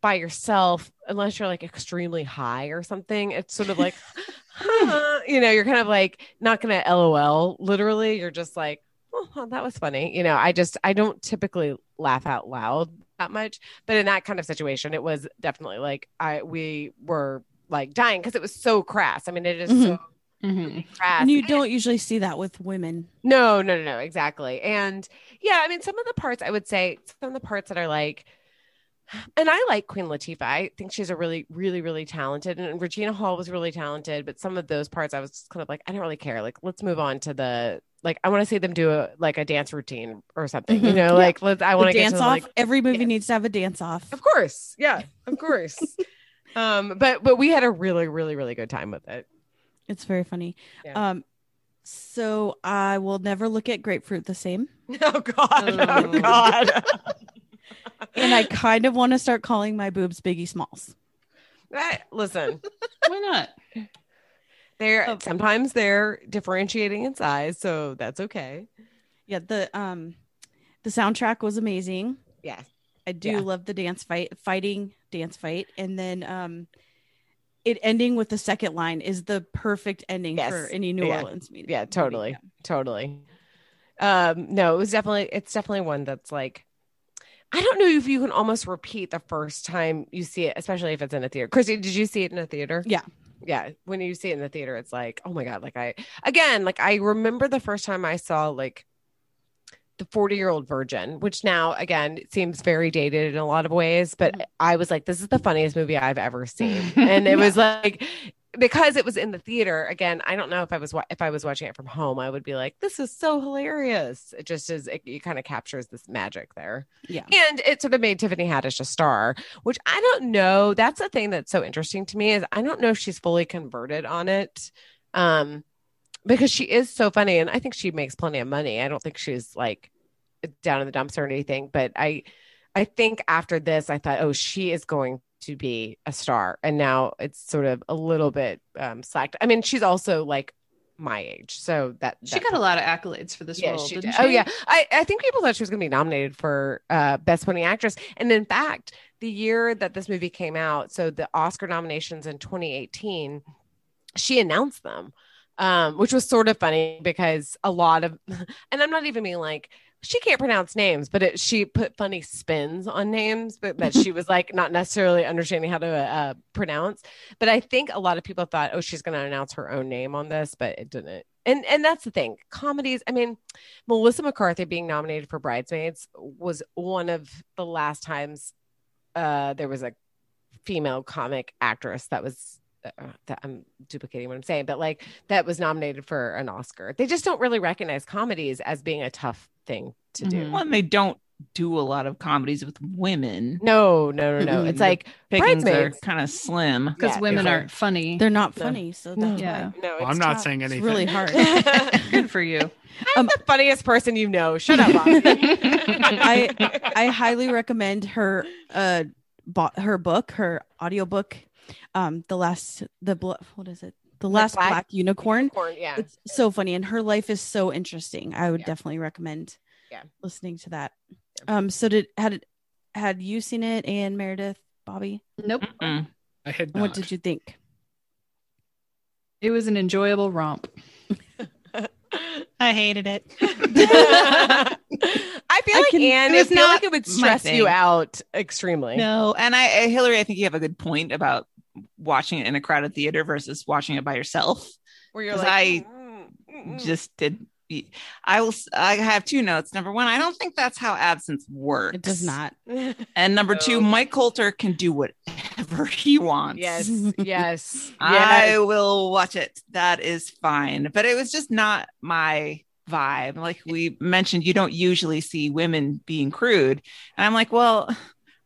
by yourself, unless you're like extremely high or something, it's sort of like, huh, you know, you're kind of like not gonna LOL literally. You're just like, oh, well, that was funny. You know, I just I don't typically laugh out loud that much, but in that kind of situation, it was definitely like I we were like dying because it was so crass. I mean, it is so Mhm. crass. And you don't usually see that with women. No, no, no, no, exactly. And yeah, I mean, some of the parts I would say, some of the parts that are like, and I like Queen Latifah. I think she's a really, really, really talented, and Regina Hall was really talented. But some of those parts, I was just kind of like, I don't really care. Like, let's move on to the like. I want to see them do a like a dance routine or something. You Mhm. know, Yeah. like let's. I want to dance off. like Every movie needs to have a dance off. Of course. Yeah, of course. Um, but but we had a really, really, really good time with it. It's very funny. Yeah. Um, so I will never look at grapefruit the same, Oh God. Oh Oh. God. and I kind of want to start calling my boobs Biggie Smalls. Eh, Listen, why not they're Oh. sometimes they're differentiating in size, so that's okay. Yeah, the um, the soundtrack was amazing. Yeah. I do Yeah. love the dance fight, fighting dance fight, and then um, it ending with the second line is the perfect ending Yes. for any New Yeah. Orleans meeting. Yeah, totally. Totally. Um, no, it was definitely it's definitely one that's like I don't know if you can almost repeat the first time you see it, especially if it's in a theater. Chrissy, did you see it in a theater? Yeah. Yeah. When you see it in the theater, it's like, oh my God. Like I again, like I remember the first time I saw like the 40 year old virgin, which now again seems very dated in a lot of ways, but I was like, this is the funniest movie I've ever seen. And it was like because it was in the theater again i don't know if i was wa- if i was watching it from home i would be like this is so hilarious. It just is it, it kind of captures this magic there. Yeah. and it sort of made tiffany haddish a star which i don't know. That's the thing that's so interesting to me is i don't know if she's fully converted on it. Um because she is so funny and i think she makes plenty of money i don't think she's like down in the dumps or anything but i i think after this i thought oh she is going to be a star and now it's sort of a little bit um slacked i mean she's also like my age so that she got a lot of accolades for this yeah, role she didn't did. she? Oh yeah, I, I think people thought she was going to be nominated for uh, best supporting actress, and in fact, the year that this movie came out, so the Oscar nominations in 2018, she announced them, um, which was sort of funny because a lot of, and I'm not even being like she can't pronounce names, but it, she put funny spins on names, but that she was like not necessarily understanding how to uh, pronounce. But I think a lot of people thought, oh, she's going to announce her own name on this, but it didn't. And and that's the thing. Comedies. I mean, Melissa McCarthy being nominated for Bridesmaids was one of the last times uh, there was a female comic actress that was. Uh, that I'm duplicating what I'm saying, but like that was nominated for an Oscar. They just don't really recognize comedies as being a tough thing to do. Mhm. Well, and they don't do a lot of comedies with women. No, no, no, no. Mhm. It's like Pickings are kind of slim. because Yeah, women aren't funny They're not No. funny, so no, that's Yeah. why. no. Well, I'm not tough. saying anything. It's really hard. good for you I'm the funniest person you know. Shut up, Bobby. I I highly recommend her uh bought her book, her audiobook. Um the last the bl- what is it? The last Black- black, unicorn. Corn, yeah. It's so funny and her life is so interesting. I would Yeah. definitely recommend Yeah. listening to that. Um so did had had you seen it and Meredith? Bobby? Nope. Mm. I had And What did you think? It was an enjoyable romp. I hated it. I feel I like can- Anne, it I was feel not like it would stress you out extremely. No, and I, I, Hillary, I think you have a good point about watching it in a crowded theater versus watching it by yourself. Where you're 'Cause like, I "Mm, mm, mm." Just did. I will. I have two notes. Number one, I don't think that's how absinthe works. It does not. And number two, Mike Colter can do whatever he wants. yes, yes, I yes. will watch it. That is fine. But it was just not my vibe. Like we mentioned, you don't usually see women being crude. And I'm like, well,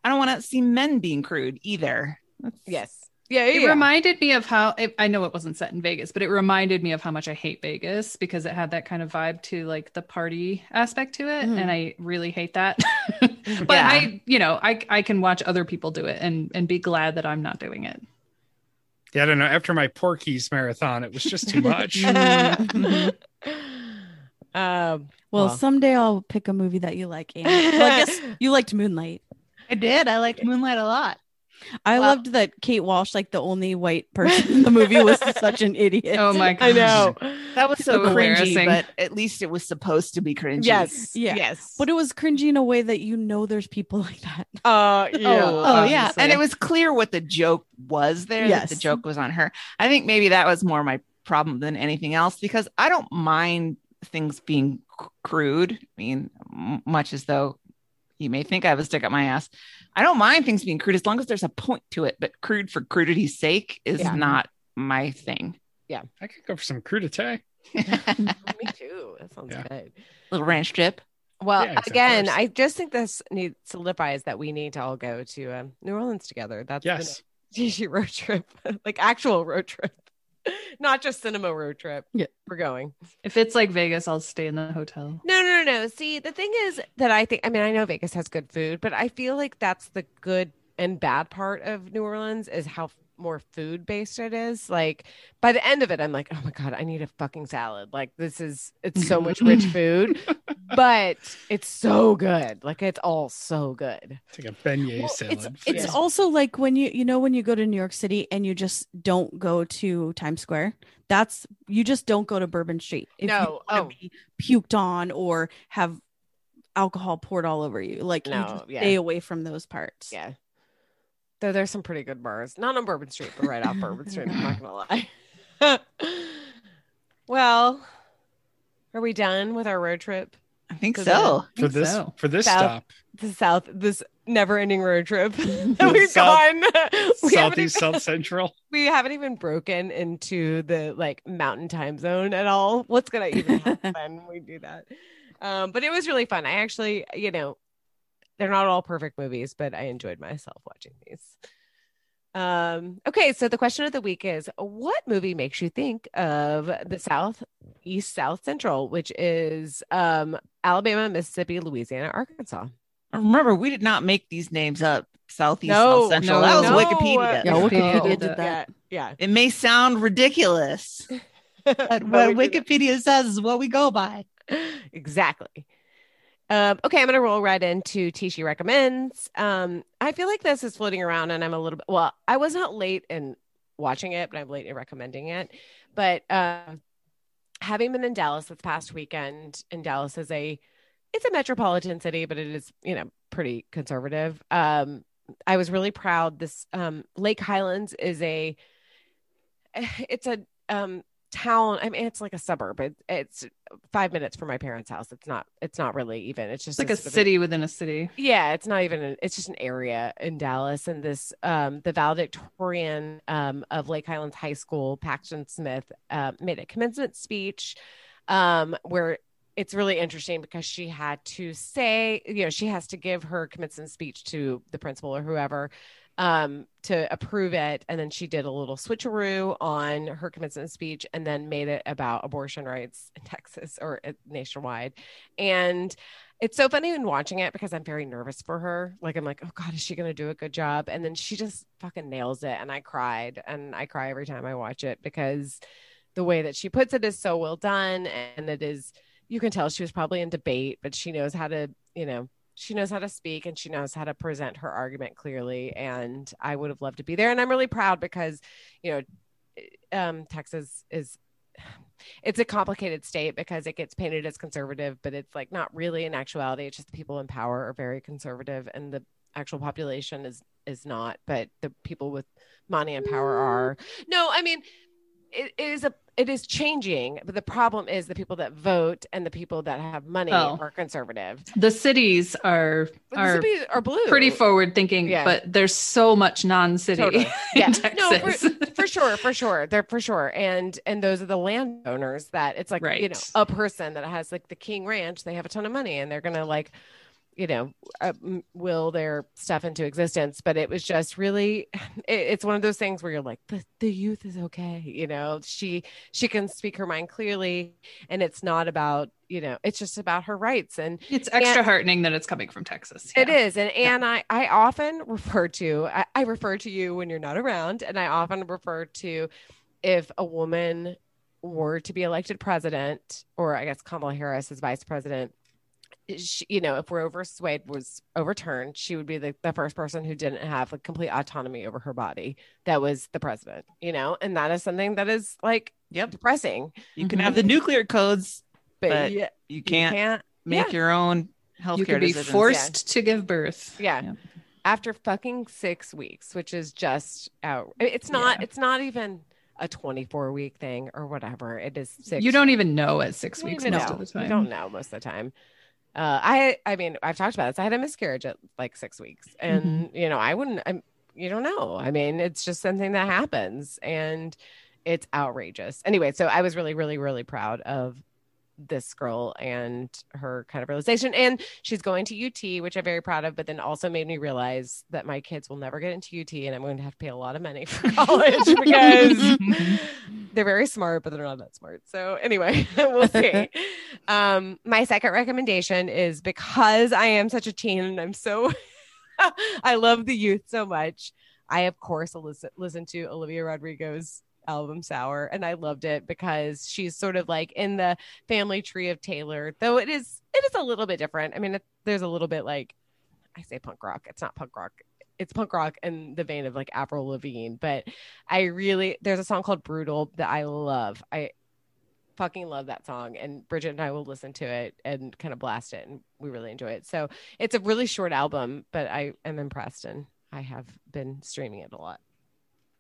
I don't want to see men being crude either. That's- yes. Yeah, It yeah. reminded me of how it, I know it wasn't set in Vegas, but it reminded me of how much I hate Vegas because it had that kind of vibe to like the party aspect to it, Mhm. and I really hate that. but Yeah. I, you know, I I can watch other people do it and and be glad that I'm not doing it. Yeah, I don't know. After my Porky's marathon, it was just too much. Mhm. um, Well, Well. someday I'll pick a movie that you like. Anne. Well, I guess you liked Moonlight. I did. I liked Moonlight a lot. I Well- loved that Kate Walsh, like the only white person in the movie, was such an idiot. Oh my god! I know. That was so So cringy, embarrassing. but at least it was supposed to be cringy. Yes. Yeah. Yes. But it was cringy in a way that you know there's people like that. uh, yeah. Oh, Oh yeah, and it was clear what the joke was there. That Yes. the joke was on her. I think maybe that was more my problem than anything else because I don't mind things being c- crude. I mean, m- much as though you may think I have a stick up my ass, I don't mind things being crude as long as there's a point to it. But crude for crudity's sake is Yeah. not my thing. Yeah. I could go for some crudité. Me too. That sounds Yeah. good. Little ranch dip. Well, Yeah, again. I just think this needs solidifies that we need to all go to um, New Orleans together. That's the Yes. next road trip, like actual road trip, not just cinema road trip. Yeah. we're going. If it's like Vegas, I'll stay in the hotel. No, no, no, no. See, the thing is that I think, I mean, I know Vegas has good food, but I feel like that's the good and bad part of New Orleans is how more food based it is. Like by the end of it, I'm like, oh my God, I need a fucking salad. Like this is, it's so much rich food, but it's so good. Like it's all so good. Take a beignet Well, salad. it's it's you. also like when you you know when you go to New York City and you just don't go to Times Square. That's you just don't go to Bourbon Street. If No, you wanna oh. be puked on or have alcohol poured all over you. Like you No, just yeah. stay away from those parts. Yeah. Though there's some pretty good bars. Not on Bourbon Street, but right off Bourbon Street. I'm not gonna lie. well, are we done with our road trip? I think So so. I for think this so. for this South- stop. The South, this never-ending road trip that we've South- gone. we, haven't Southeast, even, South Central. we haven't even broken into the like mountain time zone at all. What's gonna even happen when we do that? Um, but it was really fun. I actually, you know, they're not all perfect movies, but I enjoyed myself watching these. Um, okay, so the question of the week is what movie makes you think of the South, East, South Central, which is um Alabama, Mississippi, Louisiana, Arkansas? Remember, we did not make these names up. Southeast, No, South Central. no, that was no. Wikipedia. Yeah, Wikipedia Wikipedia did did that. Yeah. It may sound ridiculous, but But what Wikipedia says is what we go by. exactly. Um, okay, I'm gonna roll right into Tishi recommends. Um, I feel like this is floating around, and I'm a little bit. Well, I was not late in watching it, but I'm late in recommending it. But um, having been in Dallas this past weekend, and Dallas is a it's a metropolitan city, but it is you know pretty conservative. Um, I was really proud. This um, Lake Highlands is a it's a um town i mean it's like a suburb. It, it's five minutes from my parents house. It's not it's not really even it's just It's like a of- city within a city. yeah it's not even an, it's just an area in dallas. And this um the valedictorian um of lake highlands high school paxton smith uh, made a commencement speech um where it's really interesting because she had to say you know she has to give her commencement speech to the principal or whoever um, to approve it. And then she did a little switcheroo on her commencement speech and then made it about abortion rights in Texas or uh, nationwide. And it's so funny when watching it because I'm very nervous for her. Like, I'm like, oh God, is she going to do a good job? And then she just fucking nails it. And I cried. And I cry every time I watch it because the way that she puts it is so well done. And it is, you can tell she was probably in debate, but she knows how to, you know, she knows how to speak and she knows how to present her argument clearly. And I would have loved to be there. And I'm really proud because, you know, um, Texas is it's a complicated state because it gets painted as conservative, but it's like not really in actuality. It's just the people in power are very conservative and the actual population is is not, but the people with money and power are. No, I mean it, is a it is changing, but the problem is the people that vote and the people that have money Oh. are conservative. The cities are But are cities are blue. pretty forward thinking, Yeah. but there's so much non-city Totally. Yeah. No, for sure, for sure. They're for sure. And and those are the landowners that it's like you know, a person that has like the King Ranch, they have a ton of money and they're gonna like, you know, uh, will their stuff into existence. But it was just really it, it's one of those things where you're like, the, the youth is okay, you know, she she can speak her mind clearly and it's not about, you know, it's just about her rights and it's extra And- heartening that it's coming from Texas. it Yeah. is. And and I, I often refer to I, I refer to you when you're not around. And I often refer to if a woman were to be elected president, or I guess Kamala Harris as vice president, she, you know, if Roe versus Wade was overturned, she would be the, the first person who didn't have like complete autonomy over her body. That was the president, you know, and that is something that is like Yep. depressing. You can mhm. have the nuclear codes, But, But yeah, you you can't, can't make your own healthcare You can be decisions. forced to give birth. Yeah. Yeah. After fucking six weeks, which is just out. It's not. Yeah. It's not even a twenty-four week thing or whatever. It is six. You don't even know at six weeks even most know. of the time. You don't know most of the time. Uh, I. I mean, I've talked about this. I had a miscarriage at like six weeks, and Mm-hmm. you know, I wouldn't. I'm. You don't know. I mean, it's just something that happens, and it's outrageous. Anyway, so I was really, really, really proud of this girl and her kind of realization. And she's going to UT, which I'm very proud of, but then also made me realize that my kids will never get into UT and I'm going to have to pay a lot of money for college because they're very smart, but they're not that smart. So anyway, we'll see. um, my second recommendation is because I am such a teen and I'm so I love the youth so much. I of course listen listen to Olivia Rodrigo's album Sour and I loved it because she's sort of like in the family tree of Taylor, though it is it is a little bit different. I mean, it, there's a little bit like I say punk rock. It's not punk rock. It's punk rock in the vein of like Avril Lavigne, but I really there's a song called Brutal that I love. I fucking love that song and Bridget and I will listen to it and kind of blast it and we really enjoy it. So it's a really short album, but I am impressed and I have been streaming it a lot.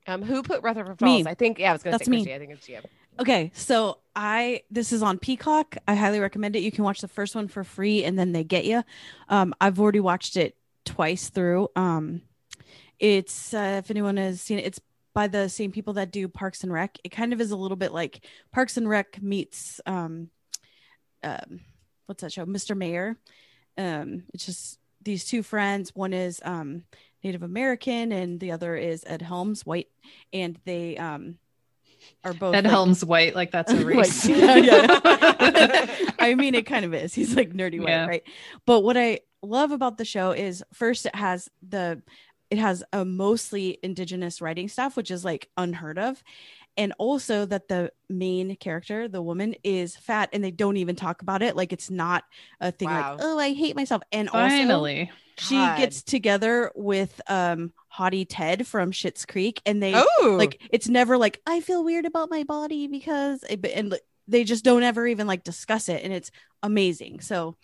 Um, who put Rutherford Falls? Me. I think yeah, I was gonna That's say me. Christy. I think it's you. Okay, so I this is on Peacock. I highly recommend it. You can watch the first one for free, and then they get you. Um, I've already watched it twice through. Um, it's uh, if anyone has seen it, it's by the same people that do Parks and Rec. It kind of is a little bit like Parks and Rec meets um, um, what's that show, Mr. Mayor. Um, it's just these two friends. One is um Native American, and the other is Ed Helms, white, and they um are both Ed like- Helms white, like that's a Like, race. yeah, yeah. I mean, it kind of is. He's like nerdy white, Yeah. right? But what I love about the show is first it has the it has a mostly indigenous writing staff, which is like unheard of. And also that the main character, the woman, is fat and they don't even talk about it. Like it's not a thing Wow. like, oh, I hate myself. And also Finally. She gets together with um Hottie Ted from Schitt's Creek and they Oh, like it's never like i feel weird about my body because and they just don't ever even like discuss it and it's amazing. So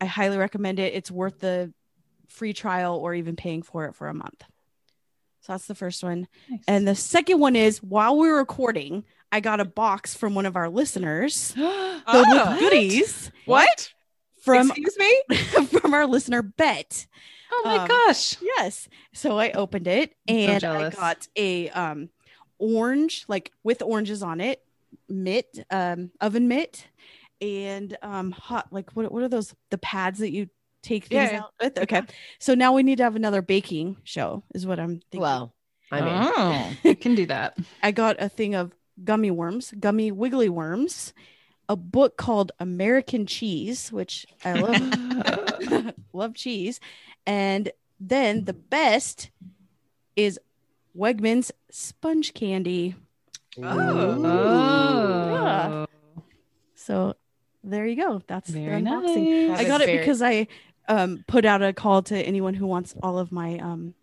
i highly recommend it. It's worth the free trial or even paying for it for a month. So that's the first one. Nice. and the second one is while we're recording i got a box from one of our listeners. Filled Oh, with goodies. What? From Excuse me? from our listener bet oh my um, gosh. Yes. So I opened it I'm so and I got a um orange, like with oranges on it, mitt, um, oven mitt, and um hot like what what are those the pads that you take things Yeah. out with? Okay. So now we need to have another baking show, is what I'm thinking. Well, I mean, oh. You can do that. I got a thing of gummy worms, gummy wiggly worms, a book called American Cheese, which I love love cheese. And then the best is Wegmans sponge candy. Oh. So there you go. That's the Very unboxing. nice. I got it because I um put out a call to anyone who wants all of my um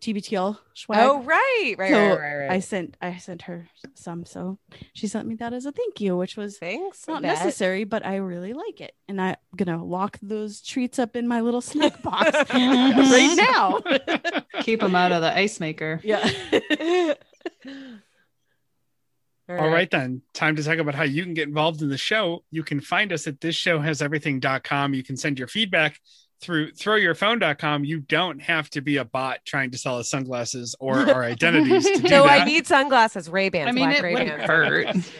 TBTL swag. Oh, right, right, So right, right, right. I sent I sent her some, so she sent me that as a thank you, which was Thanks. not necessary, but I really like it, and I'm gonna lock those treats up in my little snack box right now. Keep them out of the ice maker. yeah. All right, then. Time to talk about how you can get involved in the show. You can find us at thisshowhaseverything.com. You can send your feedback through throwyourphone.com. You don't have to be a bot trying to sell us sunglasses or our identities to do So that. I need sunglasses, Ray Bans. I mean, black it Ray wouldn't Bans.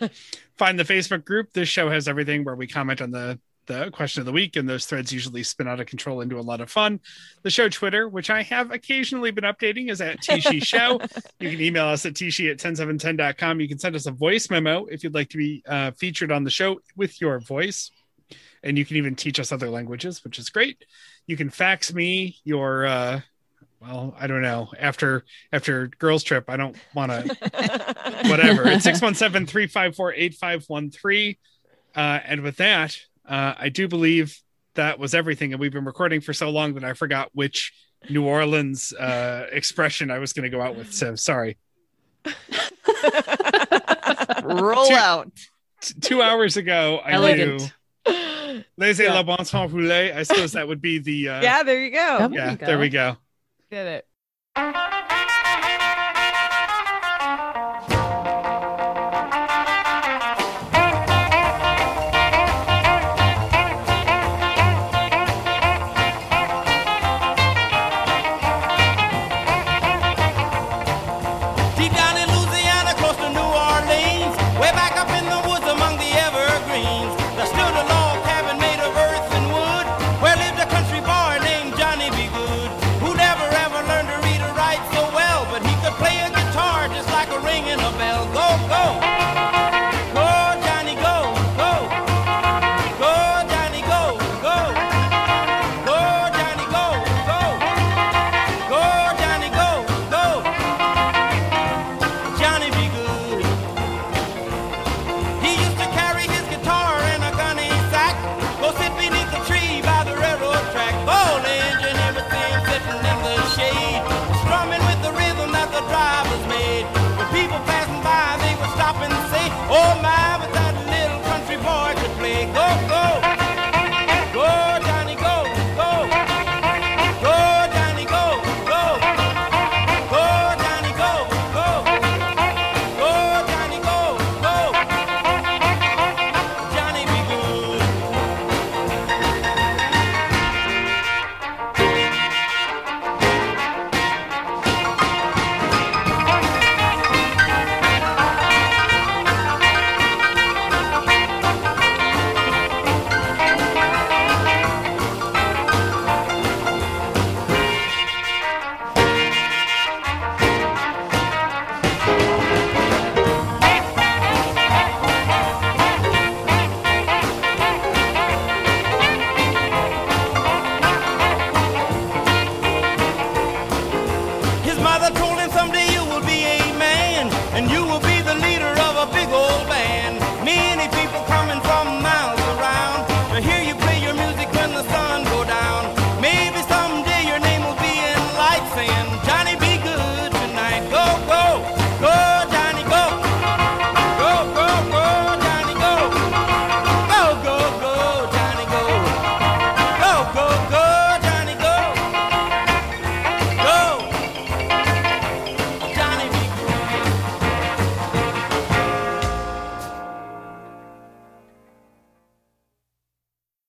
hurt. Find the Facebook group. This show has everything where we comment on the the question of the week, and those threads usually spin out of control into a lot of fun. The show Twitter, which I have occasionally been updating, is at Tishi Show. You can email us at tishi at 10710.com. You can send us a voice memo if you'd like to be uh, featured on the show with your voice. And you can even teach us other languages, which is great. You can fax me your uh well, I don't know. After after girls trip, I don't want to whatever. It's 617-354-8513. Uh, and with that, uh, I do believe that was everything. And we've been recording for so long that I forgot which New Orleans uh, expression I was going to go out with. So sorry. Roll Two- out. T- two hours ago, I Elegant. knew laissez la bon temps rouler. I suppose that would be the. Uh, yeah, there you go. Yep. yeah, you go. there we go. Did it.